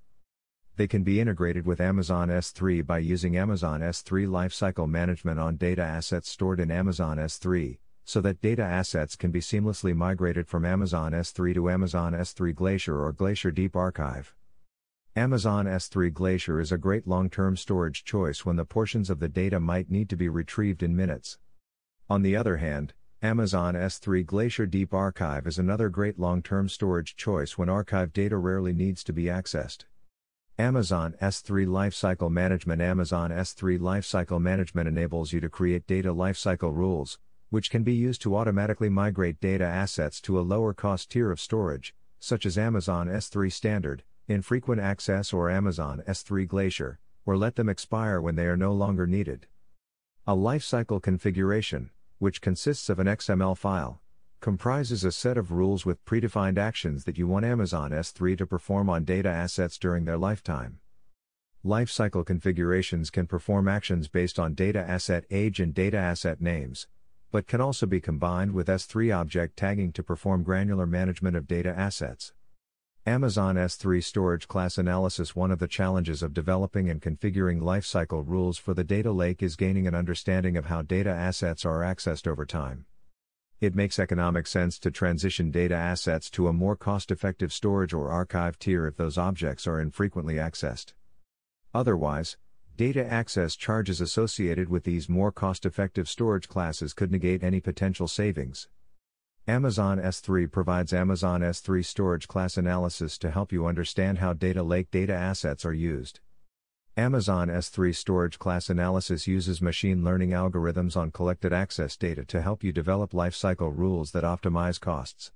they can be integrated with Amazon S3 by using Amazon S3 Lifecycle Management on data assets stored in Amazon S3, so that data assets can be seamlessly migrated from Amazon S3 to Amazon S3 Glacier or Glacier Deep Archive. Amazon S3 Glacier is a great long term storage choice when the portions of the data might need to be retrieved in minutes. On the other hand, Amazon S3 Glacier Deep Archive is another great long term storage choice when archive data rarely needs to be accessed. Amazon S3 Lifecycle Management Amazon S3 Lifecycle Management enables you to create data lifecycle rules, which can be used to automatically migrate data assets to a lower cost tier of storage, such as Amazon S3 Standard, Infrequent Access, or Amazon S3 Glacier, or let them expire when they are no longer needed. A lifecycle configuration, which consists of an XML file, comprises a set of rules with predefined actions that you want Amazon S3 to perform on data assets during their lifetime. Lifecycle configurations can perform actions based on data asset age and data asset names, but can also be combined with S3 object tagging to perform granular management of data assets. Amazon S3 Storage Class Analysis One of the challenges of developing and configuring lifecycle rules for the data lake is gaining an understanding of how data assets are accessed over time it makes economic sense to transition data assets to a more cost effective storage or archive tier if those objects are infrequently accessed. Otherwise, data access charges associated with these more cost effective storage classes could negate any potential savings. Amazon S3 provides Amazon S3 storage class analysis to help you understand how data lake data assets are used. Amazon S3 Storage Class Analysis uses machine learning algorithms on collected access data to help you develop lifecycle rules that optimize costs.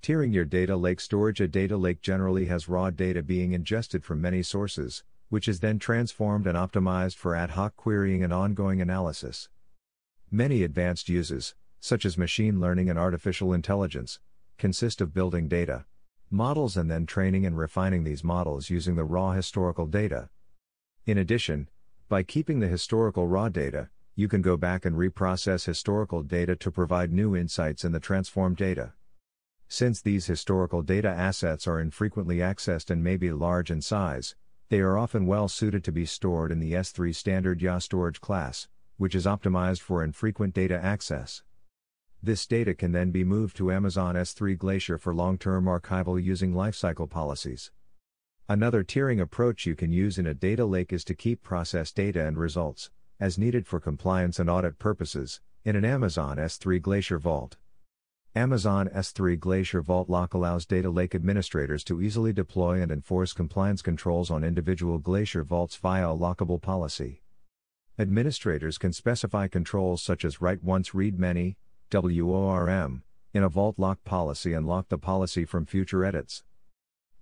Tiering your data lake storage A data lake generally has raw data being ingested from many sources, which is then transformed and optimized for ad hoc querying and ongoing analysis. Many advanced uses, such as machine learning and artificial intelligence, consist of building data models and then training and refining these models using the raw historical data. In addition, by keeping the historical raw data, you can go back and reprocess historical data to provide new insights in the transformed data. Since these historical data assets are infrequently accessed and may be large in size, they are often well suited to be stored in the S3 standard IA storage class, which is optimized for infrequent data access. This data can then be moved to Amazon S3 Glacier for long term archival using lifecycle policies. Another tiering approach you can use in a data lake is to keep process data and results, as needed for compliance and audit purposes, in an Amazon S3 Glacier Vault. Amazon S3 Glacier Vault Lock allows data lake administrators to easily deploy and enforce compliance controls on individual Glacier vaults via a lockable policy. Administrators can specify controls such as write once read many, WORM, in a vault lock policy and lock the policy from future edits.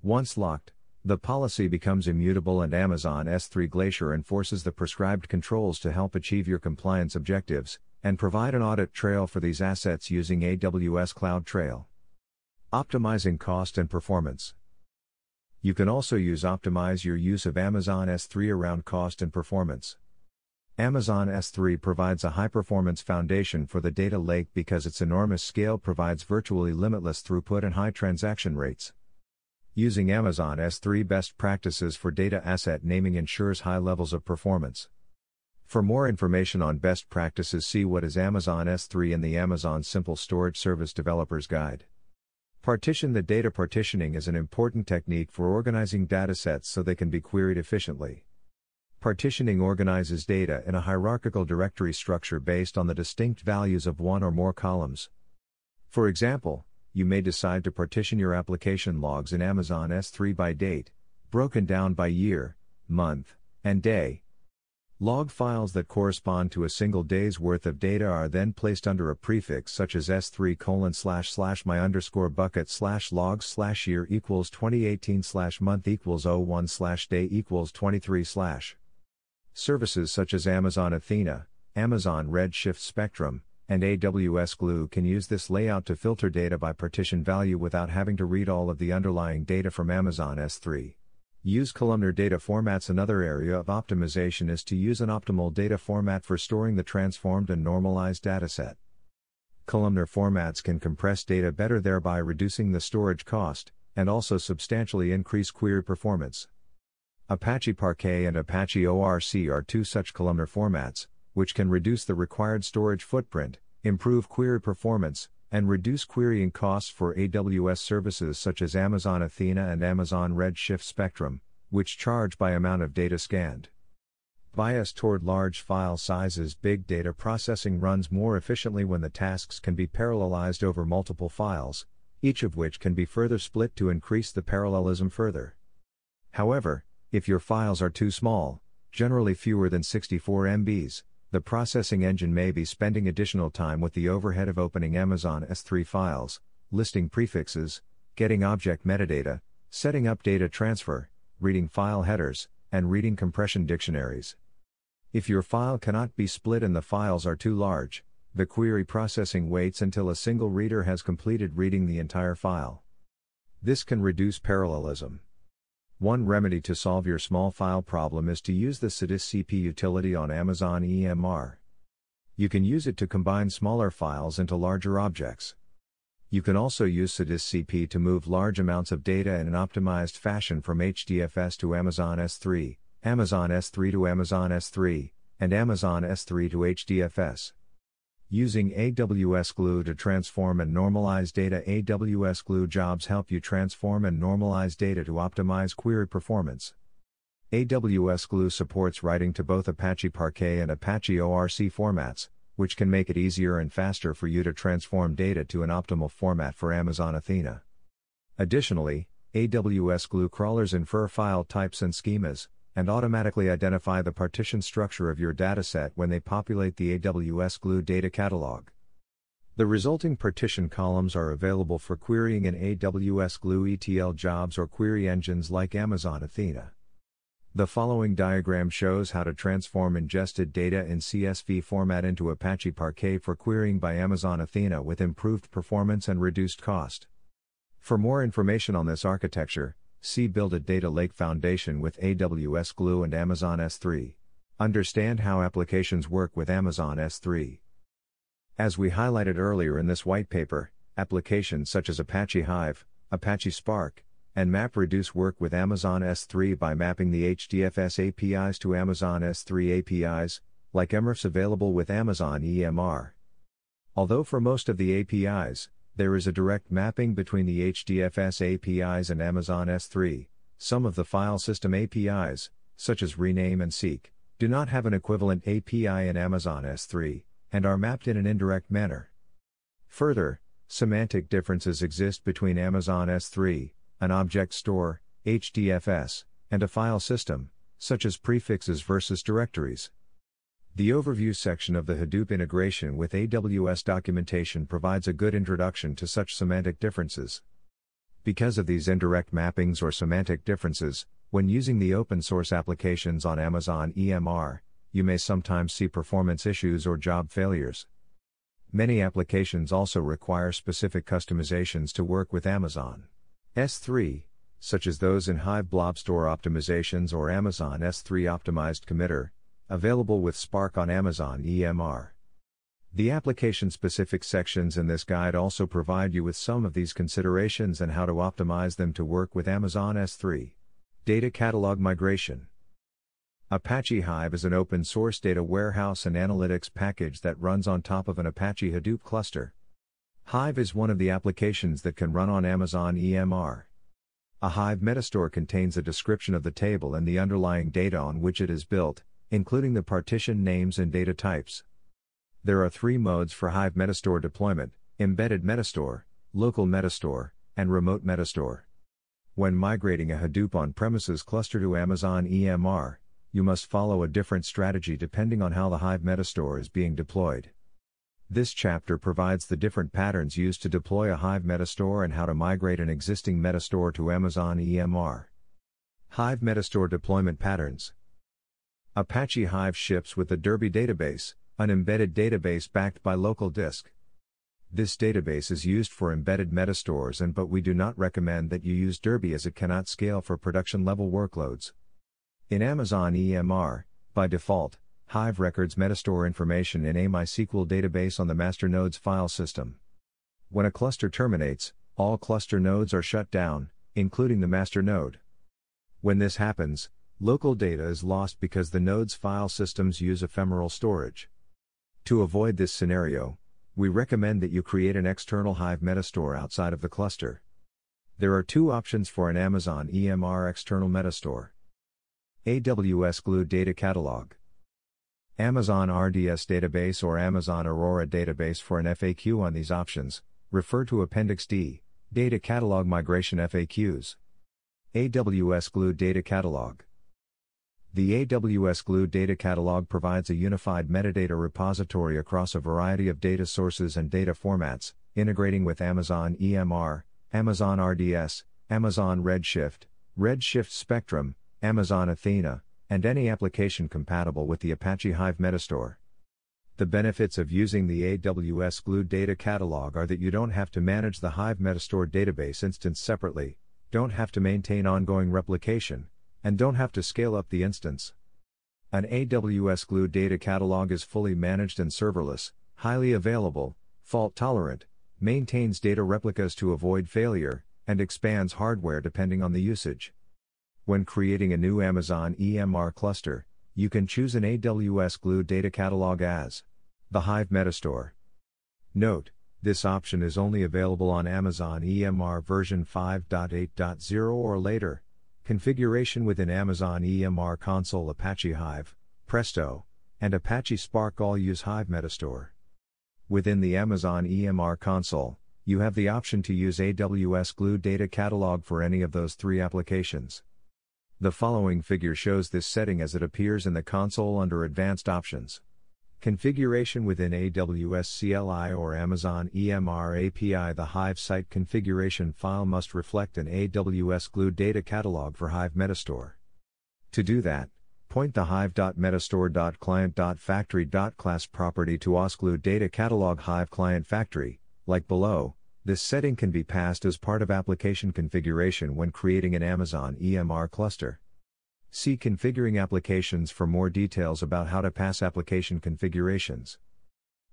Once locked, the policy becomes immutable and Amazon S3 Glacier enforces the prescribed controls to help achieve your compliance objectives and provide an audit trail for these assets using AWS CloudTrail. Optimizing cost and performance. You can also use optimize your use of Amazon S3 around cost and performance. Amazon S3 provides a high performance foundation for the data lake because its enormous scale provides virtually limitless throughput and high transaction rates. Using Amazon S3 best practices for data asset naming ensures high levels of performance. For more information on best practices, see what is Amazon S3 in the Amazon Simple Storage Service Developer's Guide. Partition the data partitioning is an important technique for organizing datasets so they can be queried efficiently. Partitioning organizes data in a hierarchical directory structure based on the distinct values of one or more columns. For example, you may decide to partition your application logs in Amazon S3 by date, broken down by year, month, and day, Log files that correspond to a single day's worth of data are then placed under a prefix such as s3 colon slash slash my underscore bucket slash slash year equals 2018 slash month equals 01 slash day equals 23 slash. Services such as Amazon Athena, Amazon Redshift Spectrum, and AWS Glue can use this layout to filter data by partition value without having to read all of the underlying data from Amazon S3. Use columnar data formats. Another area of optimization is to use an optimal data format for storing the transformed and normalized dataset. Columnar formats can compress data better, thereby reducing the storage cost, and also substantially increase query performance. Apache Parquet and Apache ORC are two such columnar formats, which can reduce the required storage footprint, improve query performance, and reduce querying costs for AWS services such as Amazon Athena and Amazon Redshift Spectrum, which charge by amount of data scanned. Bias toward large file sizes Big data processing runs more efficiently when the tasks can be parallelized over multiple files, each of which can be further split to increase the parallelism further. However, if your files are too small, generally fewer than 64 MBs, the processing engine may be spending additional time with the overhead of opening Amazon S3 files, listing prefixes, getting object metadata, setting up data transfer, reading file headers, and reading compression dictionaries. If your file cannot be split and the files are too large, the query processing waits until a single reader has completed reading the entire file. This can reduce parallelism. One remedy to solve your small file problem is to use the CP utility on Amazon EMR. You can use it to combine smaller files into larger objects. You can also use CP to move large amounts of data in an optimized fashion from HDFS to Amazon S3, Amazon S3 to Amazon S3, and Amazon S3 to HDFS. Using AWS Glue to transform and normalize data. AWS Glue jobs help you transform and normalize data to optimize query performance. AWS Glue supports writing to both Apache Parquet and Apache ORC formats, which can make it easier and faster for you to transform data to an optimal format for Amazon Athena. Additionally, AWS Glue crawlers infer file types and schemas, and automatically identify the partition structure of your dataset when they populate the AWS Glue data catalog. The resulting partition columns are available for querying in AWS Glue ETL jobs or query engines like Amazon Athena. The following diagram shows how to transform ingested data in CSV format into Apache Parquet for querying by Amazon Athena with improved performance and reduced cost. For more information on this architecture, See Build a Data Lake Foundation with AWS Glue and Amazon S3. Understand how applications work with Amazon S3. As we highlighted earlier in this white paper, applications such as Apache Hive, Apache Spark, and MapReduce work with Amazon S3 by mapping the HDFS APIs to Amazon S3 APIs, like EMRFS available with Amazon EMR. Although for most of the APIs, there is a direct mapping between the HDFS APIs and Amazon S3. Some of the file system APIs, such as rename and seek, do not have an equivalent API in Amazon S3 and are mapped in an indirect manner. Further, semantic differences exist between Amazon S3, an object store, HDFS, and a file system, such as prefixes versus directories. The overview section of the Hadoop integration with AWS documentation provides a good introduction to such semantic differences. Because of these indirect mappings or semantic differences, when using the open source applications on Amazon EMR, you may sometimes see performance issues or job failures. Many applications also require specific customizations to work with Amazon S3, such as those in Hive Blob Store optimizations or Amazon S3 optimized committer, Available with Spark on Amazon EMR. The application specific sections in this guide also provide you with some of these considerations and how to optimize them to work with Amazon S3. Data Catalog Migration Apache Hive is an open source data warehouse and analytics package that runs on top of an Apache Hadoop cluster. Hive is one of the applications that can run on Amazon EMR. A Hive metastore contains a description of the table and the underlying data on which it is built, including the partition names and data types. There are three modes for Hive Metastore deployment embedded Metastore, local Metastore, and remote Metastore. When migrating a Hadoop on premises cluster to Amazon EMR, you must follow a different strategy depending on how the Hive Metastore is being deployed. This chapter provides the different patterns used to deploy a Hive Metastore and how to migrate an existing Metastore to Amazon EMR. Hive Metastore deployment patterns. Apache Hive ships with the Derby database, an embedded database backed by local disk. This database is used for embedded metastores and but we do not recommend that you use Derby as it cannot scale for production level workloads. In Amazon EMR, by default, Hive records metastore information in a MySQL database on the master node's file system. When a cluster terminates, all cluster nodes are shut down, including the master node. When this happens, Local data is lost because the node's file systems use ephemeral storage. To avoid this scenario, we recommend that you create an external Hive metastore outside of the cluster. There are two options for an Amazon EMR external metastore. AWS Glue Data Catalog. Amazon RDS database or Amazon Aurora database for an FAQ on these options, refer to Appendix D, Data Catalog Migration FAQs. AWS Glue Data Catalog. The AWS Glue Data Catalog provides a unified metadata repository across a variety of data sources and data formats, integrating with Amazon EMR, Amazon RDS, Amazon Redshift, Redshift Spectrum, Amazon Athena, and any application compatible with the Apache Hive Metastore. The benefits of using the AWS Glue Data Catalog are that you don't have to manage the Hive Metastore database instance separately, don't have to maintain ongoing replication, and don't have to scale up the instance. An AWS Glue data catalog is fully managed and serverless, highly available, fault tolerant, maintains data replicas to avoid failure, and expands hardware depending on the usage. When creating a new Amazon EMR cluster, you can choose an AWS Glue data catalog as the Hive Metastore. Note, this option is only available on Amazon EMR version 5.8.0 or later, Configuration within Amazon EMR Console Apache Hive, Presto, and Apache Spark all use Hive Metastore. Within the Amazon EMR console, you have the option to use AWS Glue Data Catalog for any of those three applications. The following figure shows this setting as it appears in the console under Advanced Options. Configuration within AWS CLI or Amazon EMR API The Hive site configuration file must reflect an AWS Glue data catalog for Hive Metastore. To do that, point the hive.metastore.client.factory.class property to OSGlue data catalog Hive client factory, like below. This setting can be passed as part of application configuration when creating an Amazon EMR cluster. See Configuring Applications for more details about how to pass application configurations.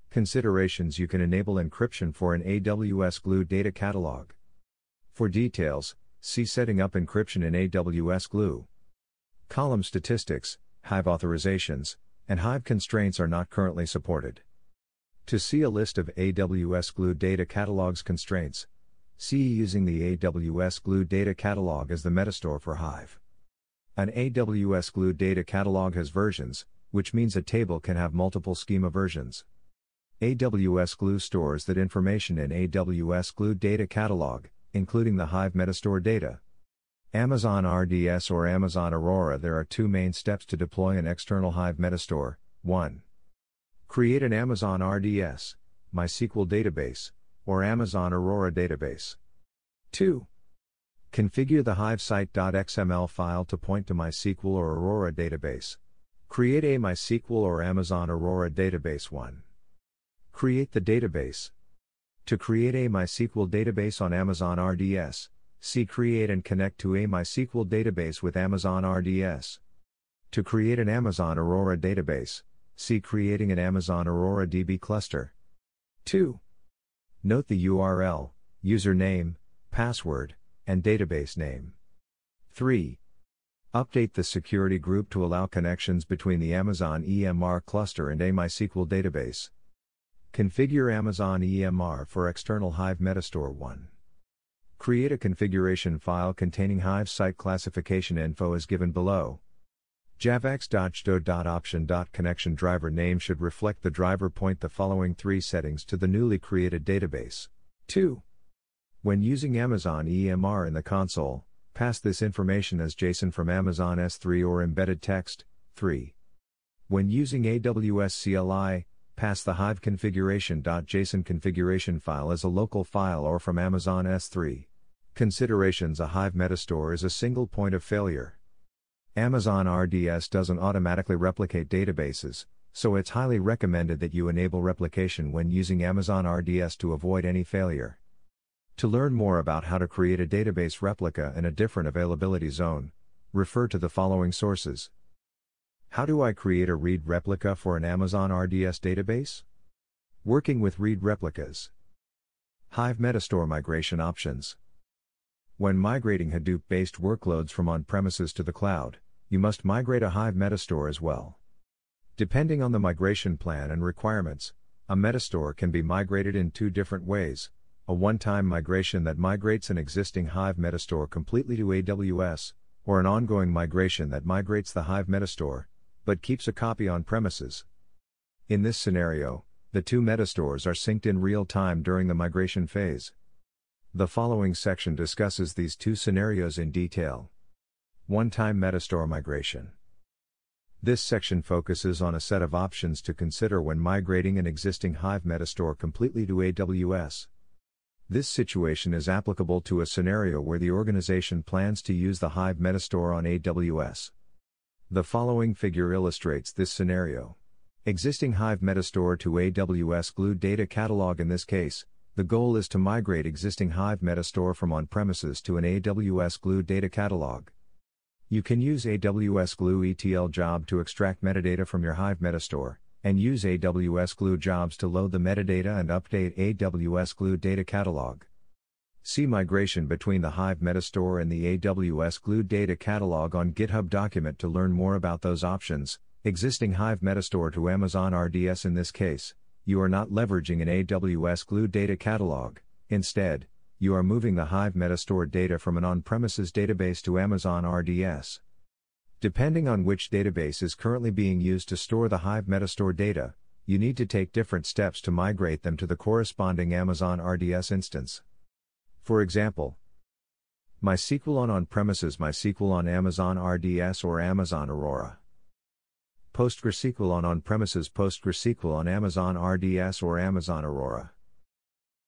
Considerations You can enable encryption for an AWS Glue data catalog. For details, see Setting up encryption in AWS Glue. Column statistics, Hive authorizations, and Hive constraints are not currently supported. To see a list of AWS Glue data catalog's constraints, see using the AWS Glue data catalog as the metastore for Hive. An AWS Glue data catalog has versions, which means a table can have multiple schema versions. AWS Glue stores that information in AWS Glue data catalog, including the Hive Metastore data. Amazon RDS or Amazon Aurora There are two main steps to deploy an external Hive Metastore. 1. Create an Amazon RDS, MySQL database, or Amazon Aurora database. 2. Configure the Hive site.xml file to point to MySQL or Aurora database. Create a MySQL or Amazon Aurora database 1. Create the database. To create a MySQL database on Amazon RDS, see Create and connect to a MySQL database with Amazon RDS. To create an Amazon Aurora database, see Creating an Amazon Aurora DB cluster. 2. Note the URL, username, password, and database name. 3. Update the security group to allow connections between the Amazon EMR cluster and a MySQL database. Configure Amazon EMR for external Hive Metastore 1. Create a configuration file containing Hive site classification info as given below. javax.jdo.option.connection driver name should reflect the driver point the following three settings to the newly created database. 2. When using Amazon EMR in the console, pass this information as JSON from Amazon S3 or embedded text. 3. When using AWS CLI, pass the Hive configuration.json configuration file as a local file or from Amazon S3. Considerations A Hive Metastore is a single point of failure. Amazon RDS doesn't automatically replicate databases, so it's highly recommended that you enable replication when using Amazon RDS to avoid any failure. To learn more about how to create a database replica in a different availability zone, refer to the following sources. How do I create a read replica for an Amazon RDS database? Working with read replicas. Hive Metastore migration options. When migrating Hadoop based workloads from on premises to the cloud, you must migrate a Hive Metastore as well. Depending on the migration plan and requirements, a Metastore can be migrated in two different ways a one time migration that migrates an existing Hive Metastore completely to AWS, or an ongoing migration that migrates the Hive Metastore, but keeps a copy on premises. In this scenario, the two metastores are synced in real time during the migration phase. The following section discusses these two scenarios in detail. One time metastore migration. This section focuses on a set of options to consider when migrating an existing Hive metastore completely to AWS. This situation is applicable to a scenario where the organization plans to use the Hive Metastore on AWS. The following figure illustrates this scenario. Existing Hive Metastore to AWS Glue Data Catalog in this case, the goal is to migrate existing Hive Metastore from on premises to an AWS Glue Data Catalog. You can use AWS Glue ETL job to extract metadata from your Hive Metastore, and use AWS Glue jobs to load the metadata and update AWS Glue data catalog. See migration between the Hive Metastore and the AWS Glue data catalog on GitHub document to learn more about those options. Existing Hive Metastore to Amazon RDS in this case, you are not leveraging an AWS Glue data catalog. Instead, you are moving the Hive Metastore data from an on premises database to Amazon RDS. Depending on which database is currently being used to store the Hive Metastore data, you need to take different steps to migrate them to the corresponding Amazon RDS instance. For example, MySQL on on premises MySQL on Amazon RDS or Amazon Aurora. PostgreSQL on on premises PostgreSQL on Amazon RDS or Amazon Aurora.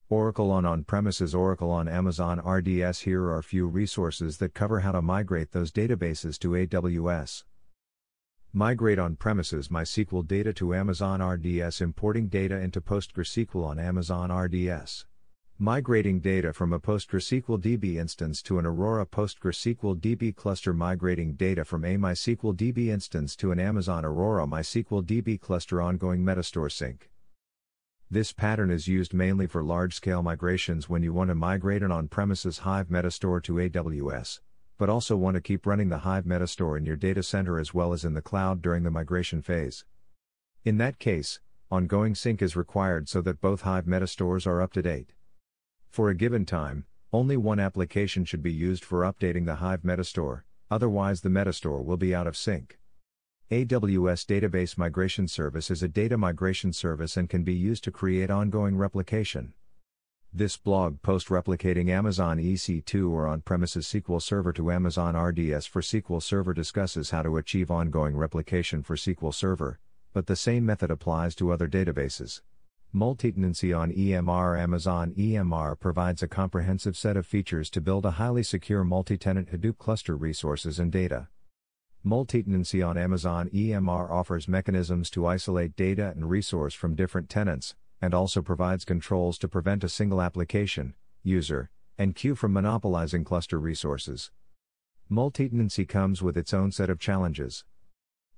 Oracle on on premises Oracle on Amazon RDS Here are a few resources that cover how to migrate those databases to AWS. Migrate on premises MySQL data to Amazon RDS Importing data into PostgreSQL on Amazon RDS. Migrating data from a PostgreSQL DB instance to an Aurora PostgreSQL DB cluster Migrating data from a MySQL DB instance to an Amazon Aurora MySQL DB cluster Ongoing Metastore sync. This pattern is used mainly for large scale migrations when you want to migrate an on premises Hive Metastore to AWS, but also want to keep running the Hive Metastore in your data center as well as in the cloud during the migration phase. In that case, ongoing sync is required so that both Hive Metastores are up to date. For a given time, only one application should be used for updating the Hive Metastore, otherwise, the Metastore will be out of sync. AWS Database Migration Service is a data migration service and can be used to create ongoing replication. This blog post replicating Amazon EC2 or on premises SQL Server to Amazon RDS for SQL Server discusses how to achieve ongoing replication for SQL Server, but the same method applies to other databases. Multi-tenancy on EMR Amazon EMR provides a comprehensive set of features to build a highly secure multi tenant Hadoop cluster resources and data. Multitenancy on Amazon EMR offers mechanisms to isolate data and resource from different tenants, and also provides controls to prevent a single application, user, and queue from monopolizing cluster resources. Multitenancy comes with its own set of challenges.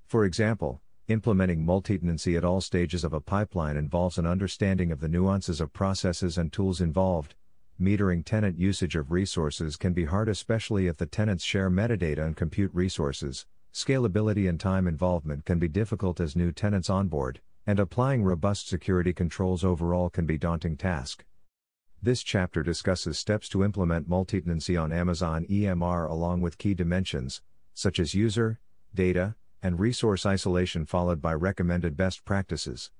For example, implementing multitenancy at all stages of a pipeline involves an understanding of the nuances of processes and tools involved. Metering tenant usage of resources can be hard, especially if the tenants share metadata and compute resources, Scalability and time involvement can be difficult as new tenants onboard, and applying robust security controls overall can be a daunting task. This chapter discusses steps to implement multi-tenancy on Amazon EMR along with key dimensions, such as user, data, and resource isolation followed by recommended best practices.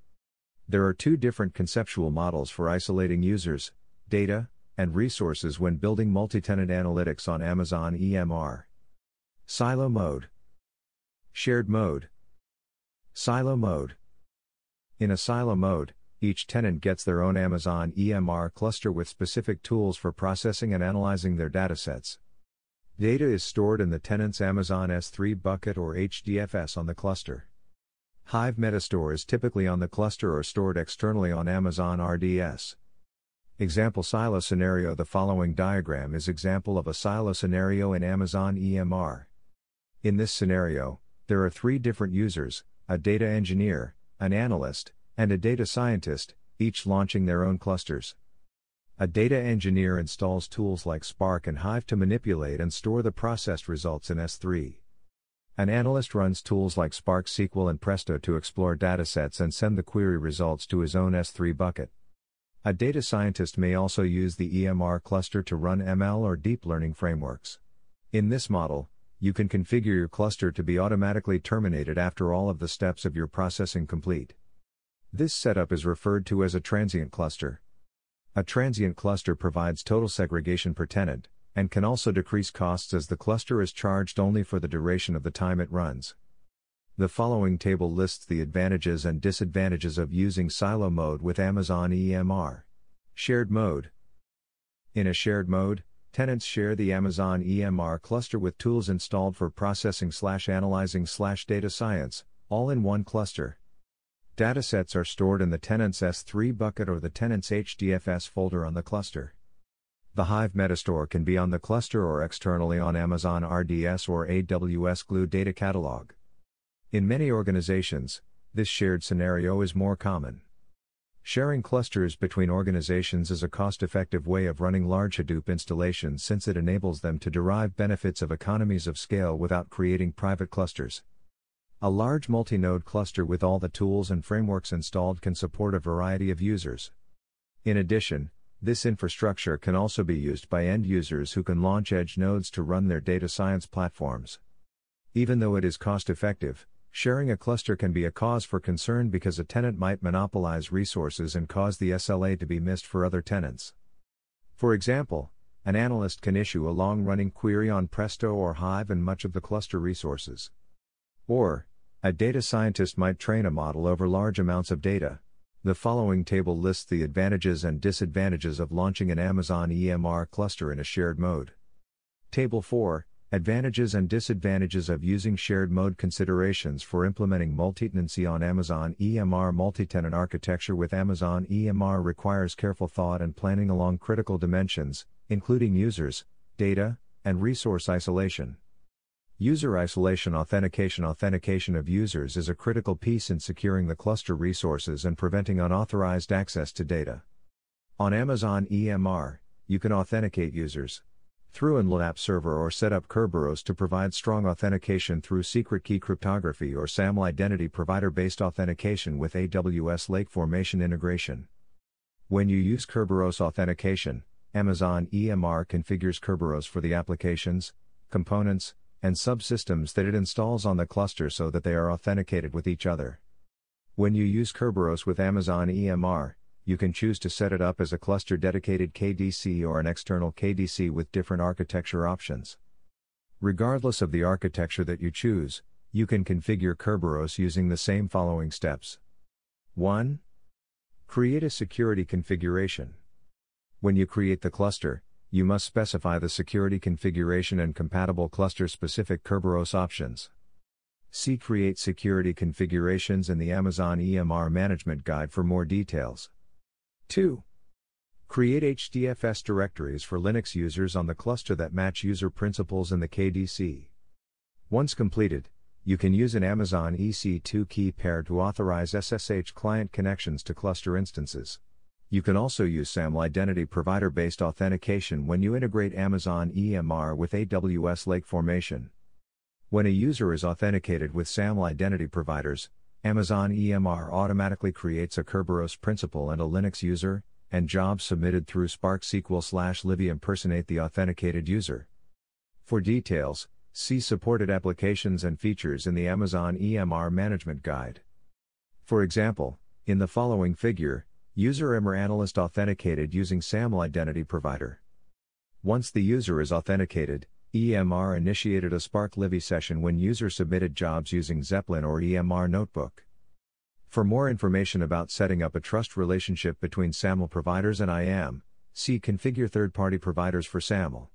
There are two different conceptual models for isolating users, data, and resources when building multi-tenant analytics on Amazon EMR. Silo mode Shared mode. Silo mode. In a silo mode, each tenant gets their own Amazon EMR cluster with specific tools for processing and analyzing their datasets. Data is stored in the tenant's Amazon S3 bucket or HDFS on the cluster. Hive Metastore is typically on the cluster or stored externally on Amazon RDS. Example silo scenario The following diagram is example of a silo scenario in Amazon EMR. In this scenario, there are three different users a data engineer, an analyst, and a data scientist, each launching their own clusters. A data engineer installs tools like Spark and Hive to manipulate and store the processed results in S3. An analyst runs tools like Spark SQL and Presto to explore datasets and send the query results to his own S3 bucket. A data scientist may also use the EMR cluster to run ML or deep learning frameworks. In this model, you can configure your cluster to be automatically terminated after all of the steps of your processing complete. This setup is referred to as a transient cluster. A transient cluster provides total segregation per tenant, and can also decrease costs as the cluster is charged only for the duration of the time it runs. The following table lists the advantages and disadvantages of using silo mode with Amazon EMR. Shared mode. In a shared mode, tenants share the Amazon EMR cluster with tools installed for processing slash analyzing slash data science, all in one cluster. Datasets are stored in the tenant's S3 bucket or the tenant's HDFS folder on the cluster. The Hive Metastore can be on the cluster or externally on Amazon RDS or AWS Glue Data Catalog. In many organizations, this shared scenario is more common. Sharing clusters between organizations is a cost effective way of running large Hadoop installations since it enables them to derive benefits of economies of scale without creating private clusters. A large multi node cluster with all the tools and frameworks installed can support a variety of users. In addition, this infrastructure can also be used by end users who can launch edge nodes to run their data science platforms. Even though it is cost effective, Sharing a cluster can be a cause for concern because a tenant might monopolize resources and cause the SLA to be missed for other tenants. For example, an analyst can issue a long running query on Presto or Hive and much of the cluster resources. Or, a data scientist might train a model over large amounts of data. The following table lists the advantages and disadvantages of launching an Amazon EMR cluster in a shared mode. Table 4 Advantages and disadvantages of using shared mode considerations for implementing multi-tenancy on Amazon EMR multi-tenant architecture with Amazon EMR requires careful thought and planning along critical dimensions, including users, data, and resource isolation. User isolation authentication authentication of users is a critical piece in securing the cluster resources and preventing unauthorized access to data. On Amazon EMR, you can authenticate users, through an LDAP server or set up Kerberos to provide strong authentication through secret key cryptography or SAML identity provider based authentication with AWS Lake Formation integration. When you use Kerberos authentication, Amazon EMR configures Kerberos for the applications, components, and subsystems that it installs on the cluster so that they are authenticated with each other. When you use Kerberos with Amazon EMR, you can choose to set it up as a cluster dedicated KDC or an external KDC with different architecture options. Regardless of the architecture that you choose, you can configure Kerberos using the same following steps. 1. Create a security configuration. When you create the cluster, you must specify the security configuration and compatible cluster specific Kerberos options. See Create Security Configurations in the Amazon EMR Management Guide for more details. 2. Create HDFS directories for Linux users on the cluster that match user principals in the KDC. Once completed, you can use an Amazon EC2 key pair to authorize SSH client connections to cluster instances. You can also use SAML identity provider based authentication when you integrate Amazon EMR with AWS Lake Formation. When a user is authenticated with SAML identity providers, Amazon EMR automatically creates a Kerberos principal and a Linux user, and jobs submitted through Spark SQL slash Livy impersonate the authenticated user. For details, see supported applications and features in the Amazon EMR Management Guide. For example, in the following figure, user EMR analyst authenticated using SAML identity provider. Once the user is authenticated, EMR initiated a Spark Livy session when user submitted jobs using Zeppelin or EMR Notebook. For more information about setting up a trust relationship between SAML providers and IAM, see Configure third-party providers for SAML.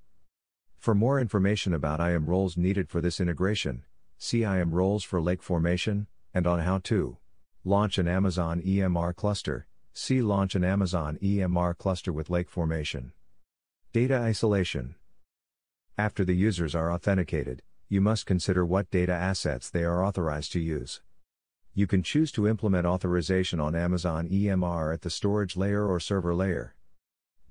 For more information about IAM roles needed for this integration, see IAM roles for lake formation, and on how to launch an Amazon EMR cluster, see Launch an Amazon EMR cluster with lake formation. Data isolation. After the users are authenticated, you must consider what data assets they are authorized to use. You can choose to implement authorization on Amazon EMR at the storage layer or server layer.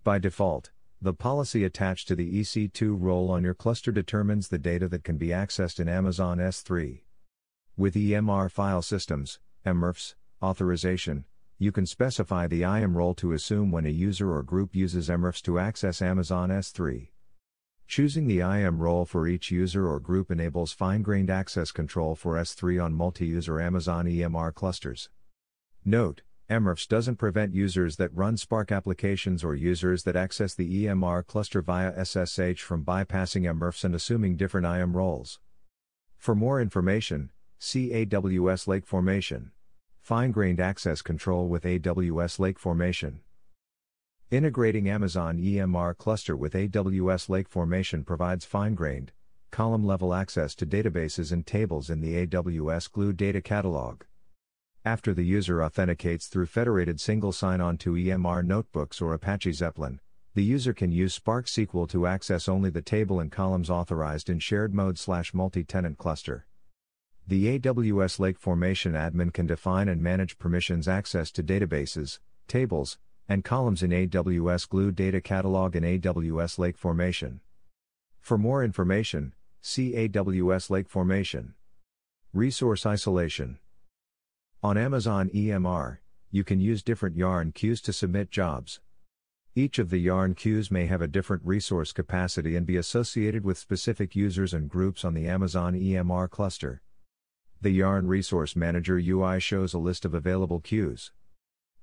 By default, the policy attached to the EC2 role on your cluster determines the data that can be accessed in Amazon S3. With EMR file systems, EMRFS, authorization, you can specify the IAM role to assume when a user or group uses EMRFS to access Amazon S3. Choosing the IAM role for each user or group enables fine-grained access control for S3 on multi-user Amazon EMR clusters. Note, EMRFS doesn't prevent users that run Spark applications or users that access the EMR cluster via SSH from bypassing EMRFS and assuming different IAM roles. For more information, see AWS Lake Formation. Fine-grained access control with AWS Lake Formation. Integrating Amazon EMR cluster with AWS Lake Formation provides fine-grained, column-level access to databases and tables in the AWS Glue data catalog. After the user authenticates through federated single sign-on to EMR notebooks or Apache Zeppelin, the user can use Spark SQL to access only the table and columns authorized in shared mode slash multi-tenant cluster. The AWS Lake Formation admin can define and manage permissions access to databases, tables, and columns in AWS Glue Data Catalog and AWS Lake Formation. For more information, see AWS Lake Formation. Resource Isolation On Amazon EMR, you can use different yarn queues to submit jobs. Each of the yarn queues may have a different resource capacity and be associated with specific users and groups on the Amazon EMR cluster. The Yarn Resource Manager UI shows a list of available queues.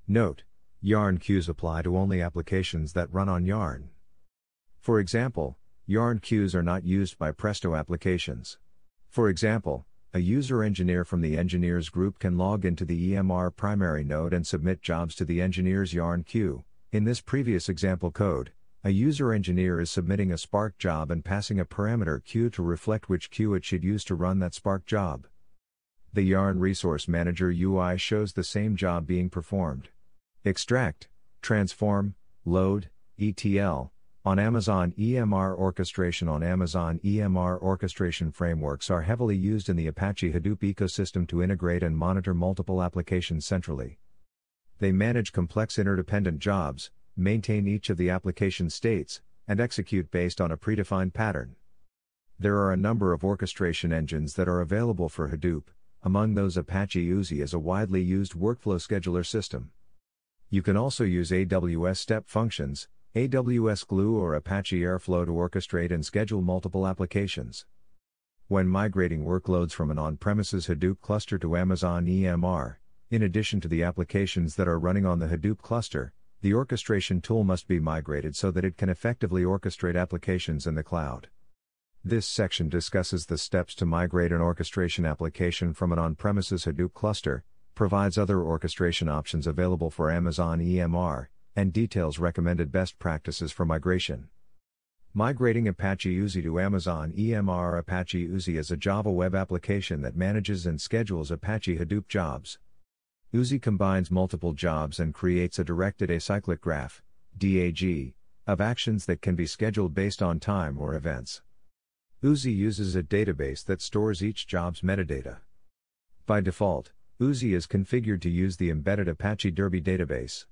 Note, Yarn queues apply to only applications that run on Yarn. For example, Yarn queues are not used by Presto applications. For example, a user engineer from the engineers group can log into the EMR primary node and submit jobs to the engineer's Yarn queue. In this previous example code, a user engineer is submitting a Spark job and passing a parameter queue to reflect which queue it should use to run that Spark job. The Yarn Resource Manager UI shows the same job being performed. Extract, transform, load, ETL. On Amazon EMR orchestration on Amazon EMR orchestration frameworks are heavily used in the Apache Hadoop ecosystem to integrate and monitor multiple applications centrally. They manage complex interdependent jobs, maintain each of the application states, and execute based on a predefined pattern. There are a number of orchestration engines that are available for Hadoop, among those Apache Oozie is a widely used workflow scheduler system. You can also use AWS Step Functions, AWS Glue or Apache Airflow to orchestrate and schedule multiple applications. When migrating workloads from an on-premises Hadoop cluster to Amazon EMR, in addition to the applications that are running on the Hadoop cluster, the orchestration tool must be migrated so that it can effectively orchestrate applications in the cloud. This section discusses the steps to migrate an orchestration application from an on premises Hadoop cluster, provides other orchestration options available for Amazon EMR, and details recommended best practices for migration. Migrating Apache Oozie to Amazon EMR Apache Oozie is a Java web application that manages and schedules Apache Hadoop jobs. Oozie combines multiple jobs and creates a directed acyclic graph, DAG, of actions that can be scheduled based on time or events. Oozie uses a database that stores each job's metadata. By default, Oozie is configured to use the embedded Apache Derby database.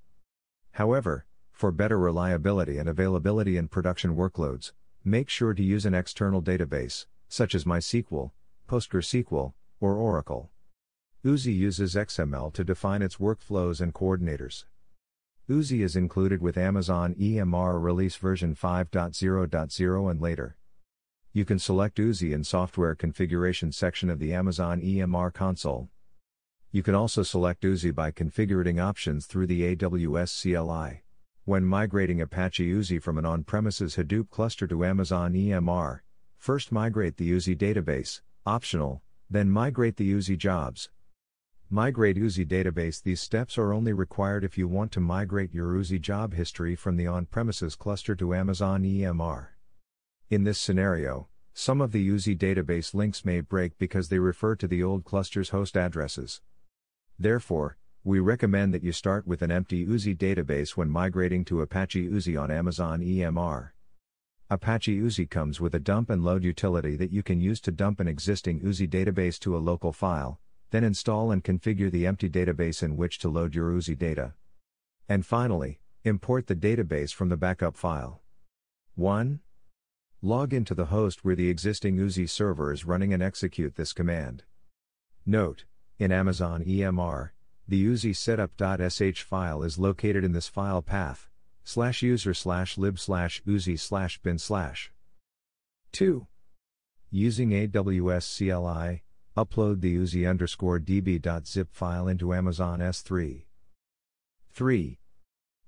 However, for better reliability and availability in production workloads, make sure to use an external database, such as MySQL, PostgreSQL, or Oracle. Oozie uses XML to define its workflows and coordinators. Oozie is included with Amazon EMR release version 5.0.0 and later. You can select Oozie in Software Configuration section of the Amazon EMR console. You can also select Oozie by configuring options through the AWS CLI. When migrating Apache Oozie from an on-premises Hadoop cluster to Amazon EMR, first migrate the Oozie database, optional, then migrate the Oozie jobs. Migrate Oozie database These steps are only required if you want to migrate your Oozie job history from the on-premises cluster to Amazon EMR. In this scenario, some of the Oozie database links may break because they refer to the old cluster's host addresses. Therefore, we recommend that you start with an empty Oozie database when migrating to Apache Oozie on Amazon EMR. Apache Oozie comes with a dump and load utility that you can use to dump an existing Oozie database to a local file, then install and configure the empty database in which to load your Oozie data. And finally, import the database from the backup file. 1. Log into the host where the existing Uzi server is running and execute this command. Note, in Amazon EMR, the Oozie setup.sh file is located in this file path, slash user slash lib slash oozie slash bin slash. 2. Using AWS CLI, upload the oozie underscore db.zip file into Amazon S3. 3.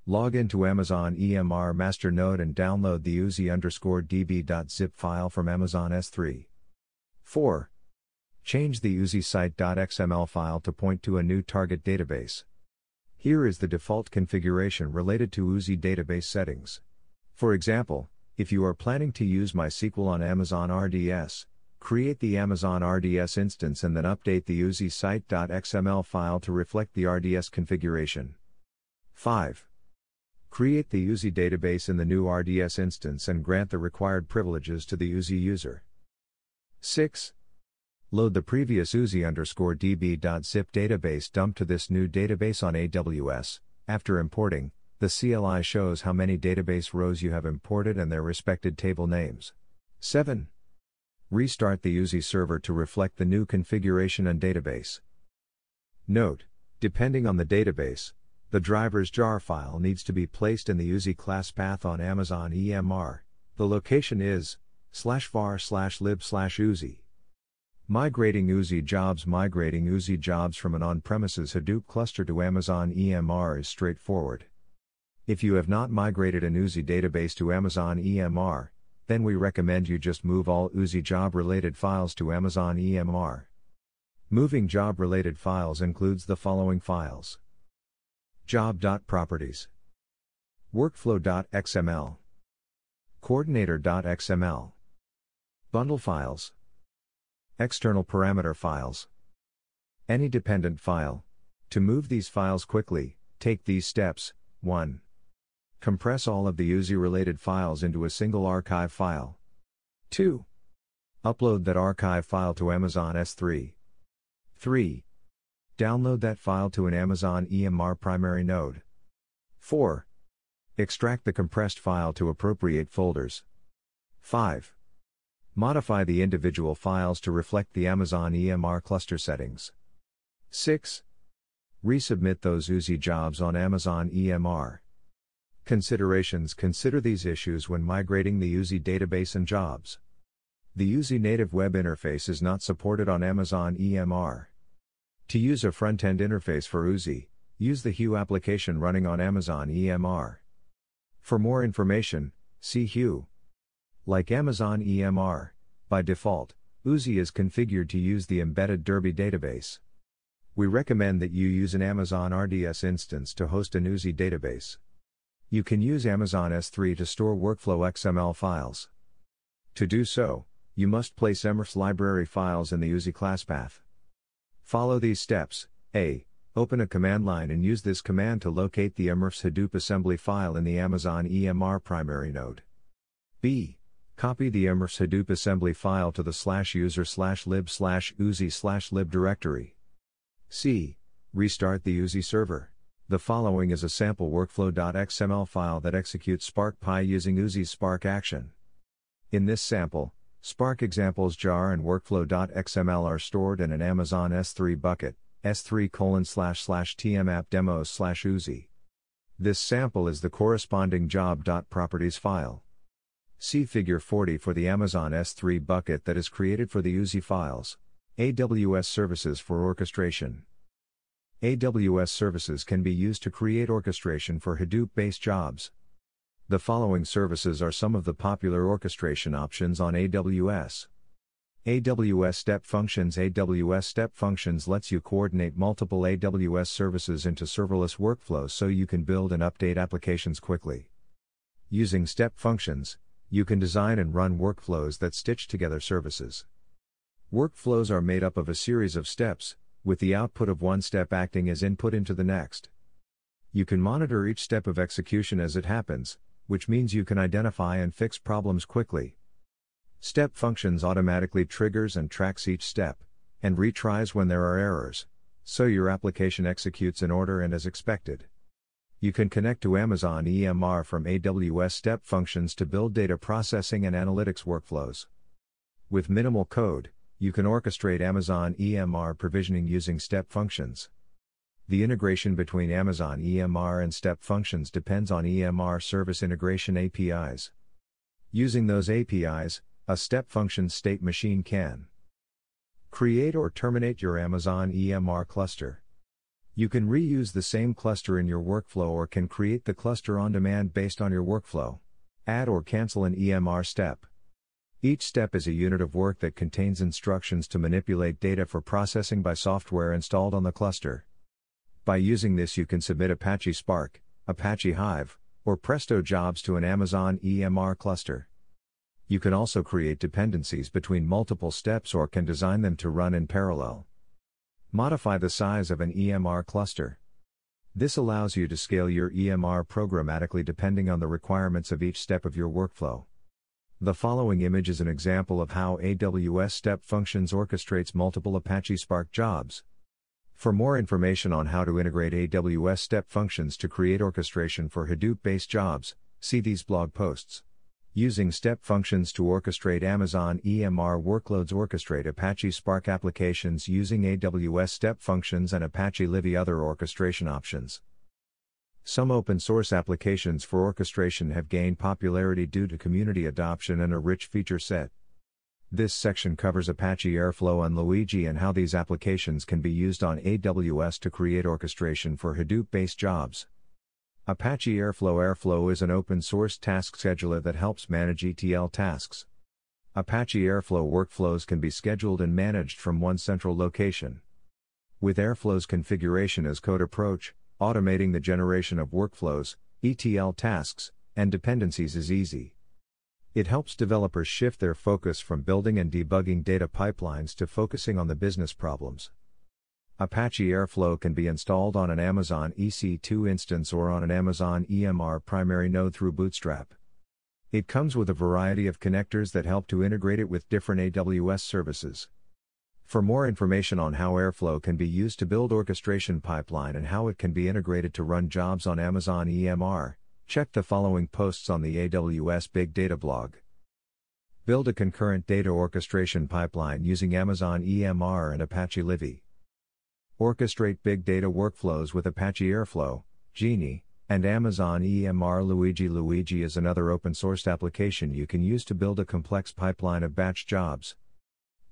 Log into Amazon EMR master node and download the oozie underscore db.zip file from Amazon S3. 4. Change the oozie site.xml file to point to a new target database. Here is the default configuration related to oozie database settings. For example, if you are planning to use MySQL on Amazon RDS, create the Amazon RDS instance and then update the oozie site.xml file to reflect the RDS configuration. 5. Create the Oozie database in the new RDS instance and grant the required privileges to the Oozie user. 6. Load the previous Oozie underscore db.zip database dump to this new database on AWS. After importing, the CLI shows how many database rows you have imported and their respected table names. 7. Restart the Oozie server to reflect the new configuration and database. Note, depending on the database, the driver's jar file needs to be placed in the Oozie class path on Amazon EMR. The location is slash var slash lib slash Oozie. Migrating Oozie jobs Migrating Oozie jobs from an on-premises Hadoop cluster to Amazon EMR is straightforward. If you have not migrated an Oozie database to Amazon EMR, then we recommend you just move all Oozie job related files to Amazon EMR. Moving job related files includes the following files Job.properties. Workflow.xml. Coordinator.xml. Bundle files. External parameter files. Any dependent file. To move these files quickly, take these steps 1. Compress all of the Oozie related files into a single archive file. 2. Upload that archive file to Amazon S3. 3. Download that file to an Amazon EMR primary node. 4. Extract the compressed file to appropriate folders. 5. Modify the individual files to reflect the Amazon EMR cluster settings. 6. Resubmit those Oozie jobs on Amazon EMR. Considerations Consider these issues when migrating the Oozie database and jobs. The Oozie native web interface is not supported on Amazon EMR. To use a front-end interface for Oozie, use the Hue application running on Amazon EMR. For more information, see Hue. Like Amazon EMR, By default, Oozie is configured to use the embedded Derby database. We recommend that you use an Amazon RDS instance to host an Oozie database. You can use Amazon S3 to store workflow XML files. To do so, you must place Emrfs library files in the Oozie class path. Follow these steps. A. Open a command line and use this command to locate the Emrfs Hadoop assembly file in the Amazon EMR primary node. B. Copy the Emrfs Hadoop assembly file to the slash user slash lib slash oozie slash lib directory. C. Restart the Oozie server. The following is a sample workflow.xml file that executes Spark Pi using Oozie's Spark action. In this sample, Spark examples jar and workflow.xml are stored in an Amazon S3 bucket, s3 colon slash slash tmapp demos slash oozie. This sample is the corresponding job.properties file. See Figure 40 for the Amazon S3 bucket that is created for the Oozie files. AWS Services for Orchestration. AWS services can be used to create orchestration for Hadoop based jobs. The following services are some of the popular orchestration options on AWS. AWS Step Functions AWS Step Functions lets you coordinate multiple AWS services into serverless workflows so you can build and update applications quickly. Using Step Functions, you can design and run workflows that stitch together services. Workflows are made up of a series of steps, with the output of one step acting as input into the next. You can monitor each step of execution as it happens, which means you can identify and fix problems quickly. Step functions automatically triggers and tracks each step, and retries when there are errors, so your application executes in order and as expected. You can connect to Amazon EMR from AWS Step Functions to build data processing and analytics workflows. With minimal code, you can orchestrate Amazon EMR provisioning using step functions. The integration between Amazon EMR and step functions depends on EMR service integration APIs. Using those APIs, a step function state machine can create or terminate your Amazon EMR cluster. You can reuse the same cluster in your workflow or can create the cluster on demand based on your workflow. Add or cancel an EMR step. Each step is a unit of work that contains instructions to manipulate data for processing by software installed on the cluster. By using this, you can submit Apache Spark, Apache Hive, or Presto jobs to an Amazon EMR cluster. You can also create dependencies between multiple steps or can design them to run in parallel. Modify the size of an EMR cluster. This allows you to scale your EMR programmatically depending on the requirements of each step of your workflow. The following image is an example of how AWS Step Functions orchestrates multiple Apache Spark jobs. For more information on how to integrate AWS Step Functions to create orchestration for Hadoop based jobs, see these blog posts. Using step functions to orchestrate Amazon EMR workloads orchestrate Apache Spark applications using AWS step functions and Apache Livy other orchestration options. Some open source applications for orchestration have gained popularity due to community adoption and a rich feature set. This section covers Apache Airflow and Luigi and how these applications can be used on AWS to create orchestration for Hadoop based jobs. Apache Airflow Airflow is an open source task scheduler that helps manage ETL tasks. Apache Airflow workflows can be scheduled and managed from one central location. With Airflow's configuration as code approach, automating the generation of workflows, ETL tasks, and dependencies is easy. It helps developers shift their focus from building and debugging data pipelines to focusing on the business problems. Apache Airflow can be installed on an Amazon EC2 instance or on an Amazon EMR primary node through Bootstrap. It comes with a variety of connectors that help to integrate it with different AWS services. For more information on how Airflow can be used to build orchestration pipeline and how it can be integrated to run jobs on Amazon EMR, check the following posts on the AWS Big Data blog. Build a concurrent data orchestration pipeline using Amazon EMR and Apache Livy. Orchestrate big data workflows with Apache Airflow, Genie, and Amazon EMR Luigi. Luigi is another open source application you can use to build a complex pipeline of batch jobs.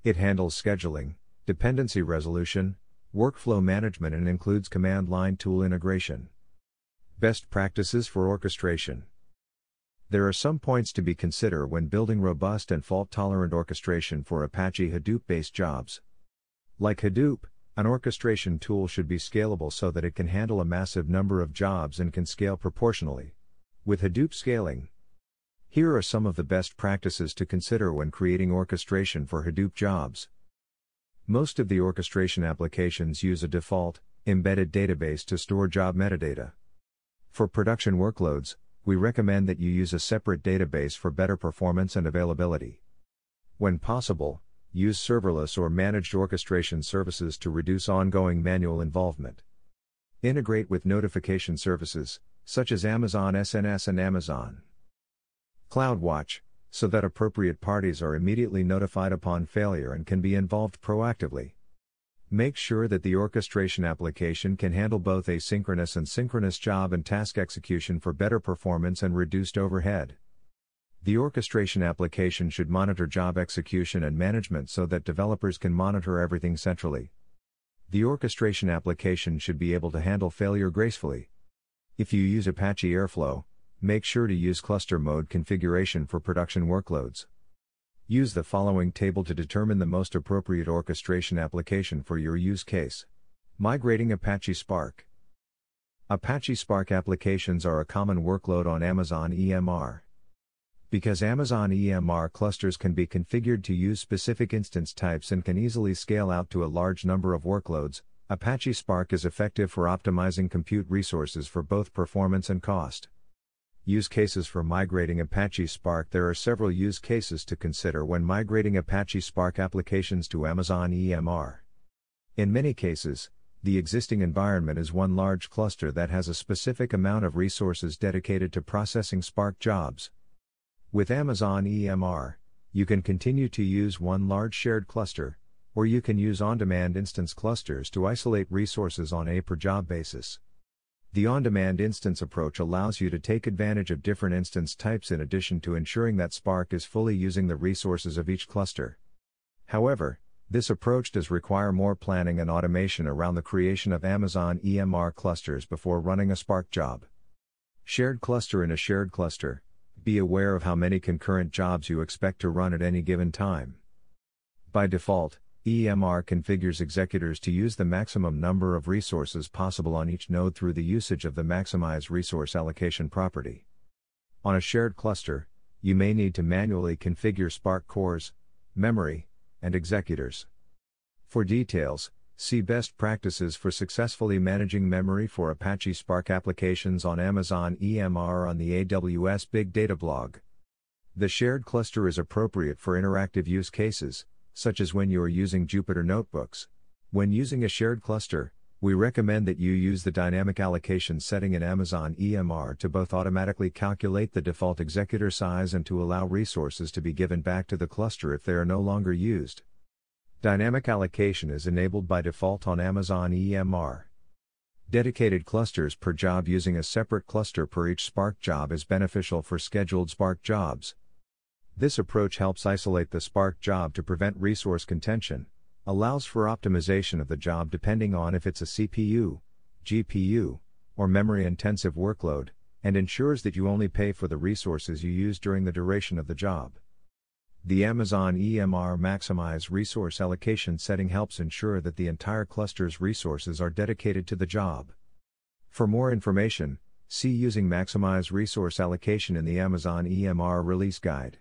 It handles scheduling, dependency resolution, workflow management, and includes command line tool integration. Best practices for orchestration There are some points to be considered when building robust and fault tolerant orchestration for Apache Hadoop based jobs. Like Hadoop, an orchestration tool should be scalable so that it can handle a massive number of jobs and can scale proportionally. With Hadoop scaling, here are some of the best practices to consider when creating orchestration for Hadoop jobs. Most of the orchestration applications use a default, embedded database to store job metadata. For production workloads, we recommend that you use a separate database for better performance and availability. When possible, use serverless or managed orchestration services to reduce ongoing manual involvement. Integrate with notification services, such as Amazon SNS and Amazon CloudWatch, so that appropriate parties are immediately notified upon failure and can be involved proactively. Make sure that the orchestration application can handle both asynchronous and synchronous job and task execution for better performance and reduced overhead. The orchestration application should monitor job execution and management so that developers can monitor everything centrally. The orchestration application should be able to handle failure gracefully. If you use Apache Airflow, make sure to use cluster mode configuration for production workloads. Use the following table to determine the most appropriate orchestration application for your use case. Migrating Apache Spark. Apache Spark applications are a common workload on Amazon EMR. Because Amazon EMR clusters can be configured to use specific instance types and can easily scale out to a large number of workloads, Apache Spark is effective for optimizing compute resources for both performance and cost. Use cases for migrating Apache Spark There are several use cases to consider when migrating Apache Spark applications to Amazon EMR. In many cases, the existing environment is one large cluster that has a specific amount of resources dedicated to processing Spark jobs. With Amazon EMR, you can continue to use one large shared cluster, or you can use on demand instance clusters to isolate resources on a per job basis. The on demand instance approach allows you to take advantage of different instance types in addition to ensuring that Spark is fully using the resources of each cluster. However, this approach does require more planning and automation around the creation of Amazon EMR clusters before running a Spark job. Shared cluster in a shared cluster. Be aware of how many concurrent jobs you expect to run at any given time. By default, EMR configures executors to use the maximum number of resources possible on each node through the usage of the Maximize Resource Allocation property. On a shared cluster, you may need to manually configure Spark cores, memory, and executors. For details, see best practices for successfully managing memory for Apache Spark applications on Amazon EMR on the AWS Big Data blog. The shared cluster is appropriate for interactive use cases, such as when you are using Jupyter Notebooks. When using a shared cluster, we recommend that you use the dynamic allocation setting in Amazon EMR to both automatically calculate the default executor size and to allow resources to be given back to the cluster if they are no longer used. Dynamic allocation is enabled by default on Amazon EMR. Dedicated clusters per job using a separate cluster per each Spark job is beneficial for scheduled Spark jobs. This approach helps isolate the Spark job to prevent resource contention, allows for optimization of the job depending on if it's a CPU, GPU, or memory intensive workload, and ensures that you only pay for the resources you use during the duration of the job. The Amazon EMR Maximize Resource Allocation setting helps ensure that the entire cluster's resources are dedicated to the job. For more information, see Using Maximize Resource Allocation in the Amazon EMR Release Guide.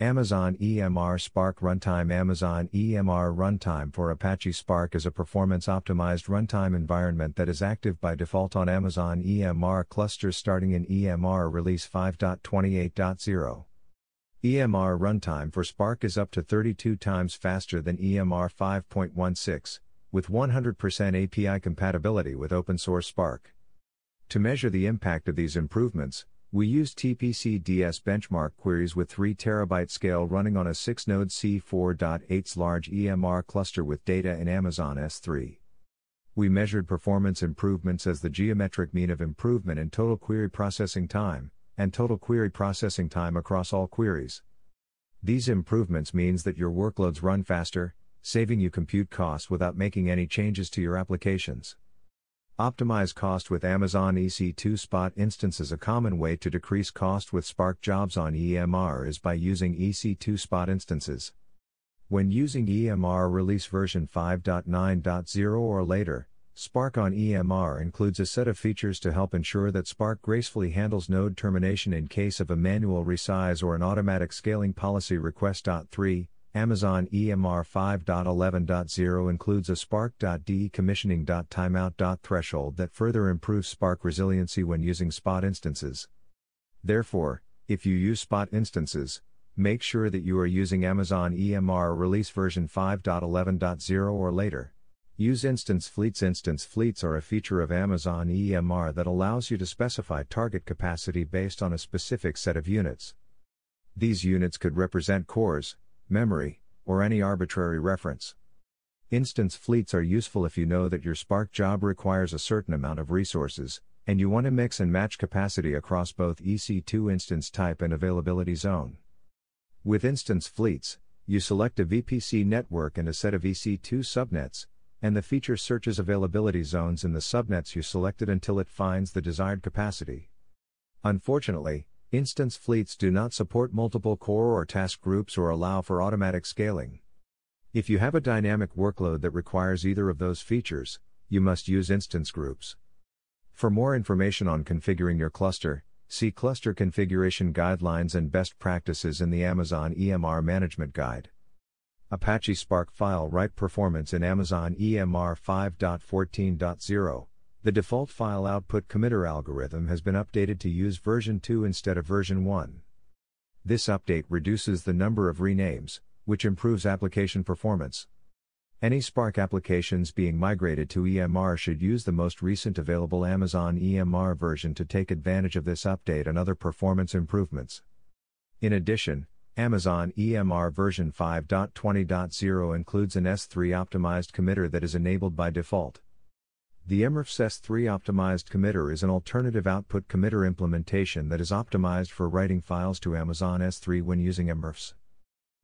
Amazon EMR Spark Runtime Amazon EMR Runtime for Apache Spark is a performance optimized runtime environment that is active by default on Amazon EMR clusters starting in EMR Release 5.28.0. EMR runtime for Spark is up to 32 times faster than EMR 5.16, with 100% API compatibility with open source Spark. To measure the impact of these improvements, we used TPC DS benchmark queries with 3 terabyte scale running on a 6 node C4.8 large EMR cluster with data in Amazon S3. We measured performance improvements as the geometric mean of improvement in total query processing time and total query processing time across all queries. These improvements means that your workloads run faster, saving you compute costs without making any changes to your applications. Optimize cost with Amazon EC2 Spot instances. A common way to decrease cost with Spark jobs on EMR is by using EC2 Spot instances. When using EMR release version 5.9.0 or later, Spark on EMR includes a set of features to help ensure that Spark gracefully handles node termination in case of a manual resize or an automatic scaling policy request. 3. Amazon EMR 5.11.0 includes a Spark.decommissioning.timeout.threshold that further improves Spark resiliency when using Spot instances. Therefore, if you use Spot instances, make sure that you are using Amazon EMR release version 5.11.0 or later. Use instance fleets. Instance fleets are a feature of Amazon EMR that allows you to specify target capacity based on a specific set of units. These units could represent cores, memory, or any arbitrary reference. Instance fleets are useful if you know that your Spark job requires a certain amount of resources, and you want to mix and match capacity across both EC2 instance type and availability zone. With instance fleets, you select a VPC network and a set of EC2 subnets, and the feature searches availability zones in the subnets you selected until it finds the desired capacity. Unfortunately, Instance fleets do not support multiple core or task groups or allow for automatic scaling. If you have a dynamic workload that requires either of those features, you must use instance groups. For more information on configuring your cluster, see Cluster Configuration Guidelines and Best Practices in the Amazon EMR Management Guide. Apache Spark File Write Performance in Amazon EMR 5.14.0 the default file output committer algorithm has been updated to use version 2 instead of version 1. This update reduces the number of renames, which improves application performance. Any Spark applications being migrated to EMR should use the most recent available Amazon EMR version to take advantage of this update and other performance improvements. In addition, Amazon EMR version 5.20.0 includes an S3 optimized committer that is enabled by default. The EMRFS S3 optimized committer is an alternative output committer implementation that is optimized for writing files to Amazon S3 when using EMRFS.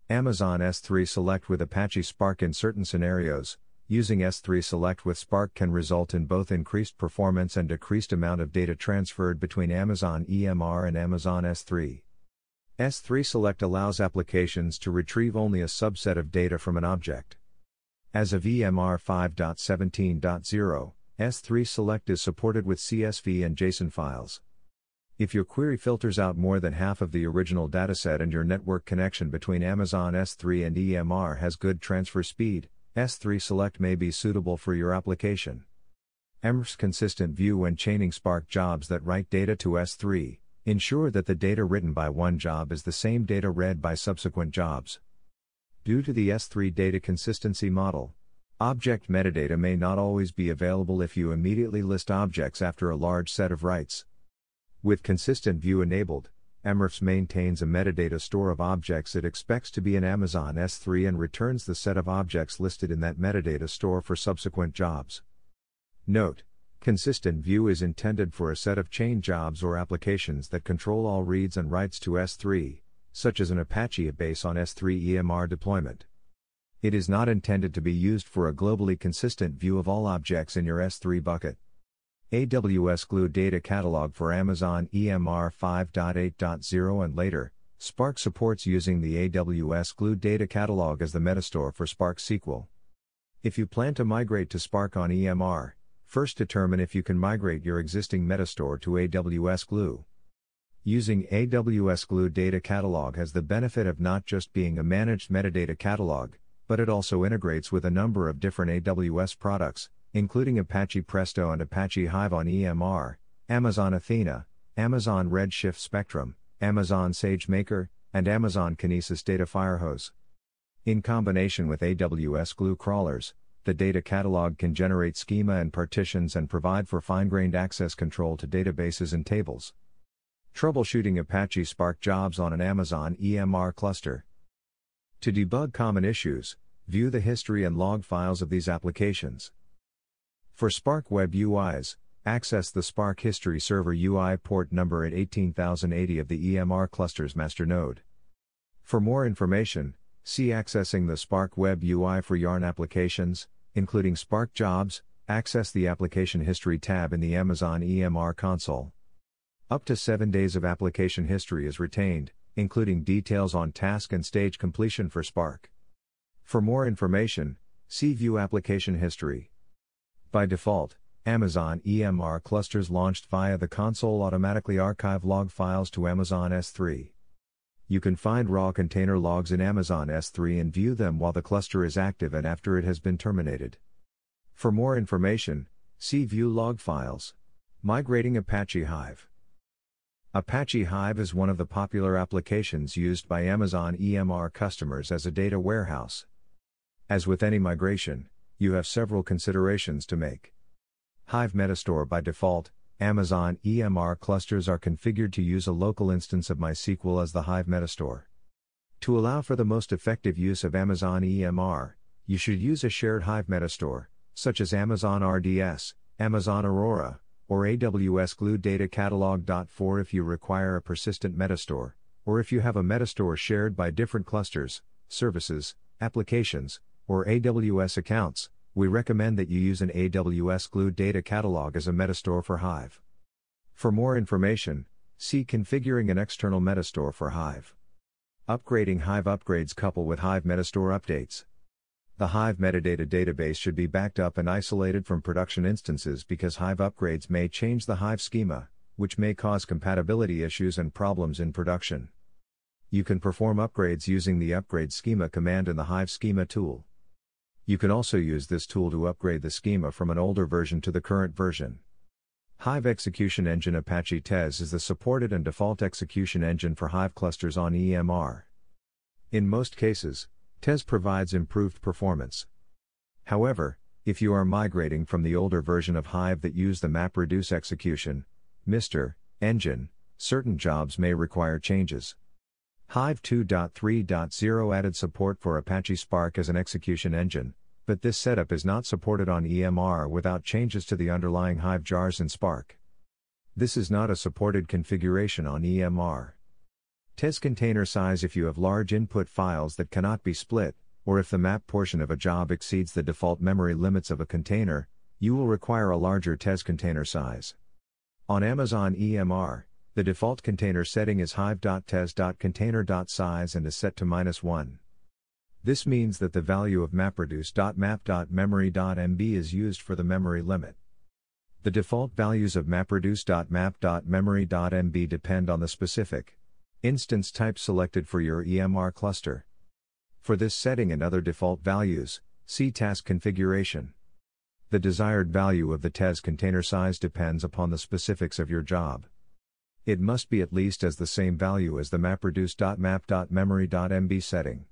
Amazon S3 Select with Apache Spark in certain scenarios, using S3 Select with Spark can result in both increased performance and decreased amount of data transferred between Amazon EMR and Amazon S3. S3 Select allows applications to retrieve only a subset of data from an object. As of EMR 5.17.0, S3 Select is supported with CSV and JSON files. If your query filters out more than half of the original dataset and your network connection between Amazon S3 and EMR has good transfer speed, S3 Select may be suitable for your application. EMR's consistent view when chaining Spark jobs that write data to S3, ensure that the data written by one job is the same data read by subsequent jobs. Due to the S3 data consistency model, Object metadata may not always be available if you immediately list objects after a large set of writes. With consistent view enabled, EMRFS maintains a metadata store of objects it expects to be in Amazon S3 and returns the set of objects listed in that metadata store for subsequent jobs. Note, consistent view is intended for a set of chain jobs or applications that control all reads and writes to S3, such as an Apache HBase on S3 EMR deployment. It is not intended to be used for a globally consistent view of all objects in your S3 bucket. AWS Glue Data Catalog for Amazon EMR 5.8.0 and later, Spark supports using the AWS Glue Data Catalog as the metastore for Spark SQL. If you plan to migrate to Spark on EMR, first determine if you can migrate your existing metastore to AWS Glue. Using AWS Glue Data Catalog has the benefit of not just being a managed metadata catalog, but it also integrates with a number of different AWS products, including Apache Presto and Apache Hive on EMR, Amazon Athena, Amazon Redshift Spectrum, Amazon SageMaker, and Amazon Kinesis Data Firehose. In combination with AWS Glue crawlers, the data catalog can generate schema and partitions and provide for fine-grained access control to databases and tables. Troubleshooting Apache Spark jobs on an Amazon EMR cluster. To debug common issues, view the history and log files of these applications. For Spark Web UIs, access the Spark History Server UI port number at 18080 of the EMR cluster's master node. For more information, see Accessing the Spark Web UI for Yarn applications, including Spark Jobs, access the Application History tab in the Amazon EMR console. Up to 7 days of application history is retained, including details on task and stage completion for Spark. For more information, see View Application History. By default, Amazon EMR clusters launched via the console automatically archive log files to Amazon S3. You can find raw container logs in Amazon S3 and view them while the cluster is active and after it has been terminated. For more information, see View Log Files. Migrating Apache Hive. Apache Hive is one of the popular applications used by Amazon EMR customers as a data warehouse. As with any migration, you have several considerations to make. Hive Metastore by default, Amazon EMR clusters are configured to use a local instance of MySQL as the Hive Metastore. To allow for the most effective use of Amazon EMR, you should use a shared Hive Metastore, such as Amazon RDS, Amazon Aurora, or AWS Glue Data Catalog.4 if you require a persistent metastore, or if you have a metastore shared by different clusters, services, applications, or AWS accounts, we recommend that you use an AWS Glue Data Catalog as a metastore for Hive. For more information, see Configuring an external metastore for Hive. Upgrading Hive upgrades couple with Hive metastore updates. The Hive metadata database should be backed up and isolated from production instances because Hive upgrades may change the Hive schema, which may cause compatibility issues and problems in production. You can perform upgrades using the Upgrade Schema command in the Hive Schema tool. You can also use this tool to upgrade the schema from an older version to the current version. Hive Execution Engine Apache Tez is the supported and default execution engine for Hive clusters on EMR. In most cases, Tez provides improved performance. However, if you are migrating from the older version of Hive that used the MapReduce execution, MR, engine, certain jobs may require changes. Hive 2.3.0 added support for Apache Spark as an execution engine, but this setup is not supported on EMR without changes to the underlying Hive jars in Spark. This is not a supported configuration on EMR. Tez container size if you have large input files that cannot be split, or if the map portion of a job exceeds the default memory limits of a container, you will require a larger Tez container size. On Amazon EMR, the default container setting is hive.tez.container.size and is set to minus 1. This means that the value of mapreduce.map.memory.mb is used for the memory limit. The default values of mapreduce.map.memory.mb depend on the specific Instance type selected for your EMR cluster. For this setting and other default values, see Task Configuration. The desired value of the Tez container size depends upon the specifics of your job. It must be at least as the same value as the mapreduce.map.memory.mb setting.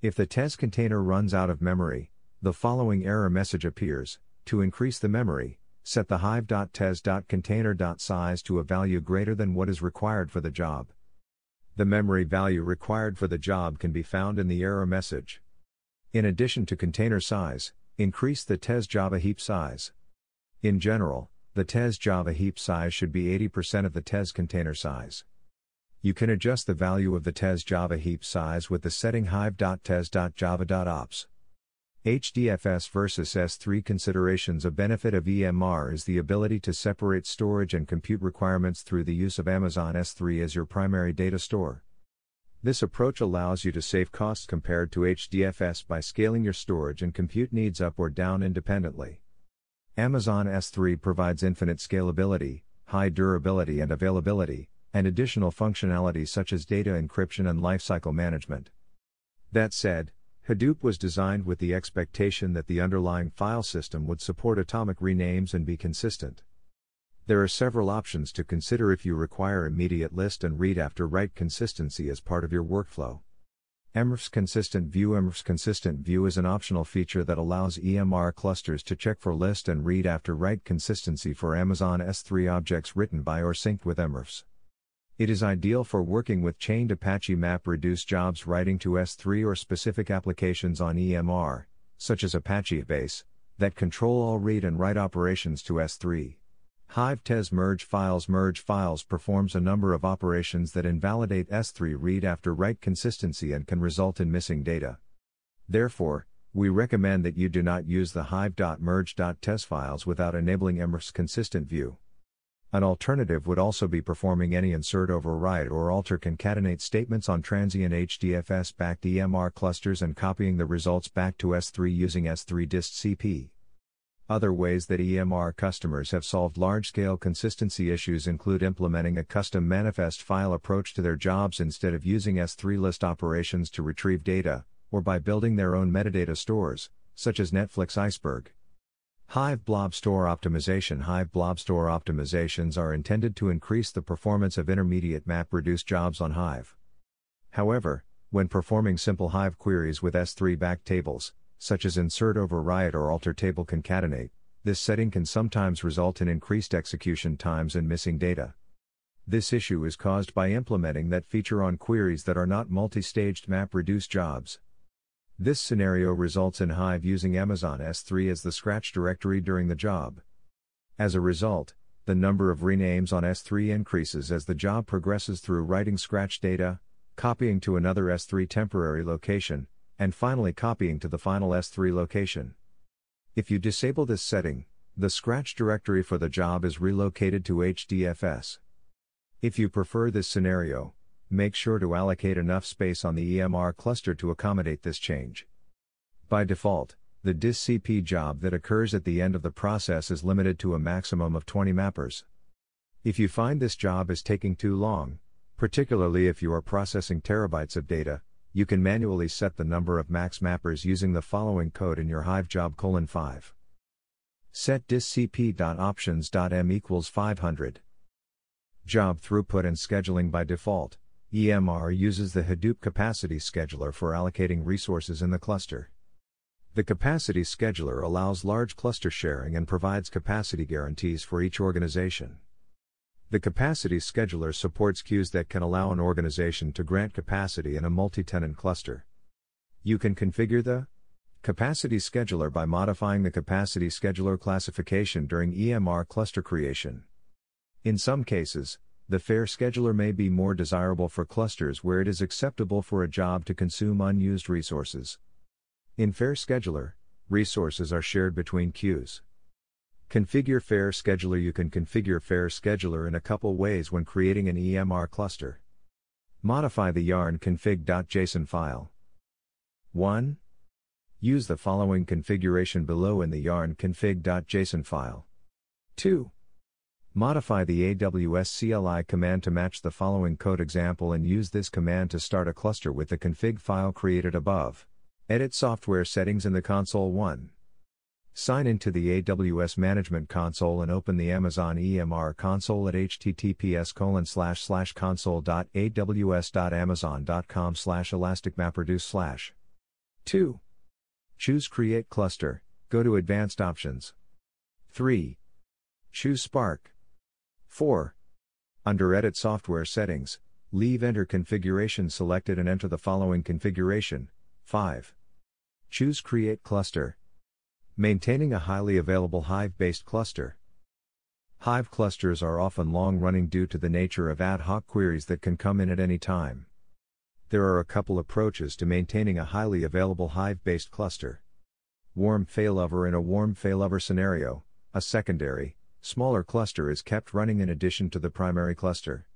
If the Tez container runs out of memory, the following error message appears To increase the memory, set the hive.tez.container.size to a value greater than what is required for the job. The memory value required for the job can be found in the error message. In addition to container size, increase the Tez Java heap size. In general, the Tez Java heap size should be 80% of the Tez container size. You can adjust the value of the Tez Java heap size with the setting hive.tez.java.opts. HDFS versus S3 considerations A benefit of EMR is the ability to separate storage and compute requirements through the use of Amazon S3 as your primary data store. This approach allows you to save costs compared to HDFS by scaling your storage and compute needs up or down independently. Amazon S3 provides infinite scalability, high durability and availability, and additional functionality such as data encryption and lifecycle management. That said, Hadoop was designed with the expectation that the underlying file system would support atomic renames and be consistent. There are several options to consider if you require immediate list and read after write consistency as part of your workflow. EMRFS Consistent View EMRFS Consistent View is an optional feature that allows EMR clusters to check for list and read after write consistency for Amazon S3 objects written by or synced with EMRFS. It is ideal for working with chained Apache MapReduce jobs writing to S3 or specific applications on EMR, such as Apache HBase, that control all read and write operations to S3. Hive Tez merge files merge files performs a number of operations that invalidate S3 read after write consistency and can result in missing data. Therefore, we recommend that you do not use the hive.merge.tezfiles without enabling EMR's consistent view. An alternative would also be performing any insert override or alter concatenate statements on transient HDFS backed EMR clusters and copying the results back to S3 using S3 dist CP. Other ways that EMR customers have solved large scale consistency issues include implementing a custom manifest file approach to their jobs instead of using S3 list operations to retrieve data, or by building their own metadata stores, such as Netflix Iceberg. Hive Blob Store Optimization Hive Blob Store optimizations are intended to increase the performance of intermediate MapReduce jobs on Hive. However, when performing simple Hive queries with S3 backed tables, such as insert override or alter table concatenate, this setting can sometimes result in increased execution times and missing data. This issue is caused by implementing that feature on queries that are not multi-staged MapReduce jobs. This scenario results in Hive using Amazon S3 as the scratch directory during the job. As a result, the number of renames on S3 increases as the job progresses through writing scratch data, copying to another S3 temporary location, and finally copying to the final S3 location. If you disable this setting, the scratch directory for the job is relocated to HDFS. If you prefer this scenario, make sure to allocate enough space on the EMR cluster to accommodate this change. By default, the DistCP job that occurs at the end of the process is limited to a maximum of 20 mappers. If you find this job is taking too long, particularly if you are processing terabytes of data, you can manually set the number of max mappers using the following code in your Hive job colon 5. Set distcp.options.m equals 500. Job throughput and scheduling by default. EMR uses the Hadoop Capacity Scheduler for allocating resources in the cluster. The Capacity Scheduler allows large cluster sharing and provides capacity guarantees for each organization. The Capacity Scheduler supports queues that can allow an organization to grant capacity in a multi tenant cluster. You can configure the Capacity Scheduler by modifying the Capacity Scheduler classification during EMR cluster creation. In some cases, the FAIR scheduler may be more desirable for clusters where it is acceptable for a job to consume unused resources. In FAIR scheduler, resources are shared between queues. Configure FAIR scheduler You can configure FAIR scheduler in a couple ways when creating an EMR cluster. Modify the yarn config.json file. 1. Use the following configuration below in the yarn config.json file. 2. Modify the AWS CLI command to match the following code example and use this command to start a cluster with the config file created above. Edit software settings in the console 1. Sign into the AWS Management Console and open the Amazon EMR console at https colon slash slash console.aws.amazon.com slash elasticmapreduce slash 2. Choose Create Cluster, go to Advanced Options. 3. Choose Spark. 4. Under Edit Software Settings, leave Enter Configuration selected and enter the following configuration. 5. Choose Create Cluster. Maintaining a highly available Hive based cluster. Hive clusters are often long running due to the nature of ad hoc queries that can come in at any time. There are a couple approaches to maintaining a highly available Hive based cluster. Warm failover in a warm failover scenario, a secondary, smaller cluster is kept running in addition to the primary cluster.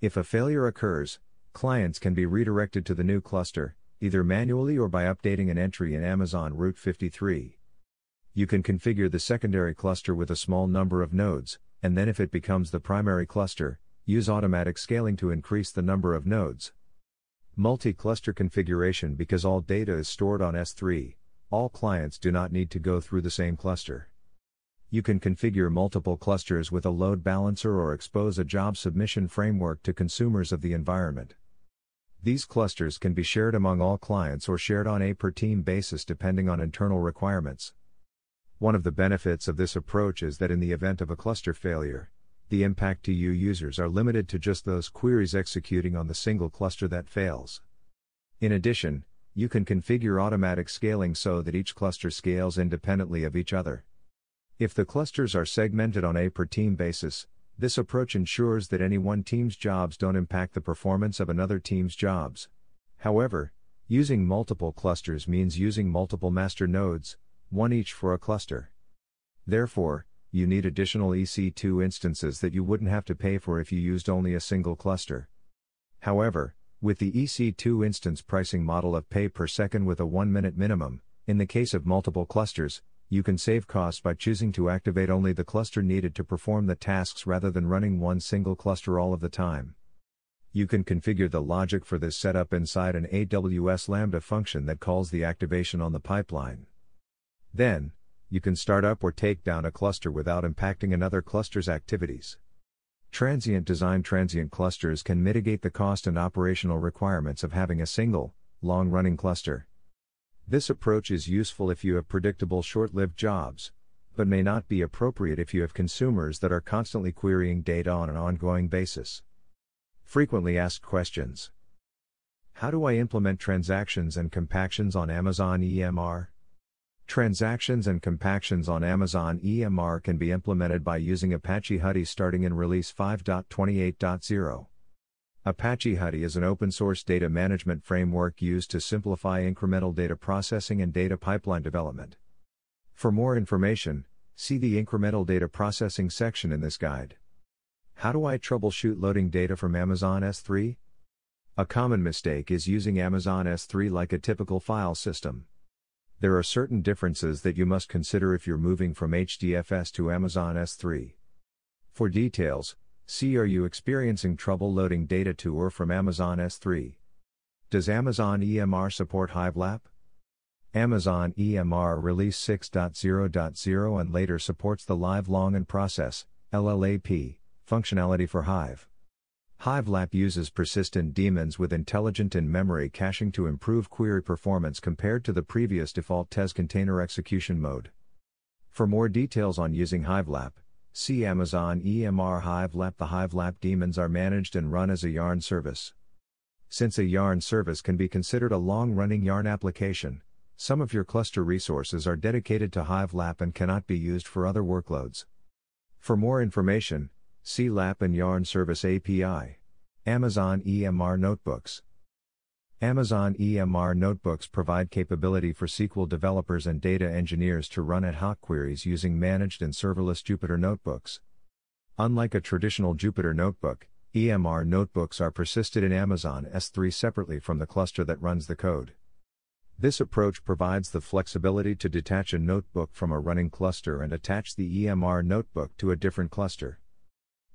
If a failure occurs, clients can be redirected to the new cluster, either manually or by updating an entry in Amazon Route 53. You can configure the secondary cluster with a small number of nodes, and then if it becomes the primary cluster, use automatic scaling to increase the number of nodes. Multi cluster configuration Because all data is stored on S3, all clients do not need to go through the same cluster. You can configure multiple clusters with a load balancer or expose a job submission framework to consumers of the environment. These clusters can be shared among all clients or shared on a per team basis depending on internal requirements. One of the benefits of this approach is that in the event of a cluster failure, the impact to you users are limited to just those queries executing on the single cluster that fails. In addition, you can configure automatic scaling so that each cluster scales independently of each other. If the clusters are segmented on a per team basis, this approach ensures that any one team's jobs don't impact the performance of another team's jobs. However, Using multiple clusters means using multiple master nodes, one each for a cluster. Therefore, you need additional EC2 instances that you wouldn't have to pay for if you used only a single cluster. However, with the EC2 instance pricing model of pay per second with a 1 minute minimum, in the case of multiple clusters, you can save costs by choosing to activate only the cluster needed to perform the tasks rather than running one single cluster all of the time. You can configure the logic for this setup inside an AWS Lambda function that calls the activation on the pipeline. Then, you can start up or take down a cluster without impacting another cluster's activities. Transient design transient clusters can mitigate the cost and operational requirements of having a single, long running cluster. This approach is useful if you have predictable short lived jobs, but may not be appropriate if you have consumers that are constantly querying data on an ongoing basis. Frequently asked questions How do I implement transactions and compactions on Amazon EMR? Transactions and compactions on Amazon EMR can be implemented by using Apache Hudi starting in Release 5.28.0. Apache Hudi is an open source data management framework used to simplify incremental data processing and data pipeline development. For more information, see the incremental data processing section in this guide. How do I troubleshoot loading data from Amazon S3? A common mistake is using Amazon S3 like a typical file system. There are certain differences that you must consider if you're moving from HDFS to Amazon S3. For details, see Are you experiencing trouble loading data to or from Amazon S3? Does Amazon EMR support Hive LLAP? Amazon EMR Release 6.0.0 and later supports the Live Long and Process LLAP functionality for Hive. Hive LLAP uses persistent daemons with intelligent in-memory caching to improve query performance compared to the previous default Tez container execution mode. For more details on using Hive LLAP, see Amazon EMR Hive LLAP. The Hive LLAP daemons are managed and run as a Yarn service. Since a Yarn service can be considered a long-running Yarn application, some of your cluster resources are dedicated to HiveLap and cannot be used for other workloads. For more information, See LLAP and Yarn Service API. Amazon EMR Notebooks. Amazon EMR Notebooks provide capability for SQL developers and data engineers to run ad hoc queries using managed and serverless Jupyter Notebooks. Unlike a traditional Jupyter Notebook, EMR notebooks are persisted in Amazon S3 separately from the cluster that runs the code. This approach provides the flexibility to detach a notebook from a running cluster and attach the EMR notebook to a different cluster.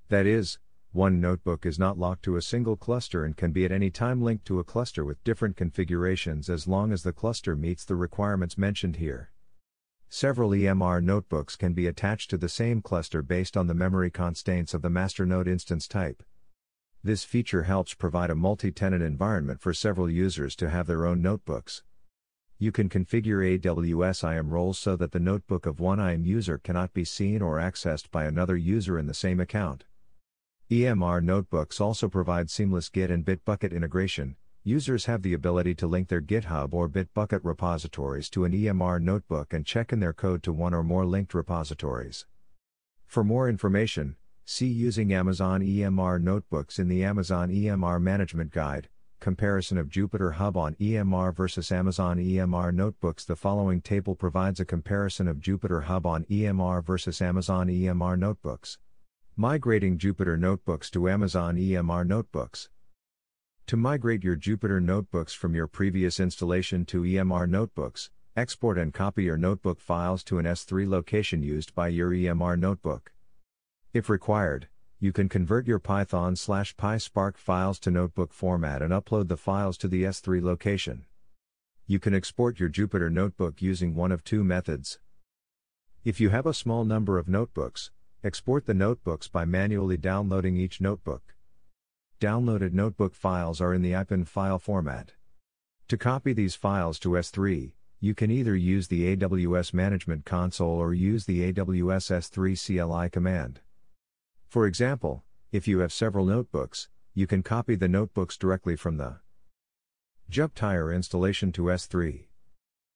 That is, one notebook is not locked to a single cluster and can be at any time linked to a cluster with different configurations as long as the cluster meets the requirements mentioned here. Several EMR notebooks can be attached to the same cluster based on the memory constraints of the master node instance type. This feature helps provide a multi tenant environment for several users to have their own notebooks. You can configure AWS IAM roles so that the notebook of one IAM user cannot be seen or accessed by another user in the same account. EMR notebooks also provide seamless Git and Bitbucket integration. Users have the ability to link their GitHub or Bitbucket repositories to an EMR notebook and check in their code to one or more linked repositories. For more information, see Using Amazon EMR Notebooks in the Amazon EMR Management Guide. Comparison of Jupyter Hub on EMR versus Amazon EMR Notebooks. The following table provides a comparison of Jupyter Hub on EMR versus Amazon EMR Notebooks. Migrating Jupyter Notebooks to Amazon EMR Notebooks. To migrate your Jupyter Notebooks from your previous installation to EMR Notebooks, export and copy your notebook files to an S3 location used by your EMR notebook. If required, you can convert your Python slash PySpark files to notebook format and upload the files to the S3 location. You can export your Jupyter Notebook using one of two methods. If you have a small number of notebooks, Export the notebooks by manually downloading each notebook. Downloaded notebook files are in the ipynb file format. To copy these files to S3, you can either use the AWS Management Console or use the AWS S3 CLI command. For example, if you have several notebooks, you can copy the notebooks directly from the Jupyter installation to S3.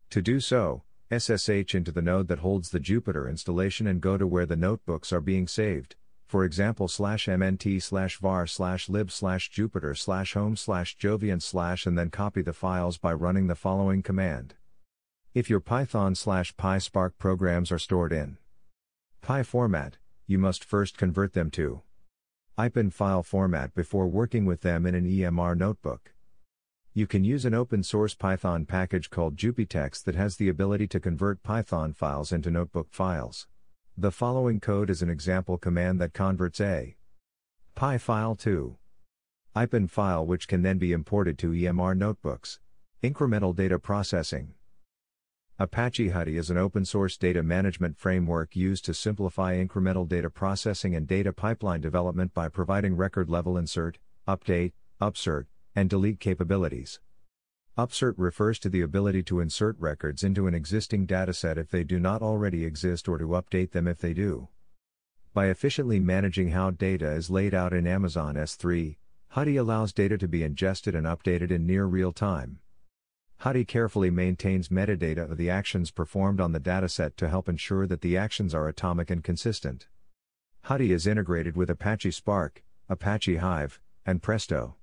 To do so, SSH into the node that holds the Jupyter installation and go to where the notebooks are being saved, for example slash mnt slash var slash lib slash jupyter slash home slash jovyan slash and then copy the files by running the following command. If your Python slash PySpark programs are stored in Py format, you must first convert them to ipynb file format before working with them in an EMR notebook. You can use an open source Python package called Jupytext that has the ability to convert Python files into notebook files. The following code is an example command that converts a Py file to ipynb file which can then be imported to EMR notebooks. Incremental data processing. Apache Hudi is an open source data management framework used to simplify incremental data processing and data pipeline development by providing record level insert, update, upsert, and delete capabilities. Upsert refers to the ability to insert records into an existing dataset if they do not already exist or to update them if they do. By efficiently managing how data is laid out in Amazon S3, Hudi allows data to be ingested and updated in near real time. Hudi carefully maintains metadata of the actions performed on the dataset to help ensure that the actions are atomic and consistent. Hudi is integrated with Apache Spark, Apache Hive, and Presto.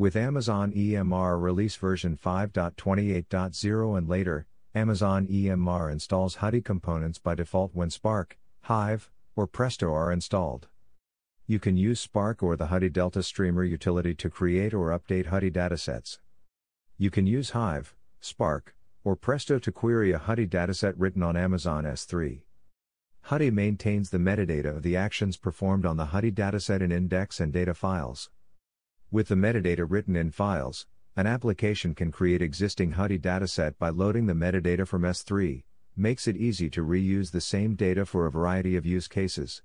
With Amazon EMR release version 5.28.0 and later, Amazon EMR installs Hudi components by default when Spark, Hive, or Presto are installed. You can use Spark or the Hudi Delta Streamer utility to create or update Hudi datasets. You can use Hive, Spark, or Presto to query a Hudi dataset written on Amazon S3. Hudi maintains the metadata of the actions performed on the Hudi dataset in index and data files. With the metadata written in files, an application can create existing Hudi dataset by loading the metadata from S3, makes it easy to reuse the same data for a variety of use cases.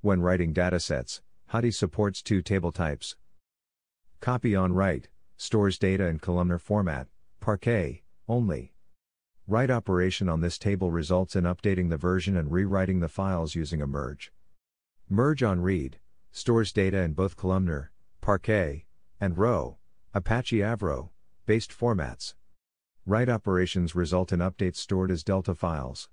When writing datasets, Hudi supports two table types. Copy on write, stores data in columnar format, Parquet, only. Write operation on this table results in updating the version and rewriting the files using a merge. Merge on read, stores data in both columnar, Parquet, and Row, Apache Avro, based formats. Write operations result in updates stored as Delta files.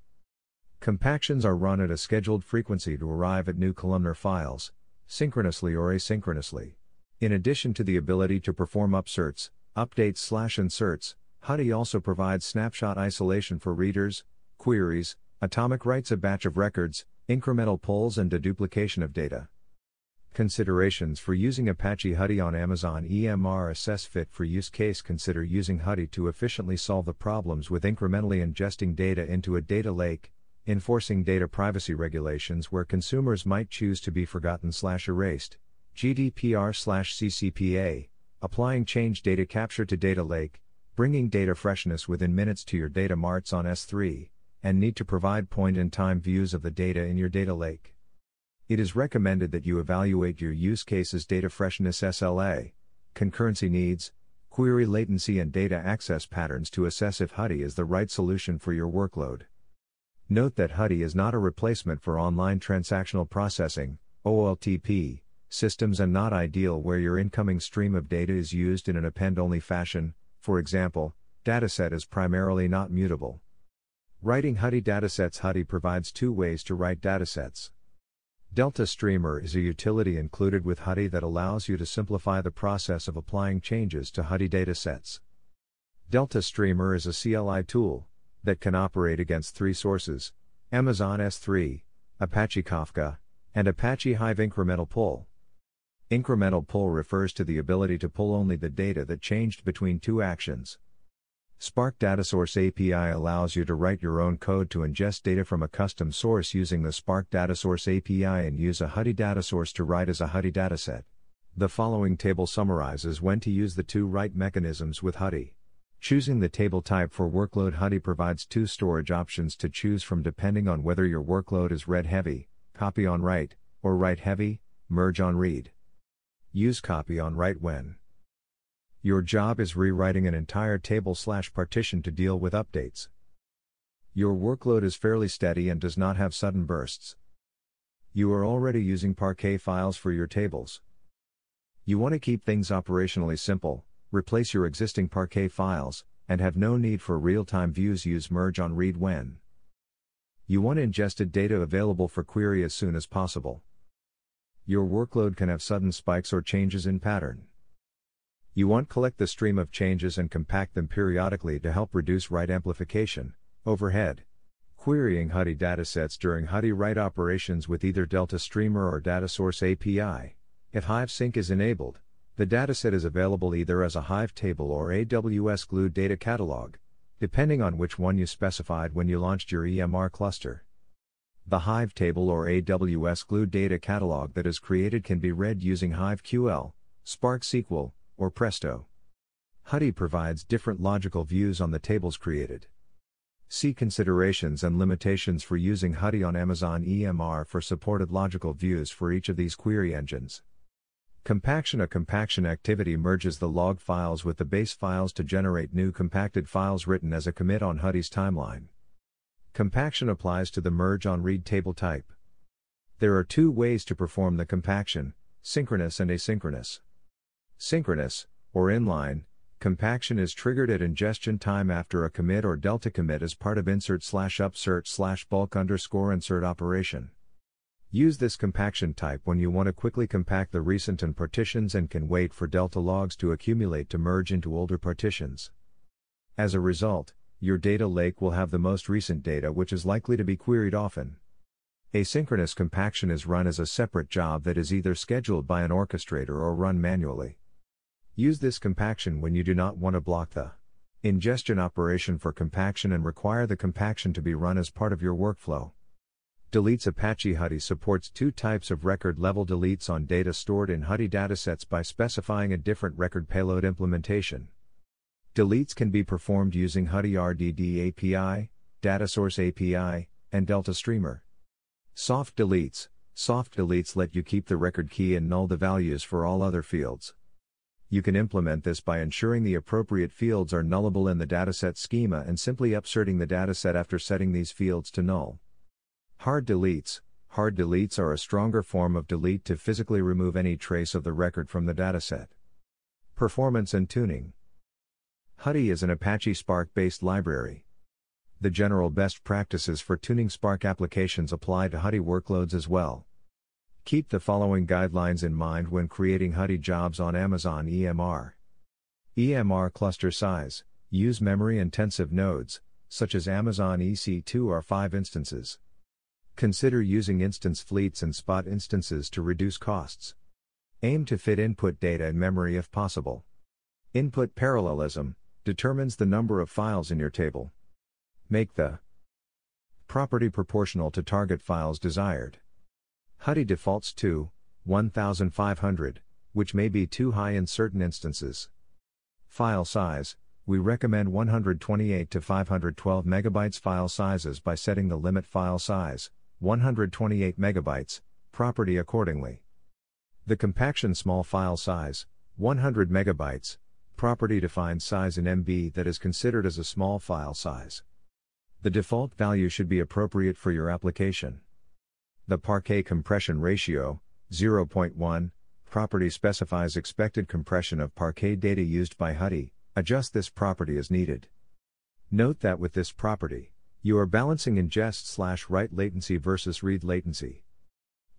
Compactions are run at a scheduled frequency to arrive at new columnar files, synchronously or asynchronously. In addition to the ability to perform upserts, updates slash inserts, Hudi also provides snapshot isolation for readers, queries, atomic writes a batch of records, incremental pulls and deduplication of data. Considerations for using Apache Hudi on Amazon EMR Assess fit for use case Consider using Hudi to efficiently solve the problems with incrementally ingesting data into a data lake, enforcing data privacy regulations where consumers might choose to be forgotten slash erased, GDPR slash CCPA, applying change data capture to data lake, bringing data freshness within minutes to your data marts on S3, and need to provide point in time views of the data in your data lake. It is recommended that you evaluate your use case's data freshness SLA, concurrency needs, query latency, and data access patterns to assess if Hudi is the right solution for your workload. Note that Hudi is not a replacement for online transactional processing, OLTP, systems and not ideal where your incoming stream of data is used in an append only fashion, for example, dataset is primarily not mutable. Writing Hudi datasets Hudi provides two ways to write datasets. Delta Streamer is a utility included with Hudi that allows you to simplify the process of applying changes to Hudi datasets. Delta Streamer is a CLI tool that can operate against three sources Amazon S3, Apache Kafka, and Apache Hive Incremental Pull. Incremental pull refers to the ability to pull only the data that changed between two actions. Spark Data Source API allows you to write your own code to ingest data from a custom source using the Spark Data Source API and use a Hudi data source to write as a Hudi dataset. The following table summarizes when to use the two write mechanisms with Hudi. Choosing the table type for workload Hudi provides two storage options to choose from depending on whether your workload is read heavy, copy on write, or write heavy, merge on read. Use copy on write when your job is rewriting an entire table slash partition to deal with updates. Your workload is fairly steady and does not have sudden bursts. You are already using Parquet files for your tables. You want to keep things operationally simple, replace your existing Parquet files, and have no need for real time views. Use merge on read when. You want ingested data available for query as soon as possible. Your workload can have sudden spikes or changes in pattern. You want to collect the stream of changes and compact them periodically to help reduce write amplification, overhead. Querying Hudi datasets during Hudi write operations with either Delta Streamer or Data Source API. If Hive Sync is enabled, the dataset is available either as a Hive table or AWS Glue data catalog, depending on which one you specified when you launched your EMR cluster. The Hive table or AWS Glue data catalog that is created can be read using HiveQL, Spark SQL, or Presto. Hudi provides different logical views on the tables created. See considerations and limitations for using Hudi on Amazon EMR for supported logical views for each of these query engines. Compaction A compaction activity merges the log files with the base files to generate new compacted files written as a commit on Hudi's timeline. Compaction applies to the merge on read table type. There are two ways to perform the compaction synchronous and asynchronous. Synchronous, or inline, compaction is triggered at ingestion time after a commit or delta commit as part of insert slash upsert slash bulk underscore insert operation. Use this compaction type when you want to quickly compact the recent and partitions and can wait for delta logs to accumulate to merge into older partitions. As a result, your data lake will have the most recent data which is likely to be queried often. Asynchronous compaction is run as a separate job that is either scheduled by an orchestrator or run manually. Use this compaction when you do not want to block the ingestion operation for compaction and require the compaction to be run as part of your workflow. Deletes Apache Hudi supports two types of record level deletes on data stored in Hudi datasets by specifying a different record payload implementation. Deletes can be performed using Hudi RDD API, Data Source API, and Delta Streamer. Soft deletes Soft deletes let you keep the record key and null the values for all other fields. You can implement this by ensuring the appropriate fields are nullable in the dataset schema and simply upserting the dataset after setting these fields to null. Hard deletes Hard deletes are a stronger form of delete to physically remove any trace of the record from the dataset. Performance and tuning Hudi is an Apache Spark based library. The general best practices for tuning Spark applications apply to Hudi workloads as well. Keep the following guidelines in mind when creating Hudi jobs on Amazon EMR. EMR cluster size Use memory intensive nodes, such as Amazon EC2 R5 instances. Consider using instance fleets and spot instances to reduce costs. Aim to fit input data in memory if possible. Input parallelism determines the number of files in your table. Make the property proportional to target files desired. Hudi defaults to 1500, which may be too high in certain instances. File size We recommend 128 to 512 megabytes file sizes by setting the limit file size 128 megabytes property accordingly. The compaction small file size 100 megabytes property defines size in MB that is considered as a small file size. The default value should be appropriate for your application. The Parquet compression ratio, 0.1, property specifies expected compression of Parquet data used by Hudi, adjust this property as needed. Note that with this property, you are balancing ingest slash write latency versus read latency.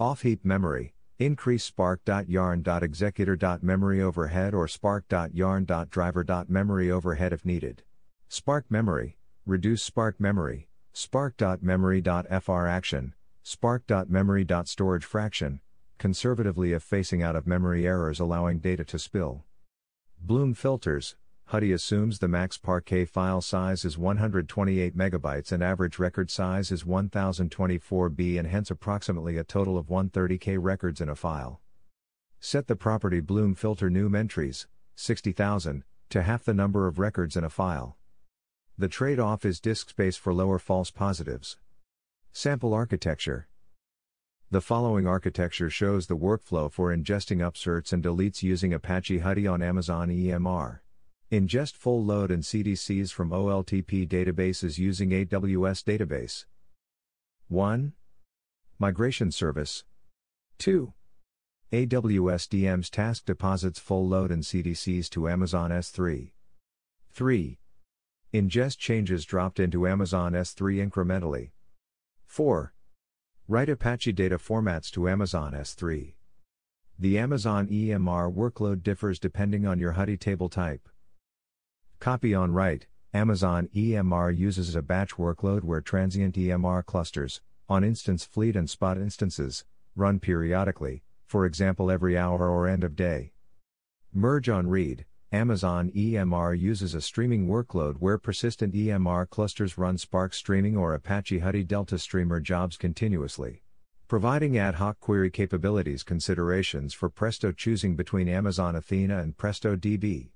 Off heap memory, increase spark.yarn.executor.memory overhead or spark.yarn.driver.memory overhead if needed. Spark memory, reduce spark memory, spark.memory.fraction, spark.memory.storage fraction, conservatively if facing out of memory errors allowing data to spill. Bloom filters, Hudi assumes the max Parquet file size is 128 MB and average record size is 1024 B and hence approximately a total of 130K records in a file. Set the property Bloom filter entries, 60,000, to half the number of records in a file. The trade off is disk space for lower false positives. Sample architecture. The following architecture shows the workflow for ingesting upserts and deletes using Apache Hudi on Amazon EMR. Ingest full load and CDCs from OLTP databases using AWS Database. 1. Migration Service. 2. AWS DMS task deposits full load and CDCs to Amazon S3. 3. Ingest changes dropped into Amazon S3 incrementally. 4. Write Apache data formats to Amazon S3. The Amazon EMR workload differs depending on your Hudi table type. Copy on write Amazon EMR uses a batch workload where transient EMR clusters, on instance fleet and spot instances, run periodically, for example every hour or end of day. Merge on read Amazon EMR uses a streaming workload where persistent EMR clusters run Spark streaming or Apache Hudi Delta Streamer jobs continuously. Providing ad hoc query capabilities considerations for Presto choosing between Amazon Athena and Presto DB.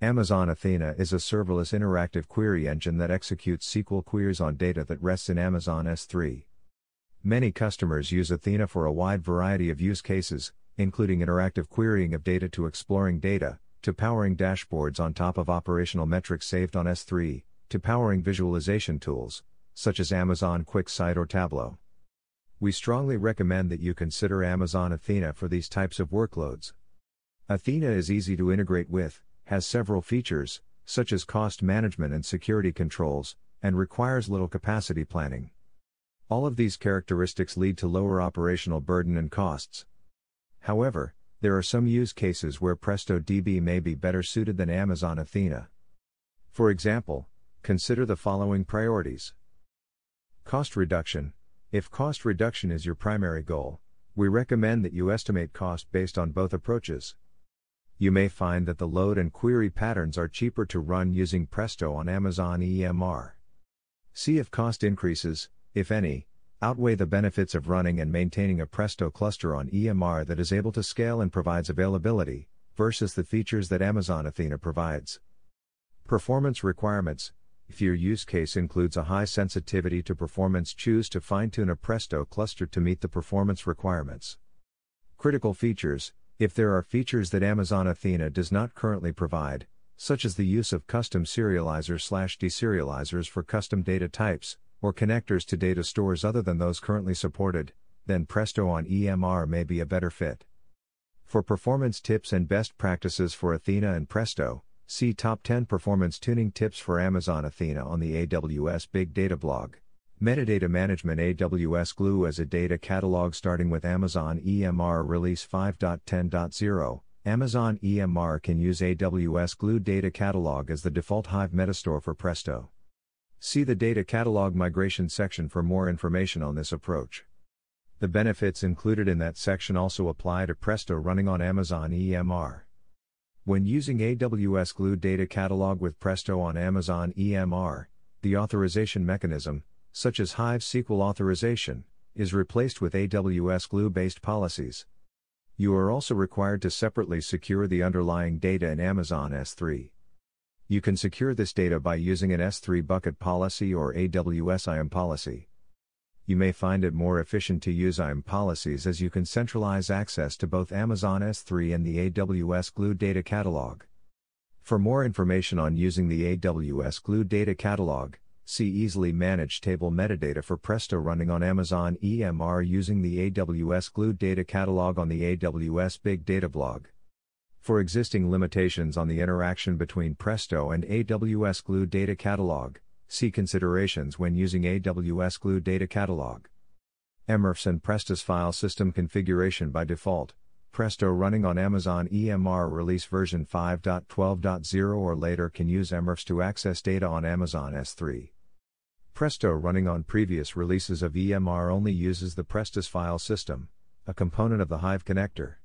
Amazon Athena is a serverless interactive query engine that executes SQL queries on data that rests in Amazon S3. Many customers use Athena for a wide variety of use cases, including interactive querying of data to exploring data, to powering dashboards on top of operational metrics saved on S3, to powering visualization tools, such as Amazon QuickSight or Tableau. We strongly recommend that you consider Amazon Athena for these types of workloads. Athena is easy to integrate with, has several features, such as cost management and security controls, and requires little capacity planning. All of these characteristics lead to lower operational burden and costs. However, there are some use cases where Presto DB may be better suited than Amazon Athena. For example, consider the following priorities Cost reduction. If cost reduction is your primary goal, we recommend that you estimate cost based on both approaches. You may find that the load and query patterns are cheaper to run using Presto on Amazon EMR. See if cost increases, if any, outweigh the benefits of running and maintaining a Presto cluster on EMR that is able to scale and provides availability, versus the features that Amazon Athena provides. Performance requirements If your use case includes a high sensitivity to performance, choose to fine tune a Presto cluster to meet the performance requirements. Critical features If there are features that Amazon Athena does not currently provide, such as the use of custom serializers slash deserializers for custom data types, or connectors to data stores other than those currently supported, then Presto on EMR may be a better fit. For performance tips and best practices for Athena and Presto, see Top 10 Performance Tuning Tips for Amazon Athena on the AWS Big Data blog. Metadata Management AWS Glue as a data catalog starting with Amazon EMR Release 5.10.0. Amazon EMR can use AWS Glue Data Catalog as the default Hive metastore for Presto. See the Data Catalog Migration section for more information on this approach. The benefits included in that section also apply to Presto running on Amazon EMR. When using AWS Glue Data Catalog with Presto on Amazon EMR, the authorization mechanism, such as Hive SQL authorization, is replaced with AWS Glue based policies. You are also required to separately secure the underlying data in Amazon S3. You can secure this data by using an S3 bucket policy or AWS IAM policy. You may find it more efficient to use IAM policies as you can centralize access to both Amazon S3 and the AWS Glue Data Catalog. For more information on using the AWS Glue Data Catalog, see Easily Managed Table Metadata for Presto running on Amazon EMR using the AWS Glue Data Catalog on the AWS Big Data blog. For existing limitations on the interaction between Presto and AWS Glue Data Catalog, see considerations when using AWS Glue Data Catalog. EMRFS and Prestos file system configuration by default. Presto running on Amazon EMR release version 5.12.0 or later can use EMRFS to access data on Amazon S3. Presto running on previous releases of EMR only uses the Prestos file system, a component of the Hive connector.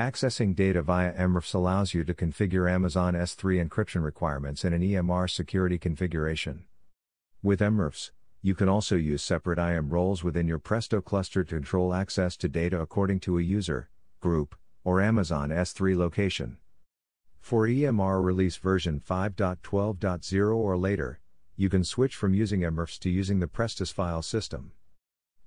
Accessing data via EMRFS allows you to configure Amazon S3 encryption requirements in an EMR security configuration. With EMRFS, you can also use separate IAM roles within your Presto cluster to control access to data according to a user, group, or Amazon S3 location. For EMR release version 5.12.0 or later, you can switch from using EMRFS to using the Prestos file system.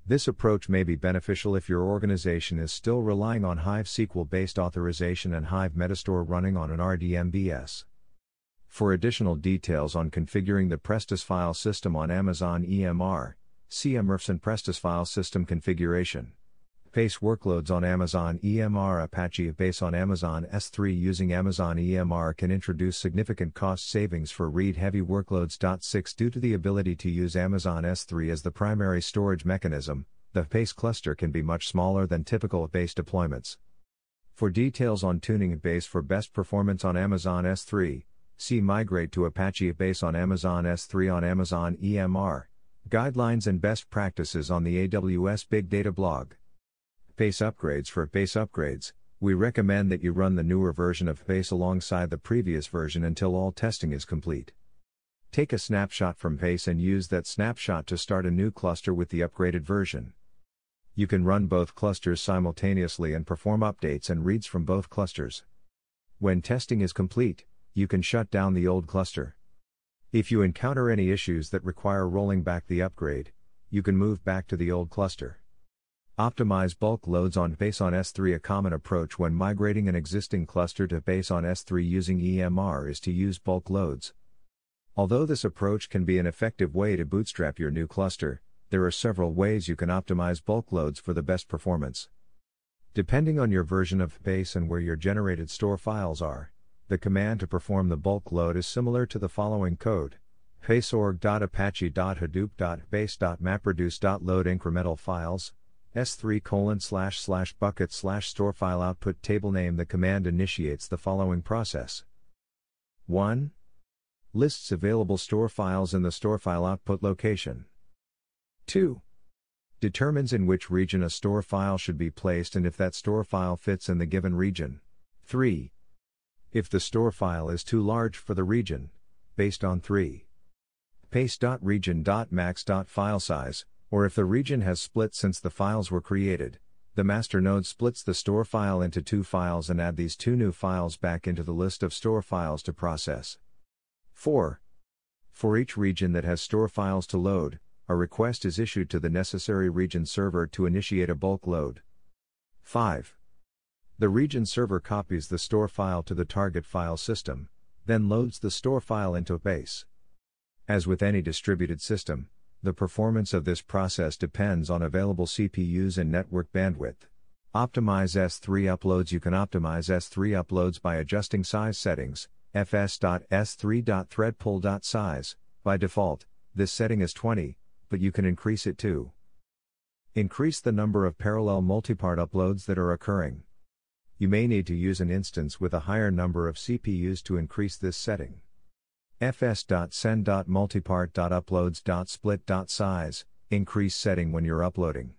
This approach may be beneficial if your organization is still relying on Hive SQL based authorization and Hive Metastore running on an RDMBS. For additional details on configuring the Prestos file system on Amazon EMR, see EMRFS and Prestos file system configuration. HBase workloads on Amazon EMR Apache HBase on Amazon S3 using Amazon EMR can introduce significant cost savings for read heavy workloads. 6 Due to the ability to use Amazon S3 as the primary storage mechanism, the HBase cluster can be much smaller than typical HBase deployments. For details on tuning HBase for best performance on Amazon S3, see Migrate to Apache HBase on Amazon S3 on Amazon EMR, Guidelines and Best Practices on the AWS Big Data blog. HBase upgrades For HBase upgrades, we recommend that you run the newer version of HBase alongside the previous version until all testing is complete. Take a snapshot from HBase and use that snapshot to start a new cluster with the upgraded version. You can run both clusters simultaneously and perform updates and reads from both clusters. When testing is complete, you can shut down the old cluster. If you encounter any issues that require rolling back the upgrade, you can move back to the old cluster. Optimize bulk loads on HBase on S3 A common approach when migrating an existing cluster to HBase on S3 using EMR is to use bulk loads. Although this approach can be an effective way to bootstrap your new cluster, there are several ways you can optimize bulk loads for the best performance. Depending on your version of HBase and where your generated store files are, the command to perform the bulk load is similar to the following code baseorg.apache.hadoop.base.mapreduce.load incremental files s3 colon slash slash bucket slash store file output table name the command initiates the following process 1 lists available store files in the store file output location 2. Determines in which region a store file should be placed and if that store file fits in the given region. 3. If the store file is too large for the region, based on 3. hbase.region.max.file size, or if the region has split since the files were created, the master node splits the store file into two files and add these two new files back into the list of store files to process. 4. For each region that has store files to load, a request is issued to the necessary region server to initiate a bulk load. 5. The region server copies the store file to the target file system, then loads the store file into HBase. As with any distributed system, the performance of this process depends on available CPUs and network bandwidth. Optimize S3 uploads You can optimize S3 uploads by adjusting size settings, fs.s3.threadpool.size. By default, this setting is 20, but you can increase it too. Increase the number of parallel multipart uploads that are occurring. You may need to use an instance with a higher number of CPUs to increase this setting. fs.send.multipart.uploads.split.size, increase setting when you're uploading.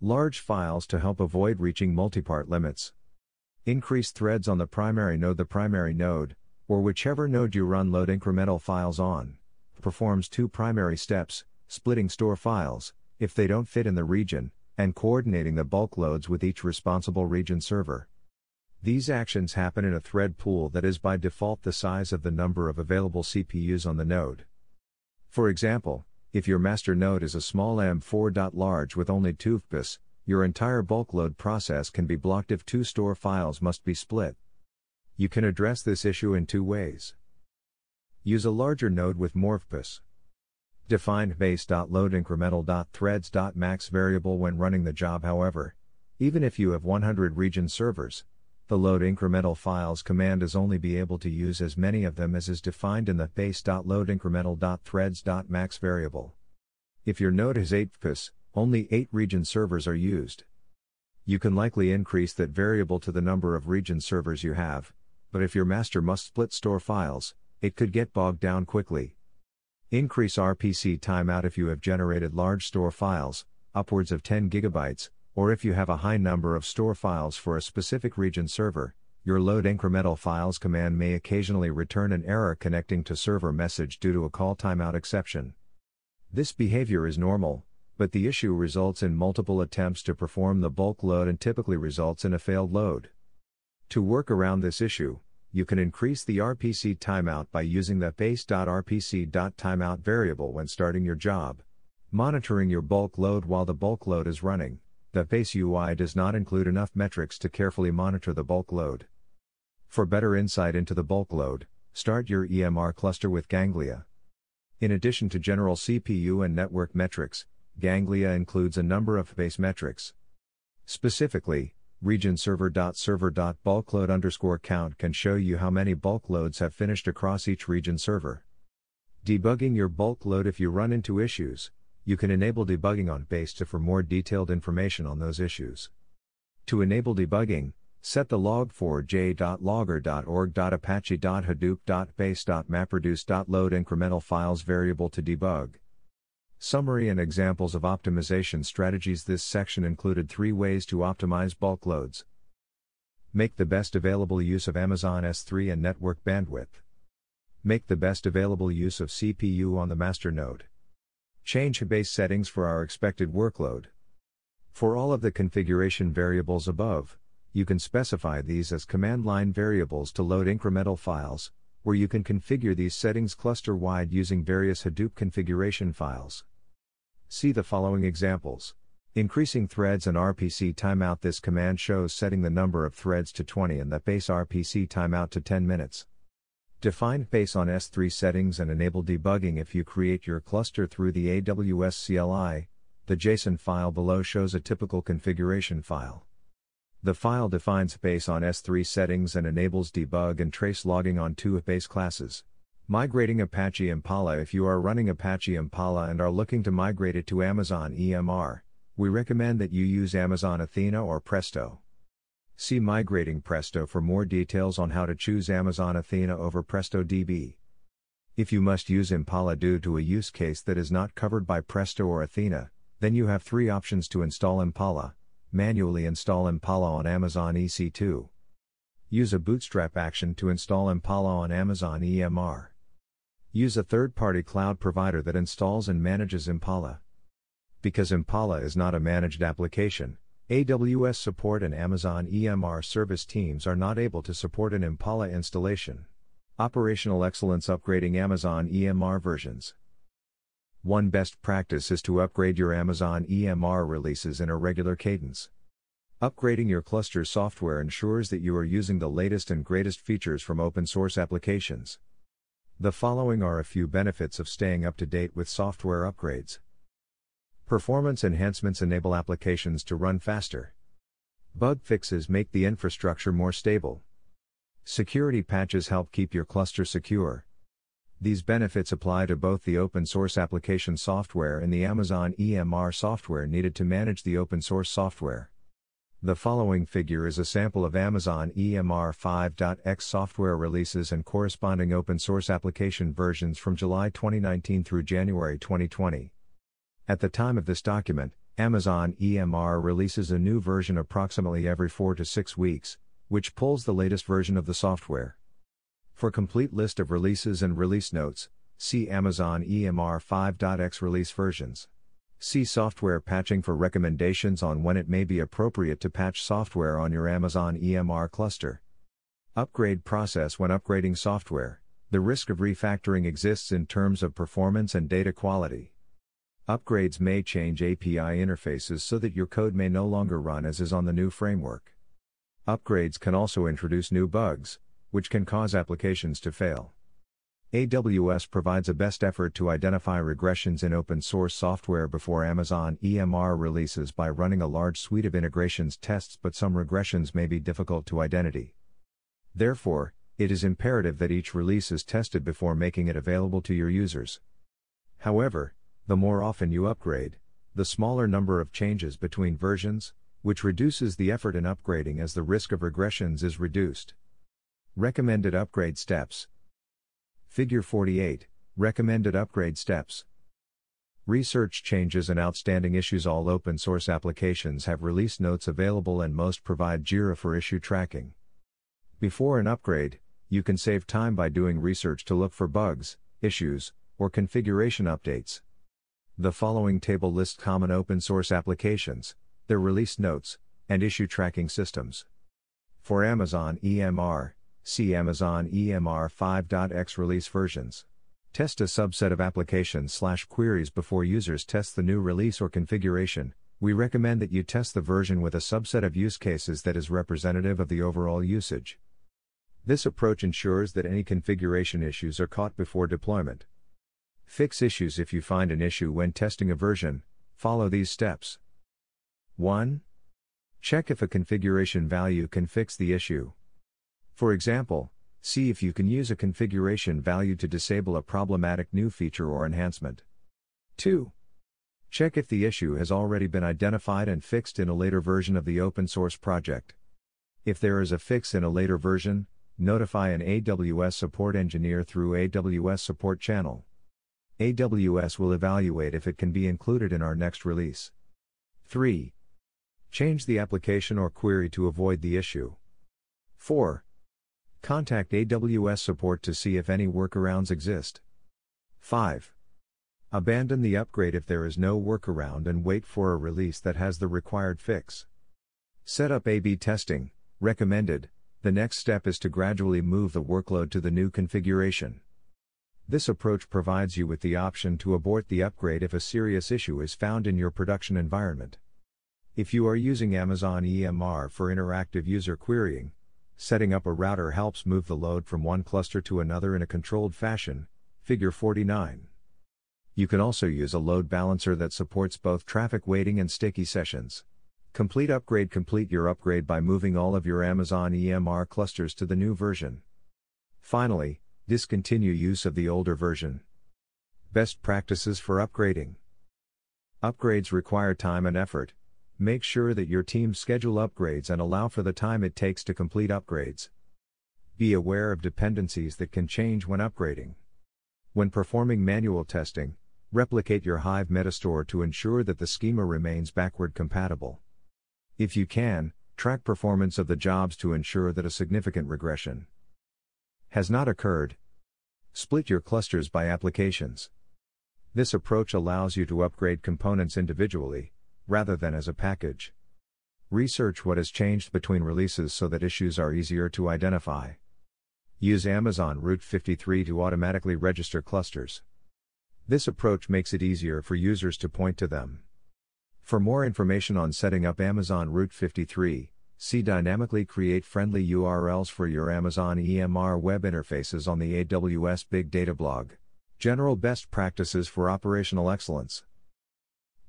Large files to help avoid reaching multipart limits. Increase threads on the primary node. The primary node, or whichever node you run load incremental files on, performs two primary steps splitting store files, if they don't fit in the region, and coordinating the bulk loads with each responsible region server. These actions happen in a thread pool that is by default the size of the number of available CPUs on the node. For example, if your master node is a small M4. large with only 2 vCPUs, your entire bulk load process can be blocked if two store files must be split. You can address this issue in two ways. Use a larger node with more vCPUs. Define hbase.loadIncremental.threads.max variable when running the job however, even if you have 100 region servers, the load incremental files command is only be able to use as many of them as is defined in the hbase.loadIncremental.threads.max variable. If your node has 8 vCPUs, only 8 region servers are used. You can likely increase that variable to the number of region servers you have, but if your master must split store files, it could get bogged down quickly. Increase RPC timeout if you have generated large store files, upwards of 10 gigabytes, or if you have a high number of store files for a specific region server, your load incremental files command may occasionally return an error connecting to server message due to a call timeout exception. This behavior is normal, but the issue results in multiple attempts to perform the bulk load and typically results in a failed load. To work around this issue, you can increase the RPC timeout by using the hbase.rpc.timeout variable when starting your job. Monitoring your bulk load while the bulk load is running. The HBase UI does not include enough metrics to carefully monitor the bulk load. For better insight into the bulk load, start your EMR cluster with Ganglia. In addition to general CPU and network metrics, Ganglia includes a number of HBase metrics. Specifically, region server.server.bulkload underscore count can show you how many bulk loads have finished across each region server. Debugging your bulk load if you run into issues, you can enable debugging on HBase to for more detailed information on those issues. To enable debugging, Set the log4j.logger.org.apache.hadoop.hbase.mapreduce.load incremental files variable to debug. Summary and examples of optimization strategies This section included three ways to optimize bulk loads. Make the best available use of Amazon S3 and network bandwidth. Make the best available use of CPU on the master node. Change HBase settings for our expected workload. For all of the configuration variables above, you can specify these as command line variables to load incremental files, where you can configure these settings cluster wide using various Hadoop configuration files. See the following examples. Increasing threads and RPC timeout This command shows setting the number of threads to 20 and the HBase RPC timeout to 10 minutes. Define HBase on S3 settings and enable debugging if you create your cluster through the AWS CLI. The JSON file below shows a typical configuration file. The file defines HBase on S3 settings and enables debug and trace logging on two HBase classes. Migrating Apache Impala If you are running Apache Impala and are looking to migrate it to Amazon EMR, we recommend that you use Amazon Athena or Presto. See Migrating Presto for more details on how to choose Amazon Athena over Presto DB. If you must use Impala due to a use case that is not covered by Presto or Athena, then you have three options to install Impala manually install Impala on Amazon EC2. Use a bootstrap action to install Impala on Amazon EMR. Use a third party cloud provider that installs and manages Impala. Because Impala is not a managed application, AWS support and Amazon EMR service teams are not able to support an Impala installation. Operational excellence upgrading Amazon EMR versions. One best practice is to upgrade your Amazon EMR releases in a regular cadence. Upgrading your cluster software ensures that you are using the latest and greatest features from open source applications. The following are a few benefits of staying up to date with software upgrades. Performance enhancements enable applications to run faster. Bug fixes make the infrastructure more stable. Security patches help keep your cluster secure. These benefits apply to both the open source application software and the Amazon EMR software needed to manage the open source software. The following figure is a sample of Amazon EMR 5.x software releases and corresponding open source application versions from July 2019 through January 2020. At the time of this document, Amazon EMR releases a new version approximately every 4 to 6 weeks, which pulls the latest version of the software. For complete list of releases and release notes, see Amazon EMR 5.x release versions. See software patching for recommendations on when it may be appropriate to patch software on your Amazon EMR cluster. Upgrade process when upgrading software. The risk of refactoring exists in terms of performance and data quality. Upgrades may change API interfaces so that your code may no longer run as is on the new framework. Upgrades can also introduce new bugs, which can cause applications to fail. AWS provides a best effort to identify regressions in open source software before Amazon EMR releases by running a large suite of integrations tests, but some regressions may be difficult to identify. Therefore, it is imperative that each release is tested before making it available to your users. However, the more often you upgrade, the smaller number of changes between versions, which reduces the effort in upgrading as the risk of regressions is reduced. Recommended upgrade steps. Figure 48 Recommended upgrade steps. Research changes and outstanding issues. All open source applications have release notes available and most provide JIRA for issue tracking. Before an upgrade, you can save time by doing research to look for bugs, issues, or configuration updates. The following table lists common open source applications, their release notes, and issue tracking systems. For Amazon EMR, See Amazon EMR 5.x release versions. Test a subset of applications slash queries before users test the new release or configuration. We recommend that you test the version with a subset of use cases that is representative of the overall usage. This approach ensures that any configuration issues are caught before deployment. Fix issues if you find an issue when testing a version. Follow these steps. 1. Check if a configuration value can fix the issue. For example, see if you can use a configuration value to disable a problematic new feature or enhancement. 2. Check if the issue has already been identified and fixed in a later version of the open source project. If there is a fix in a later version, notify an AWS support engineer through AWS support channel. AWS will evaluate if it can be included in our next release. 3. Change the application or query to avoid the issue. 4. Contact AWS support to see if any workarounds exist. 5. Abandon the upgrade if there is no workaround and wait for a release that has the required fix. Set up A B testing, recommended. The next step is to gradually move the workload to the new configuration. This approach provides you with the option to abort the upgrade if a serious issue is found in your production environment. If you are using Amazon EMR for interactive user querying, setting up a router helps move the load from one cluster to another in a controlled fashion. Figure 49. You can also use a load balancer that supports both traffic weighting and sticky sessions. Complete upgrade Complete your upgrade by moving all of your Amazon EMR clusters to the new version. Finally, discontinue use of the older version. Best practices for upgrading. Upgrades require time and effort. Make sure that your team schedule upgrades and allow for the time it takes to complete upgrades. Be aware of dependencies that can change when upgrading. When performing manual testing, replicate your Hive Metastore to ensure that the schema remains backward compatible. If you can, track performance of the jobs to ensure that a significant regression has not occurred. Split your clusters by applications. This approach allows you to upgrade components individually, rather than as a package. Research what has changed between releases so that issues are easier to identify. Use Amazon Route 53 to automatically register clusters. This approach makes it easier for users to point to them. For more information on setting up Amazon Route 53, see Dynamically Create Friendly URLs for your Amazon EMR web interfaces on the AWS Big Data blog. General Best Practices for Operational Excellence.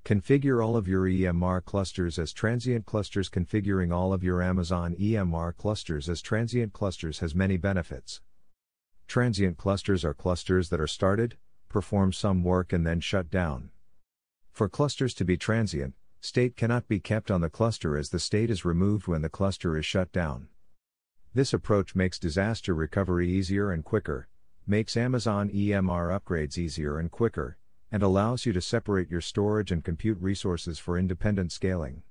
Configure all of your EMR clusters as transient clusters. Configuring all of your Amazon EMR clusters as transient clusters has many benefits. Transient clusters are clusters that are started, perform some work, and then shut down. For clusters to be transient, state cannot be kept on the cluster as the state is removed when the cluster is shut down. This approach makes disaster recovery easier and quicker, makes Amazon EMR upgrades easier and quicker, and allows you to separate your storage and compute resources for independent scaling.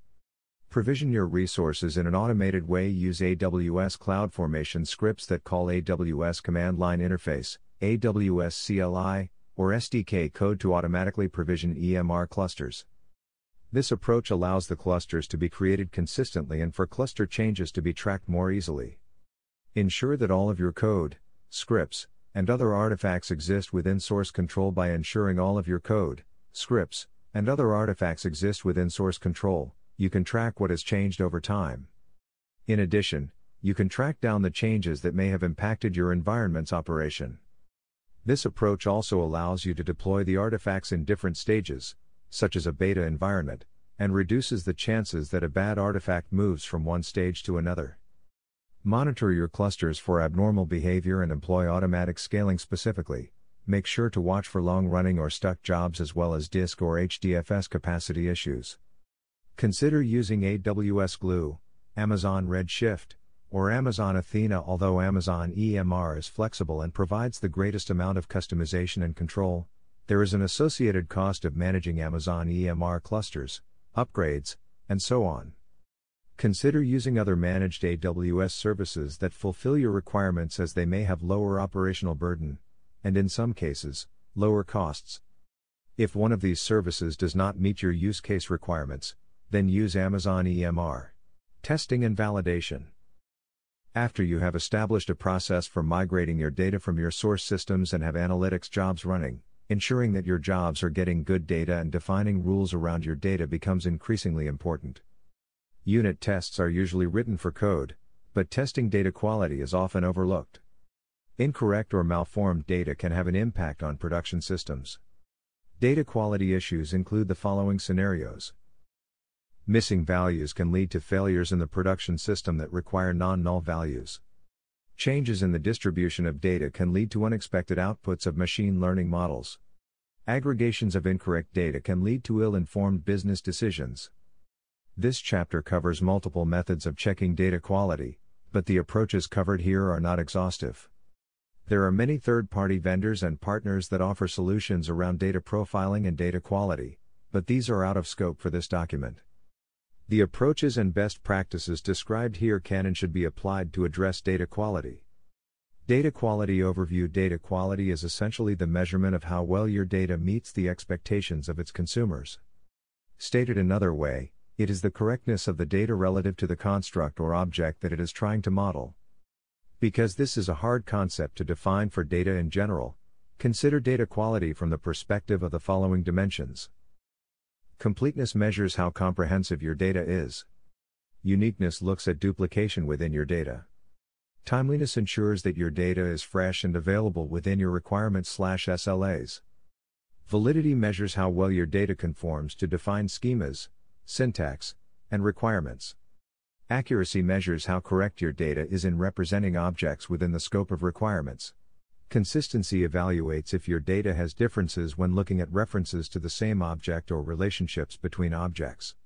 Provision your resources in an automated way. Use AWS CloudFormation scripts that call AWS Command Line Interface, AWS CLI, or SDK code to automatically provision EMR clusters. This approach allows the clusters to be created consistently and for cluster changes to be tracked more easily. Ensure that all of your code, scripts, and other artifacts exist within source control by ensuring all of your code, scripts, and other artifacts exist within source control. You can track what has changed over time. In addition, you can track down the changes that may have impacted your environment's operation. This approach also allows you to deploy the artifacts in different stages, such as a beta environment, and reduces the chances that a bad artifact moves from one stage to another. Monitor your clusters for abnormal behavior and employ automatic scaling specifically. Make sure to watch for long running or stuck jobs as well as disk or HDFS capacity issues. Consider using AWS Glue, Amazon Redshift, or Amazon Athena. Although Amazon EMR is flexible and provides the greatest amount of customization and control, there is an associated cost of managing Amazon EMR clusters, upgrades, and so on. Consider using other managed AWS services that fulfill your requirements as they may have lower operational burden, and in some cases, lower costs. If one of these services does not meet your use case requirements, then use Amazon EMR. Testing and validation. After you have established a process for migrating your data from your source systems and have analytics jobs running, ensuring that your jobs are getting good data and defining rules around your data becomes increasingly important. Unit tests are usually written for code, but testing data quality is often overlooked. Incorrect or malformed data can have an impact on production systems. Data quality issues include the following scenarios Missing values can lead to failures in the production system that require non null values. Changes in the distribution of data can lead to unexpected outputs of machine learning models. Aggregations of incorrect data can lead to ill informed business decisions. This chapter covers multiple methods of checking data quality, but the approaches covered here are not exhaustive. There are many third party vendors and partners that offer solutions around data profiling and data quality, but these are out of scope for this document. The approaches and best practices described here can and should be applied to address data quality. Data quality overview Data quality is essentially the measurement of how well your data meets the expectations of its consumers. Stated another way, it is the correctness of the data relative to the construct or object that it is trying to model. Because this is a hard concept to define for data in general, consider data quality from the perspective of the following dimensions. Completeness measures how comprehensive your data is. Uniqueness looks at duplication within your data. Timeliness ensures that your data is fresh and available within your requirements SLAs. Validity measures how well your data conforms to defined schemas, syntax, and requirements. Accuracy measures how correct your data is in representing objects within the scope of requirements. Consistency evaluates if your data has differences when looking at references to the same object or relationships between objects.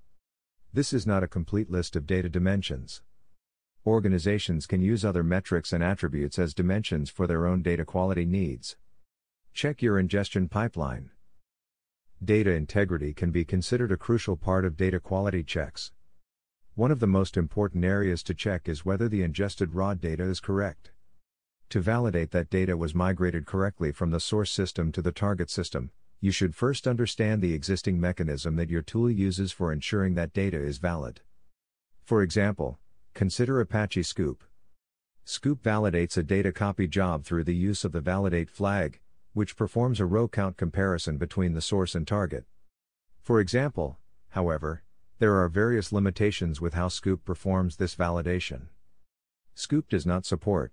This is not a complete list of data dimensions. Organizations can use other metrics and attributes as dimensions for their own data quality needs. Check your ingestion pipeline. Data integrity can be considered a crucial part of data quality checks. One of the most important areas to check is whether the ingested raw data is correct. To validate that data was migrated correctly from the source system to the target system, you should first understand the existing mechanism that your tool uses for ensuring that data is valid. For example, consider Apache Sqoop. Sqoop validates a data copy job through the use of the validate flag, which performs a row count comparison between the source and target. For example, however, there are various limitations with how Sqoop performs this validation. Sqoop does not support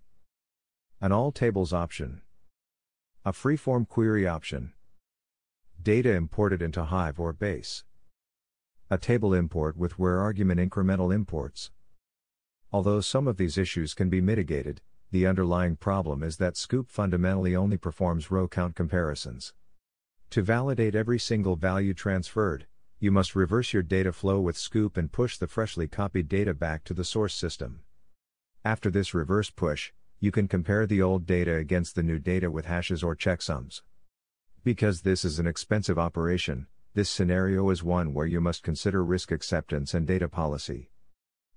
an all tables option, a freeform query option, data imported into Hive or Base, a table import with where argument incremental imports. Although some of these issues can be mitigated, the underlying problem is that Sqoop fundamentally only performs row count comparisons. To validate every single value transferred, you must reverse your data flow with Sqoop and push the freshly copied data back to the source system. After this reverse push, you can compare the old data against the new data with hashes or checksums. Because this is an expensive operation, this scenario is one where you must consider risk acceptance and data policy.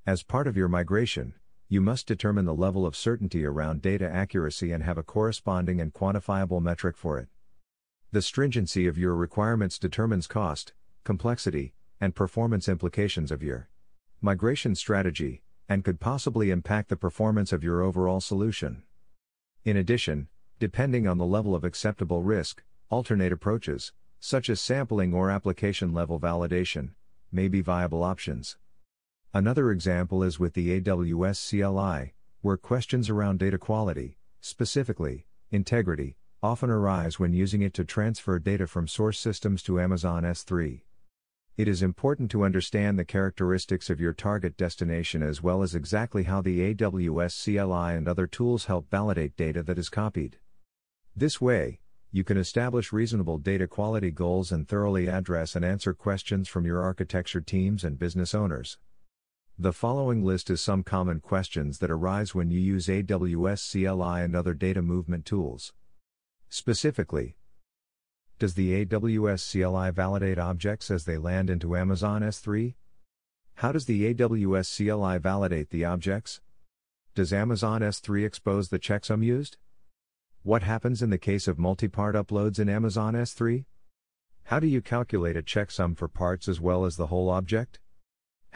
As part of your migration, you must determine the level of certainty around data accuracy and have a corresponding and quantifiable metric for it. The stringency of your requirements determines cost, complexity, and performance implications of your migration strategy, and could possibly impact the performance of your overall solution. In addition, depending on the level of acceptable risk, alternate approaches, such as sampling or application level validation, may be viable options. Another example is with the AWS CLI, where questions around data quality, specifically, integrity, often arise when using it to transfer data from source systems to Amazon S3. It is important to understand the characteristics of your target destination as well as exactly how the AWS CLI and other tools help validate data that is copied. This way, you can establish reasonable data quality goals and thoroughly address and answer questions from your architecture teams and business owners. The following list is some common questions that arise when you use AWS CLI and other data movement tools. Specifically, does the AWS CLI validate objects as they land into Amazon S3? How does the AWS CLI validate the objects? Does Amazon S3 expose the checksum used? What happens in the case of multi-part uploads in Amazon S3? How do you calculate a checksum for parts as well as the whole object?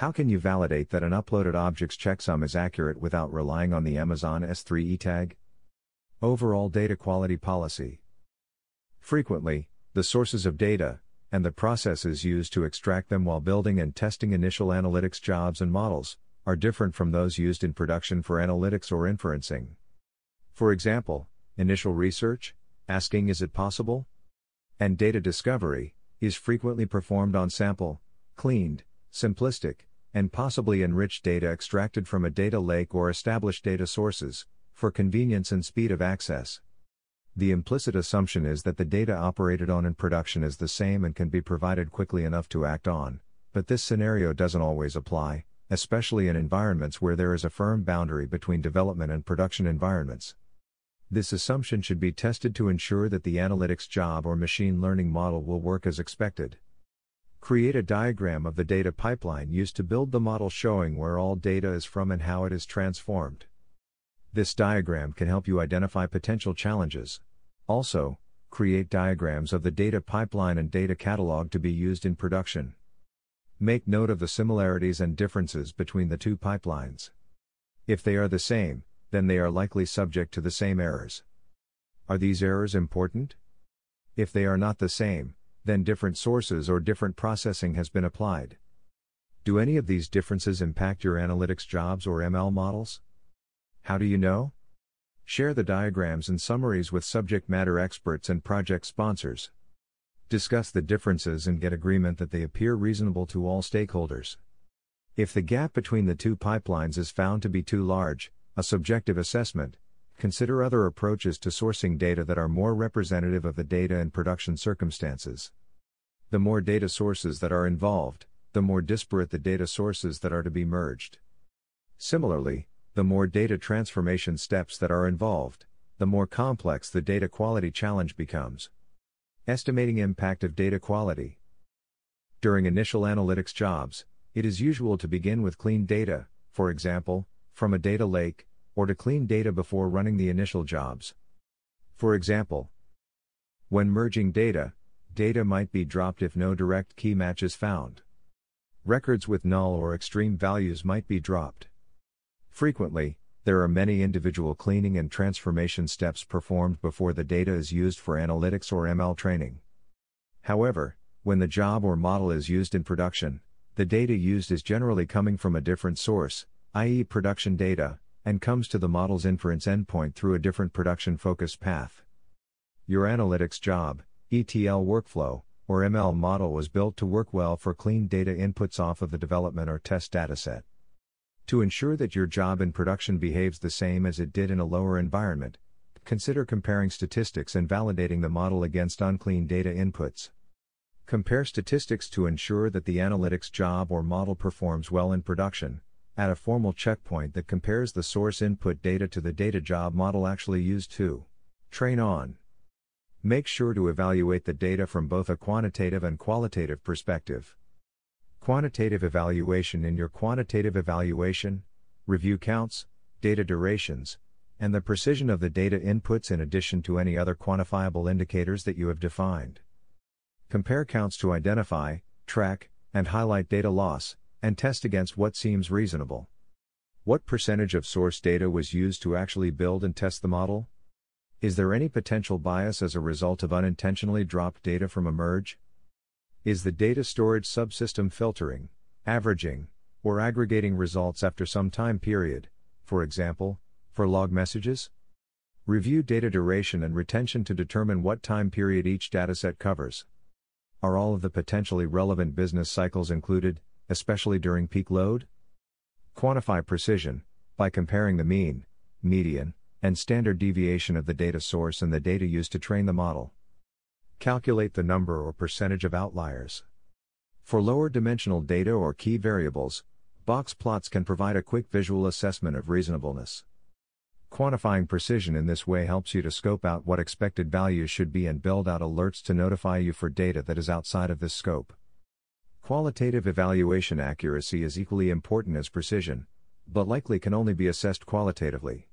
How can you validate that an uploaded object's checksum is accurate without relying on the Amazon S3 e-tag? Overall data quality policy. Frequently, the sources of data, and the processes used to extract them while building and testing initial analytics jobs and models, are different from those used in production for analytics or inferencing. For example, initial research, asking is it possible? And data discovery, is frequently performed on sample, cleaned, simplistic, and possibly enriched data extracted from a data lake or established data sources, for convenience and speed of access. The implicit assumption is that the data operated on in production is the same and can be provided quickly enough to act on, but this scenario doesn't always apply, especially in environments where there is a firm boundary between development and production environments. This assumption should be tested to ensure that the analytics job or machine learning model will work as expected. Create a diagram of the data pipeline used to build the model showing where all data is from and how it is transformed. This diagram can help you identify potential challenges. Also, create diagrams of the data pipeline and data catalog to be used in production. Make note of the similarities and differences between the two pipelines. If they are the same, then they are likely subject to the same errors. Are these errors important? If they are not the same, then different sources or different processing has been applied. Do any of these differences impact your analytics jobs or ML models? How do you know? Share the diagrams and summaries with subject matter experts and project sponsors. Discuss the differences and get agreement that they appear reasonable to all stakeholders. If the gap between the two pipelines is found to be too large, a subjective assessment, consider other approaches to sourcing data that are more representative of the data and production circumstances. The more data sources that are involved, the more disparate the data sources that are to be merged. Similarly, the more data transformation steps that are involved, the more complex the data quality challenge becomes. Estimating impact of data quality. During initial analytics jobs, it is usual to begin with clean data, for example, from a data lake, or to clean data before running the initial jobs. For example, when merging data, data might be dropped if no direct key match is found. Records with null or extreme values might be dropped. Frequently, there are many individual cleaning and transformation steps performed before the data is used for analytics or ML training. However, when the job or model is used in production, the data used is generally coming from a different source, i.e., production data, and comes to the model's inference endpoint through a different production focused path. Your analytics job, ETL workflow, or ML model was built to work well for clean data inputs off of the development or test dataset. To ensure that your job in production behaves the same as it did in a lower environment, consider comparing statistics and validating the model against unclean data inputs. Compare statistics to ensure that the analytics job or model performs well in production. Add a formal checkpoint that compares the source input data to the data job model actually used to train on. Make sure to evaluate the data from both a quantitative and qualitative perspective. Quantitative evaluation In your quantitative evaluation, review counts, data durations, and the precision of the data inputs in addition to any other quantifiable indicators that you have defined. Compare counts to identify, track, and highlight data loss, and test against what seems reasonable. What percentage of source data was used to actually build and test the model? Is there any potential bias as a result of unintentionally dropped data from a merge? Is the data storage subsystem filtering, averaging, or aggregating results after some time period, for example, for log messages? Review data duration and retention to determine what time period each dataset covers. Are all of the potentially relevant business cycles included, especially during peak load? Quantify precision by comparing the mean, median, and standard deviation of the data source and the data used to train the model. Calculate the number or percentage of outliers. For lower dimensional data or key variables, box plots can provide a quick visual assessment of reasonableness. Quantifying precision in this way helps you to scope out what expected values should be and build out alerts to notify you for data that is outside of this scope. Qualitative evaluation accuracy is equally important as precision, but likely can only be assessed qualitatively.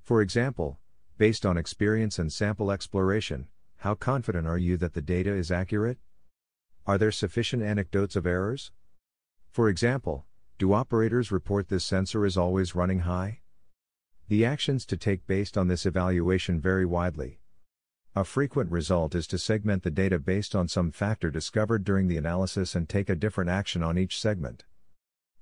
For example, based on experience and sample exploration, how confident are you that the data is accurate? Are there sufficient anecdotes of errors? For example, do operators report this sensor is always running high? The actions to take based on this evaluation vary widely. A frequent result is to segment the data based on some factor discovered during the analysis and take a different action on each segment.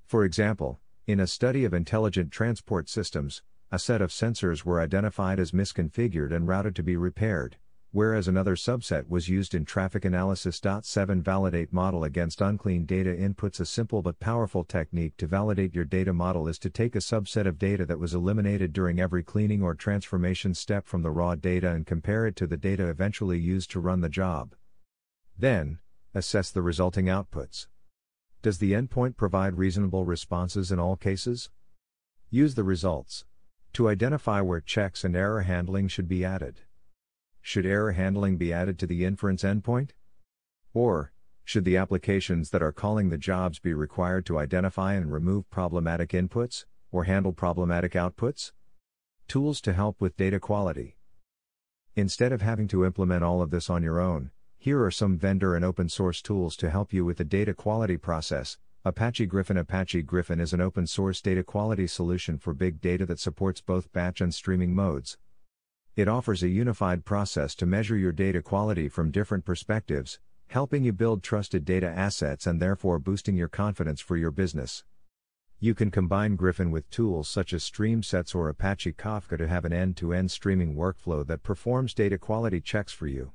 For example, in a study of intelligent transport systems, a set of sensors were identified as misconfigured and routed to be repaired whereas another subset was used in traffic analysis. 7 Validate model against unclean data inputs. A simple but powerful technique to validate your data model is to take a subset of data that was eliminated during every cleaning or transformation step from the raw data and compare it to the data eventually used to run the job. Then, assess the resulting outputs. Does the endpoint provide reasonable responses in all cases? Use the results to identify where checks and error handling should be added. Should error handling be added to the inference endpoint? Or, should the applications that are calling the jobs be required to identify and remove problematic inputs, or handle problematic outputs? Tools to help with data quality. Instead of having to implement all of this on your own, here are some vendor and open source tools to help you with the data quality process. Apache Griffin Apache Griffin is an open source data quality solution for big data that supports both batch and streaming modes. It offers a unified process to measure your data quality from different perspectives, helping you build trusted data assets and therefore boosting your confidence for your business. You can combine Griffin with tools such as StreamSets or Apache Kafka to have an end to end streaming workflow that performs data quality checks for you.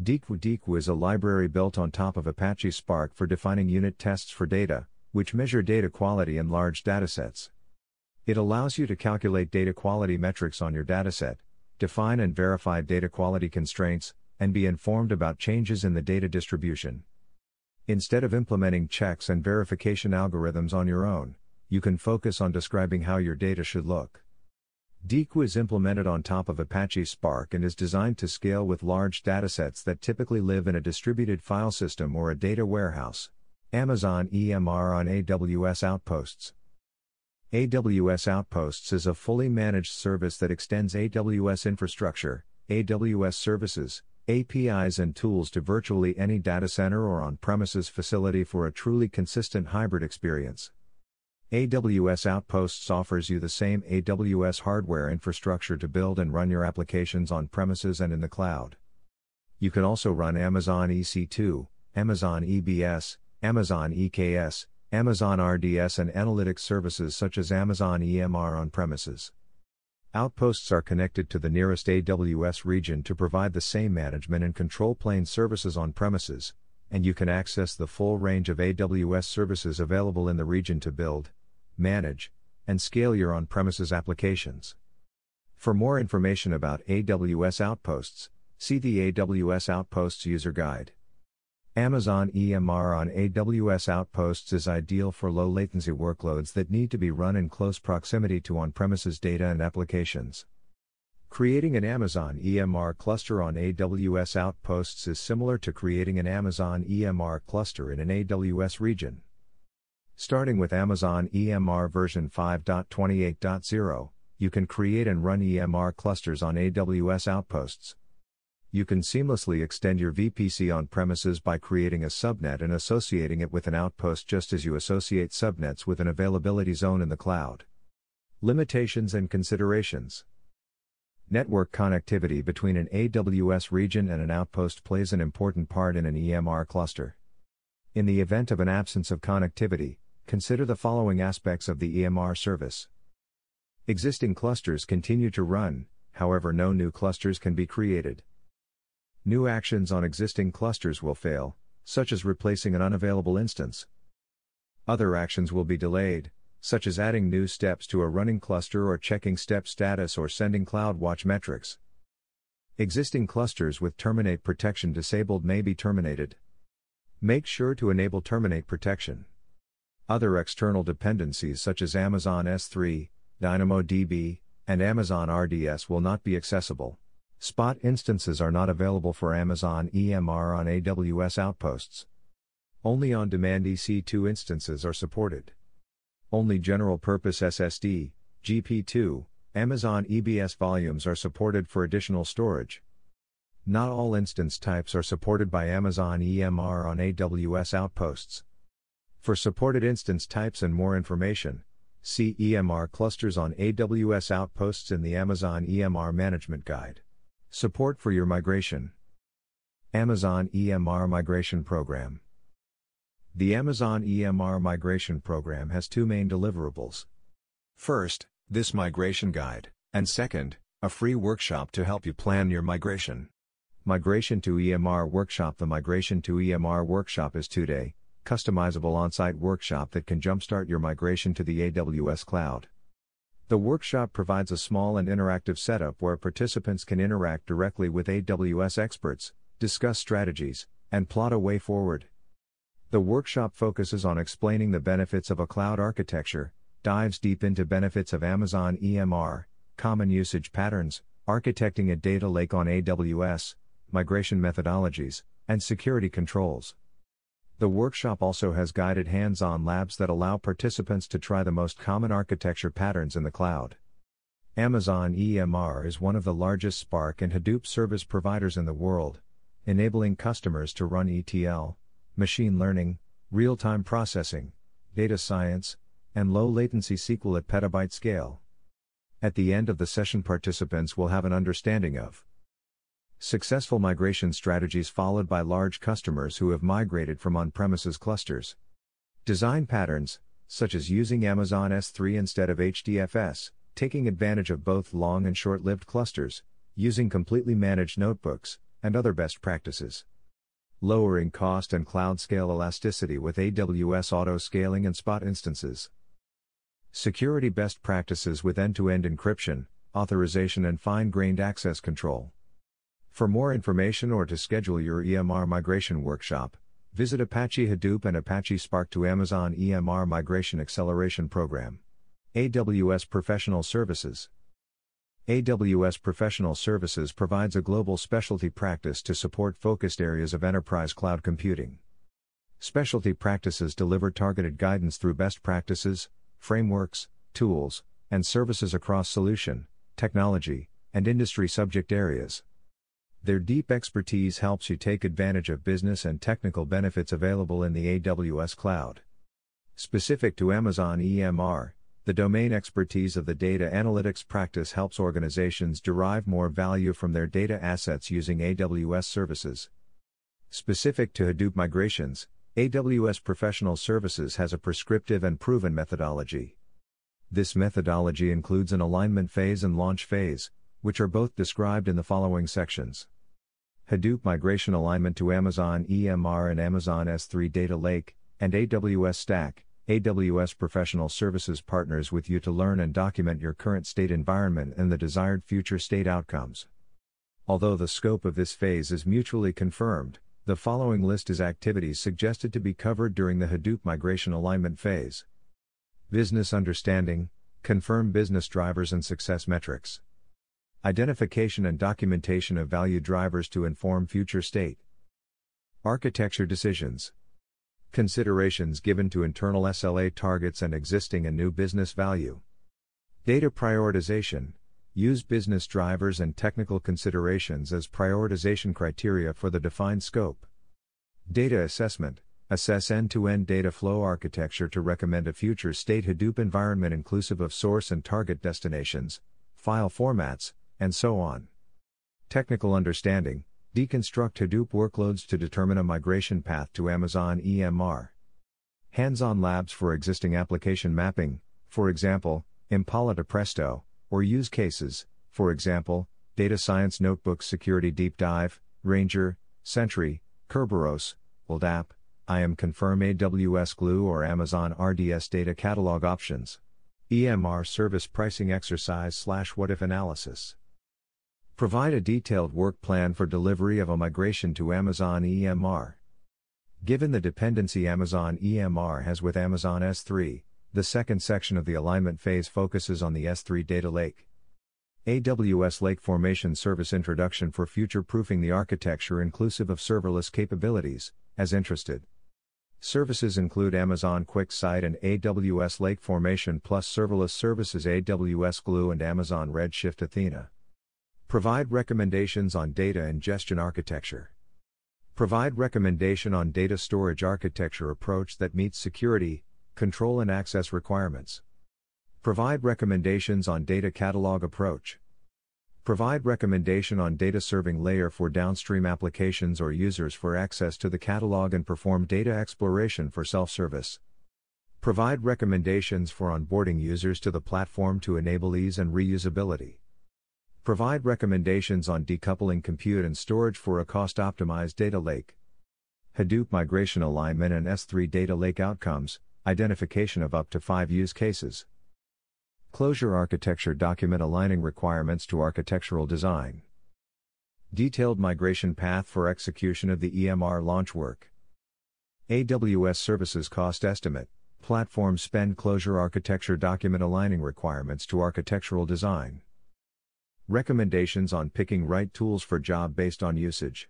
Deequ Deequ is a library built on top of Apache Spark for defining unit tests for data, which measure data quality in large datasets. It allows you to calculate data quality metrics on your dataset, define and verify data quality constraints, and be informed about changes in the data distribution. Instead of implementing checks and verification algorithms on your own, you can focus on describing how your data should look. Deequ is implemented on top of Apache Spark and is designed to scale with large datasets that typically live in a distributed file system or a data warehouse. Amazon EMR on AWS Outposts. AWS Outposts is a fully managed service that extends AWS infrastructure, AWS services, APIs, and tools to virtually any data center or on premises facility for a truly consistent hybrid experience. AWS Outposts offers you the same AWS hardware infrastructure to build and run your applications on premises and in the cloud. You can also run Amazon EC2, Amazon EBS, Amazon EKS, Amazon RDS, and analytics services such as Amazon EMR on premises. Outposts are connected to the nearest AWS region to provide the same management and control plane services on premises, and you can access the full range of AWS services available in the region to build, manage, and scale your on premises applications. For more information about AWS Outposts, see the AWS Outposts User Guide. Amazon EMR on AWS Outposts is ideal for low latency workloads that need to be run in close proximity to on premises data and applications. Creating an Amazon EMR cluster on AWS Outposts is similar to creating an Amazon EMR cluster in an AWS region. Starting with Amazon EMR version 5.28.0, you can create and run EMR clusters on AWS Outposts. You can seamlessly extend your VPC on premises by creating a subnet and associating it with an outpost just as you associate subnets with an availability zone in the cloud. Limitations and considerations Network connectivity between an AWS region and an outpost plays an important part in an EMR cluster. In the event of an absence of connectivity, consider the following aspects of the EMR service. Existing clusters continue to run, however, no new clusters can be created. New actions on existing clusters will fail, such as replacing an unavailable instance. Other actions will be delayed, such as adding new steps to a running cluster or checking step status or sending CloudWatch metrics. Existing clusters with terminate protection disabled may be terminated. Make sure to enable terminate protection. Other external dependencies such as Amazon S3, DynamoDB, and Amazon RDS will not be accessible. Spot instances are not available for Amazon EMR on AWS Outposts. Only on demand EC2 instances are supported. Only general purpose SSD, GP2, Amazon EBS volumes are supported for additional storage. Not all instance types are supported by Amazon EMR on AWS Outposts. For supported instance types and more information, see EMR clusters on AWS Outposts in the Amazon EMR Management Guide. Support for your migration. Amazon EMR Migration Program. The Amazon EMR Migration Program has two main deliverables. First, this migration guide, and second, a free workshop to help you plan your migration. Migration to EMR Workshop The Migration to EMR Workshop is two day, customizable on site workshop that can jumpstart your migration to the AWS cloud. The workshop provides a small and interactive setup where participants can interact directly with AWS experts, discuss strategies, and plot a way forward. The workshop focuses on explaining the benefits of a cloud architecture, dives deep into benefits of Amazon EMR, common usage patterns, architecting a data lake on AWS, migration methodologies, and security controls. The workshop also has guided hands on labs that allow participants to try the most common architecture patterns in the cloud. Amazon EMR is one of the largest Spark and Hadoop service providers in the world, enabling customers to run ETL, machine learning, real time processing, data science, and low latency SQL at petabyte scale. At the end of the session, participants will have an understanding of successful migration strategies followed by large customers who have migrated from on premises clusters, design patterns, such as using Amazon S3 instead of HDFS, taking advantage of both long and short lived clusters, using completely managed notebooks, and other best practices lowering cost and cloud scale elasticity with AWS auto scaling and spot instances. Security best practices with end to end encryption, authorization, and fine grained access control. For more information or to schedule your EMR migration workshop, visit Apache Hadoop and Apache Spark to Amazon EMR Migration Acceleration Program. AWS Professional Services. AWS Professional Services provides a global specialty practice to support focused areas of enterprise cloud computing. Specialty practices deliver targeted guidance through best practices, frameworks, tools, and services across solution, technology, and industry subject areas. Their deep expertise helps you take advantage of business and technical benefits available in the AWS cloud. Specific to Amazon EMR, the domain expertise of the data analytics practice helps organizations derive more value from their data assets using AWS services. Specific to Hadoop migrations, AWS Professional Services has a prescriptive and proven methodology. This methodology includes an alignment phase and launch phase, which are both described in the following sections. Hadoop migration alignment to Amazon EMR and Amazon S3 Data Lake, and AWS Stack, AWS Professional Services partners with you to learn and document your current state environment and the desired future state outcomes. Although the scope of this phase is mutually confirmed, the following list is activities suggested to be covered during the Hadoop migration alignment phase. Business understanding, confirm business drivers and success metrics. Identification and documentation of value drivers to inform future state. Architecture decisions. Considerations given to internal SLA targets and existing and new business value. Data prioritization. Use business drivers and technical considerations as prioritization criteria for the defined scope. Data assessment. Assess end to end data flow architecture to recommend a future state Hadoop environment inclusive of source and target destinations, file formats, and so on. Technical understanding. Deconstruct Hadoop workloads to determine a migration path to Amazon EMR. Hands on labs for existing application mapping, for example, Impala to Presto, or use cases, for example, Data Science Notebook Security Deep Dive, Ranger, Sentry, Kerberos, OLDAP, IAM Confirm AWS Glue or Amazon RDS Data Catalog options. EMR Service Pricing Exercise slash What If Analysis. Provide a detailed work plan for delivery of a migration to Amazon EMR. Given the dependency Amazon EMR has with Amazon S3, the second section of the alignment phase focuses on the S3 data lake. AWS Lake Formation Service Introduction for future proofing the architecture inclusive of serverless capabilities, as interested. Services include Amazon QuickSight and AWS Lake Formation plus serverless services AWS Glue and Amazon Redshift Athena. Provide recommendations on data ingestion architecture. Provide recommendation on data storage architecture approach that meets security, control and access requirements. Provide recommendations on data catalog approach. Provide recommendation on data serving layer for downstream applications or users for access to the catalog and perform data exploration for self-service. Provide recommendations for onboarding users to the platform to enable ease and reusability. Provide recommendations on decoupling compute and storage for a cost optimized data lake. Hadoop migration alignment and S3 data lake outcomes, identification of up to five use cases. Closure architecture document aligning requirements to architectural design. Detailed migration path for execution of the EMR launch work. AWS Services Cost Estimate, Platform Spend Closure Architecture Document Aligning Requirements to Architectural Design. Recommendations on picking right tools for job based on usage.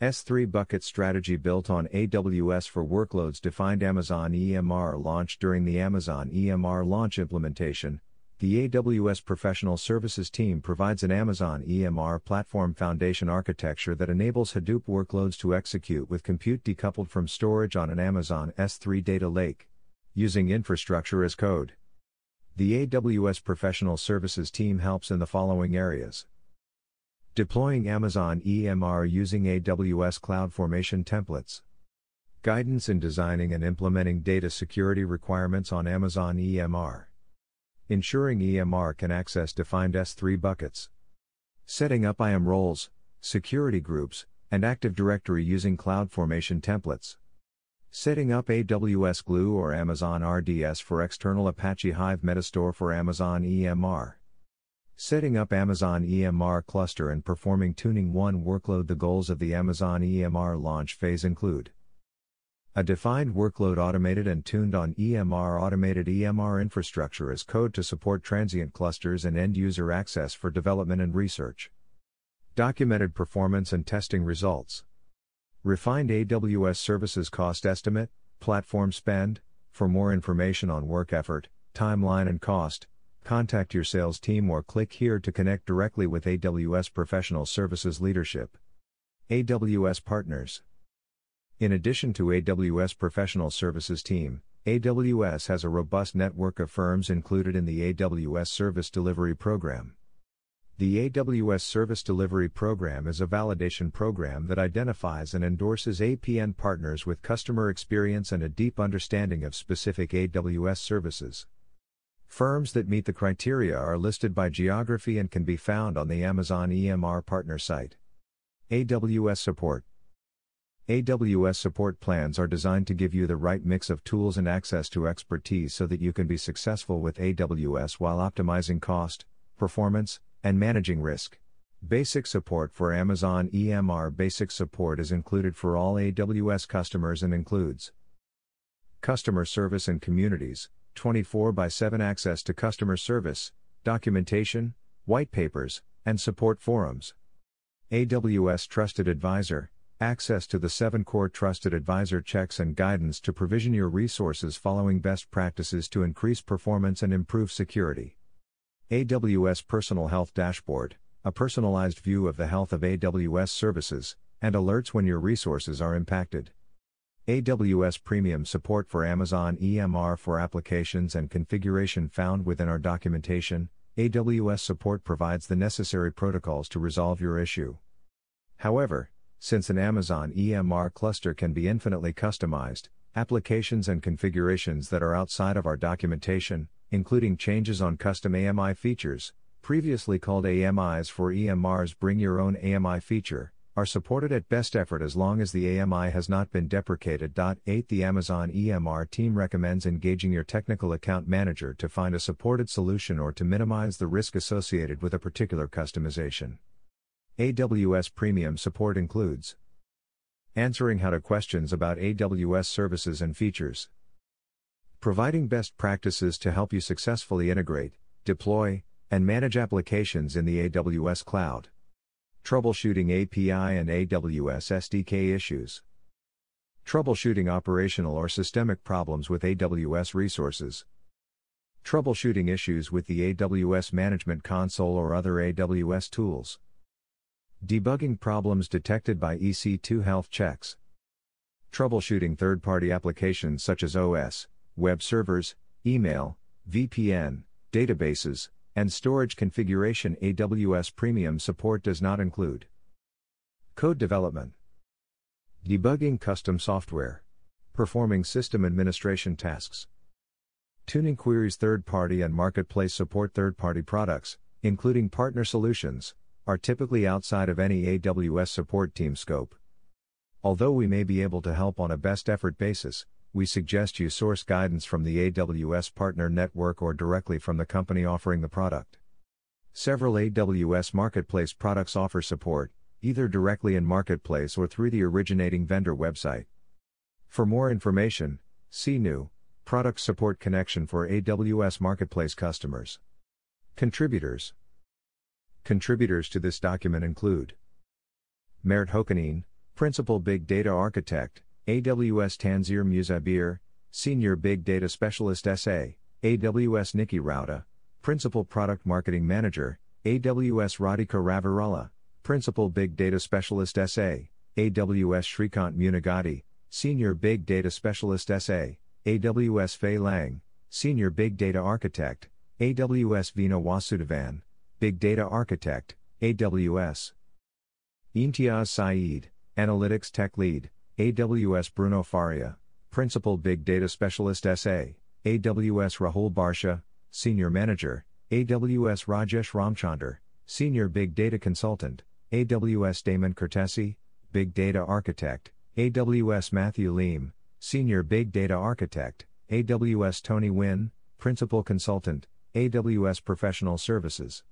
S3 Bucket Strategy built on AWS for workloads defined Amazon EMR launched during the Amazon EMR launch implementation. The AWS Professional Services team provides an Amazon EMR platform foundation architecture that enables Hadoop workloads to execute with compute decoupled from storage on an Amazon S3 data lake, using infrastructure as code. The AWS Professional Services team helps in the following areas Deploying Amazon EMR using AWS CloudFormation templates. Guidance in designing and implementing data security requirements on Amazon EMR. Ensuring EMR can access defined S3 buckets. Setting up IAM roles, security groups, and Active Directory using CloudFormation templates. Setting up AWS Glue or Amazon RDS for external Apache Hive Metastore for Amazon EMR. Setting up Amazon EMR cluster and performing Tuning 1 workload. The goals of the Amazon EMR launch phase include a defined workload automated and tuned on EMR automated EMR infrastructure as code to support transient clusters and end user access for development and research. Documented performance and testing results. Refined AWS Services Cost Estimate, Platform Spend. For more information on work effort, timeline, and cost, contact your sales team or click here to connect directly with AWS Professional Services Leadership. AWS Partners In addition to AWS Professional Services Team, AWS has a robust network of firms included in the AWS Service Delivery Program. The AWS Service Delivery Program is a validation program that identifies and endorses APN partners with customer experience and a deep understanding of specific AWS services. Firms that meet the criteria are listed by geography and can be found on the Amazon EMR partner site. AWS Support AWS support plans are designed to give you the right mix of tools and access to expertise so that you can be successful with AWS while optimizing cost, performance, and managing risk. Basic support for Amazon EMR Basic support is included for all AWS customers and includes customer service and communities, 24 by 7 access to customer service, documentation, white papers, and support forums. AWS Trusted Advisor, access to the 7 core Trusted Advisor checks and guidance to provision your resources following best practices to increase performance and improve security. AWS Personal Health Dashboard, a personalized view of the health of AWS services, and alerts when your resources are impacted. AWS Premium support for Amazon EMR for applications and configuration found within our documentation. AWS support provides the necessary protocols to resolve your issue. However, since an Amazon EMR cluster can be infinitely customized, applications and configurations that are outside of our documentation, including changes on custom AMI features, previously called AMIs for EMRs bring your own AMI feature, are supported at best effort as long as the AMI has not been deprecated. 8 The Amazon EMR team recommends engaging your technical account manager to find a supported solution or to minimize the risk associated with a particular customization. AWS Premium support includes answering how to questions about AWS services and features providing best practices to help you successfully integrate, deploy, and manage applications in the AWS cloud. Troubleshooting API and AWS SDK issues. Troubleshooting operational or systemic problems with AWS resources. Troubleshooting issues with the AWS Management Console or other AWS tools. Debugging problems detected by EC2 health checks. Troubleshooting third party applications such as OS, web servers, email, VPN, databases, and storage configuration AWS Premium support does not include. Code development, debugging custom software, performing system administration tasks, tuning queries third party and marketplace support third party products, including partner solutions, are typically outside of any AWS support team scope. Although we may be able to help on a best effort basis, we suggest you source guidance from the AWS Partner Network or directly from the company offering the product. Several AWS Marketplace products offer support, either directly in Marketplace or through the originating vendor website. For more information, see new product support connection for AWS Marketplace customers. Contributors Contributors to this document include Mert Hocanin, Principal Big Data Architect, AWS Tanzir Musabir, Senior Big Data Specialist SA, AWS Nikki Rouda, Principal Product Marketing Manager, AWS Radhika Ravirala, Principal Big Data Specialist SA, AWS Shrikant Munigati, Senior Big Data Specialist SA, AWS Fei Lang, Senior Big Data Architect, AWS Veena Vasudevan, Big Data Architect, AWS. Imtiaz Saeed, Analytics Tech Lead, AWS Bruno Faria, Principal Big Data Specialist SA, AWS Rahul Barsha, Senior Manager, AWS Rajesh Ramchandar, Senior Big Data Consultant, AWS Damon Cortesi, Big Data Architect, AWS Matthew Leem, Senior Big Data Architect, AWS Tony Wynn, Principal Consultant, AWS Professional Services.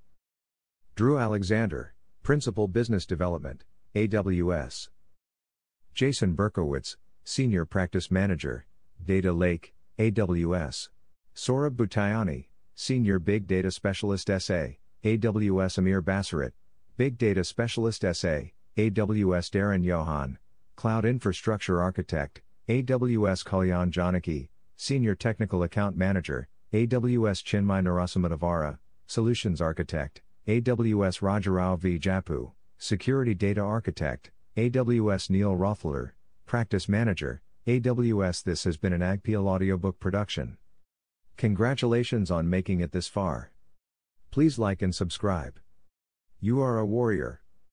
Drew Alexander, Principal Business Development, AWS. Jason Berkowitz, Senior Practice Manager, Data Lake, AWS. Saurabh Bhutayani, Senior Big Data Specialist SA, AWS Amir Bassarit, Big Data Specialist SA, AWS Darren Johan, Cloud Infrastructure Architect, AWS Kalyan Janaki, Senior Technical Account Manager, AWS Chinmay Narasimhanavara, Solutions Architect, AWS Rajarao V. Japu, Security Data Architect, AWS Neil Rothler, Practice Manager, AWS. This has been an Agpeel audiobook production. Congratulations on making it this far. Please like and subscribe. You are a warrior.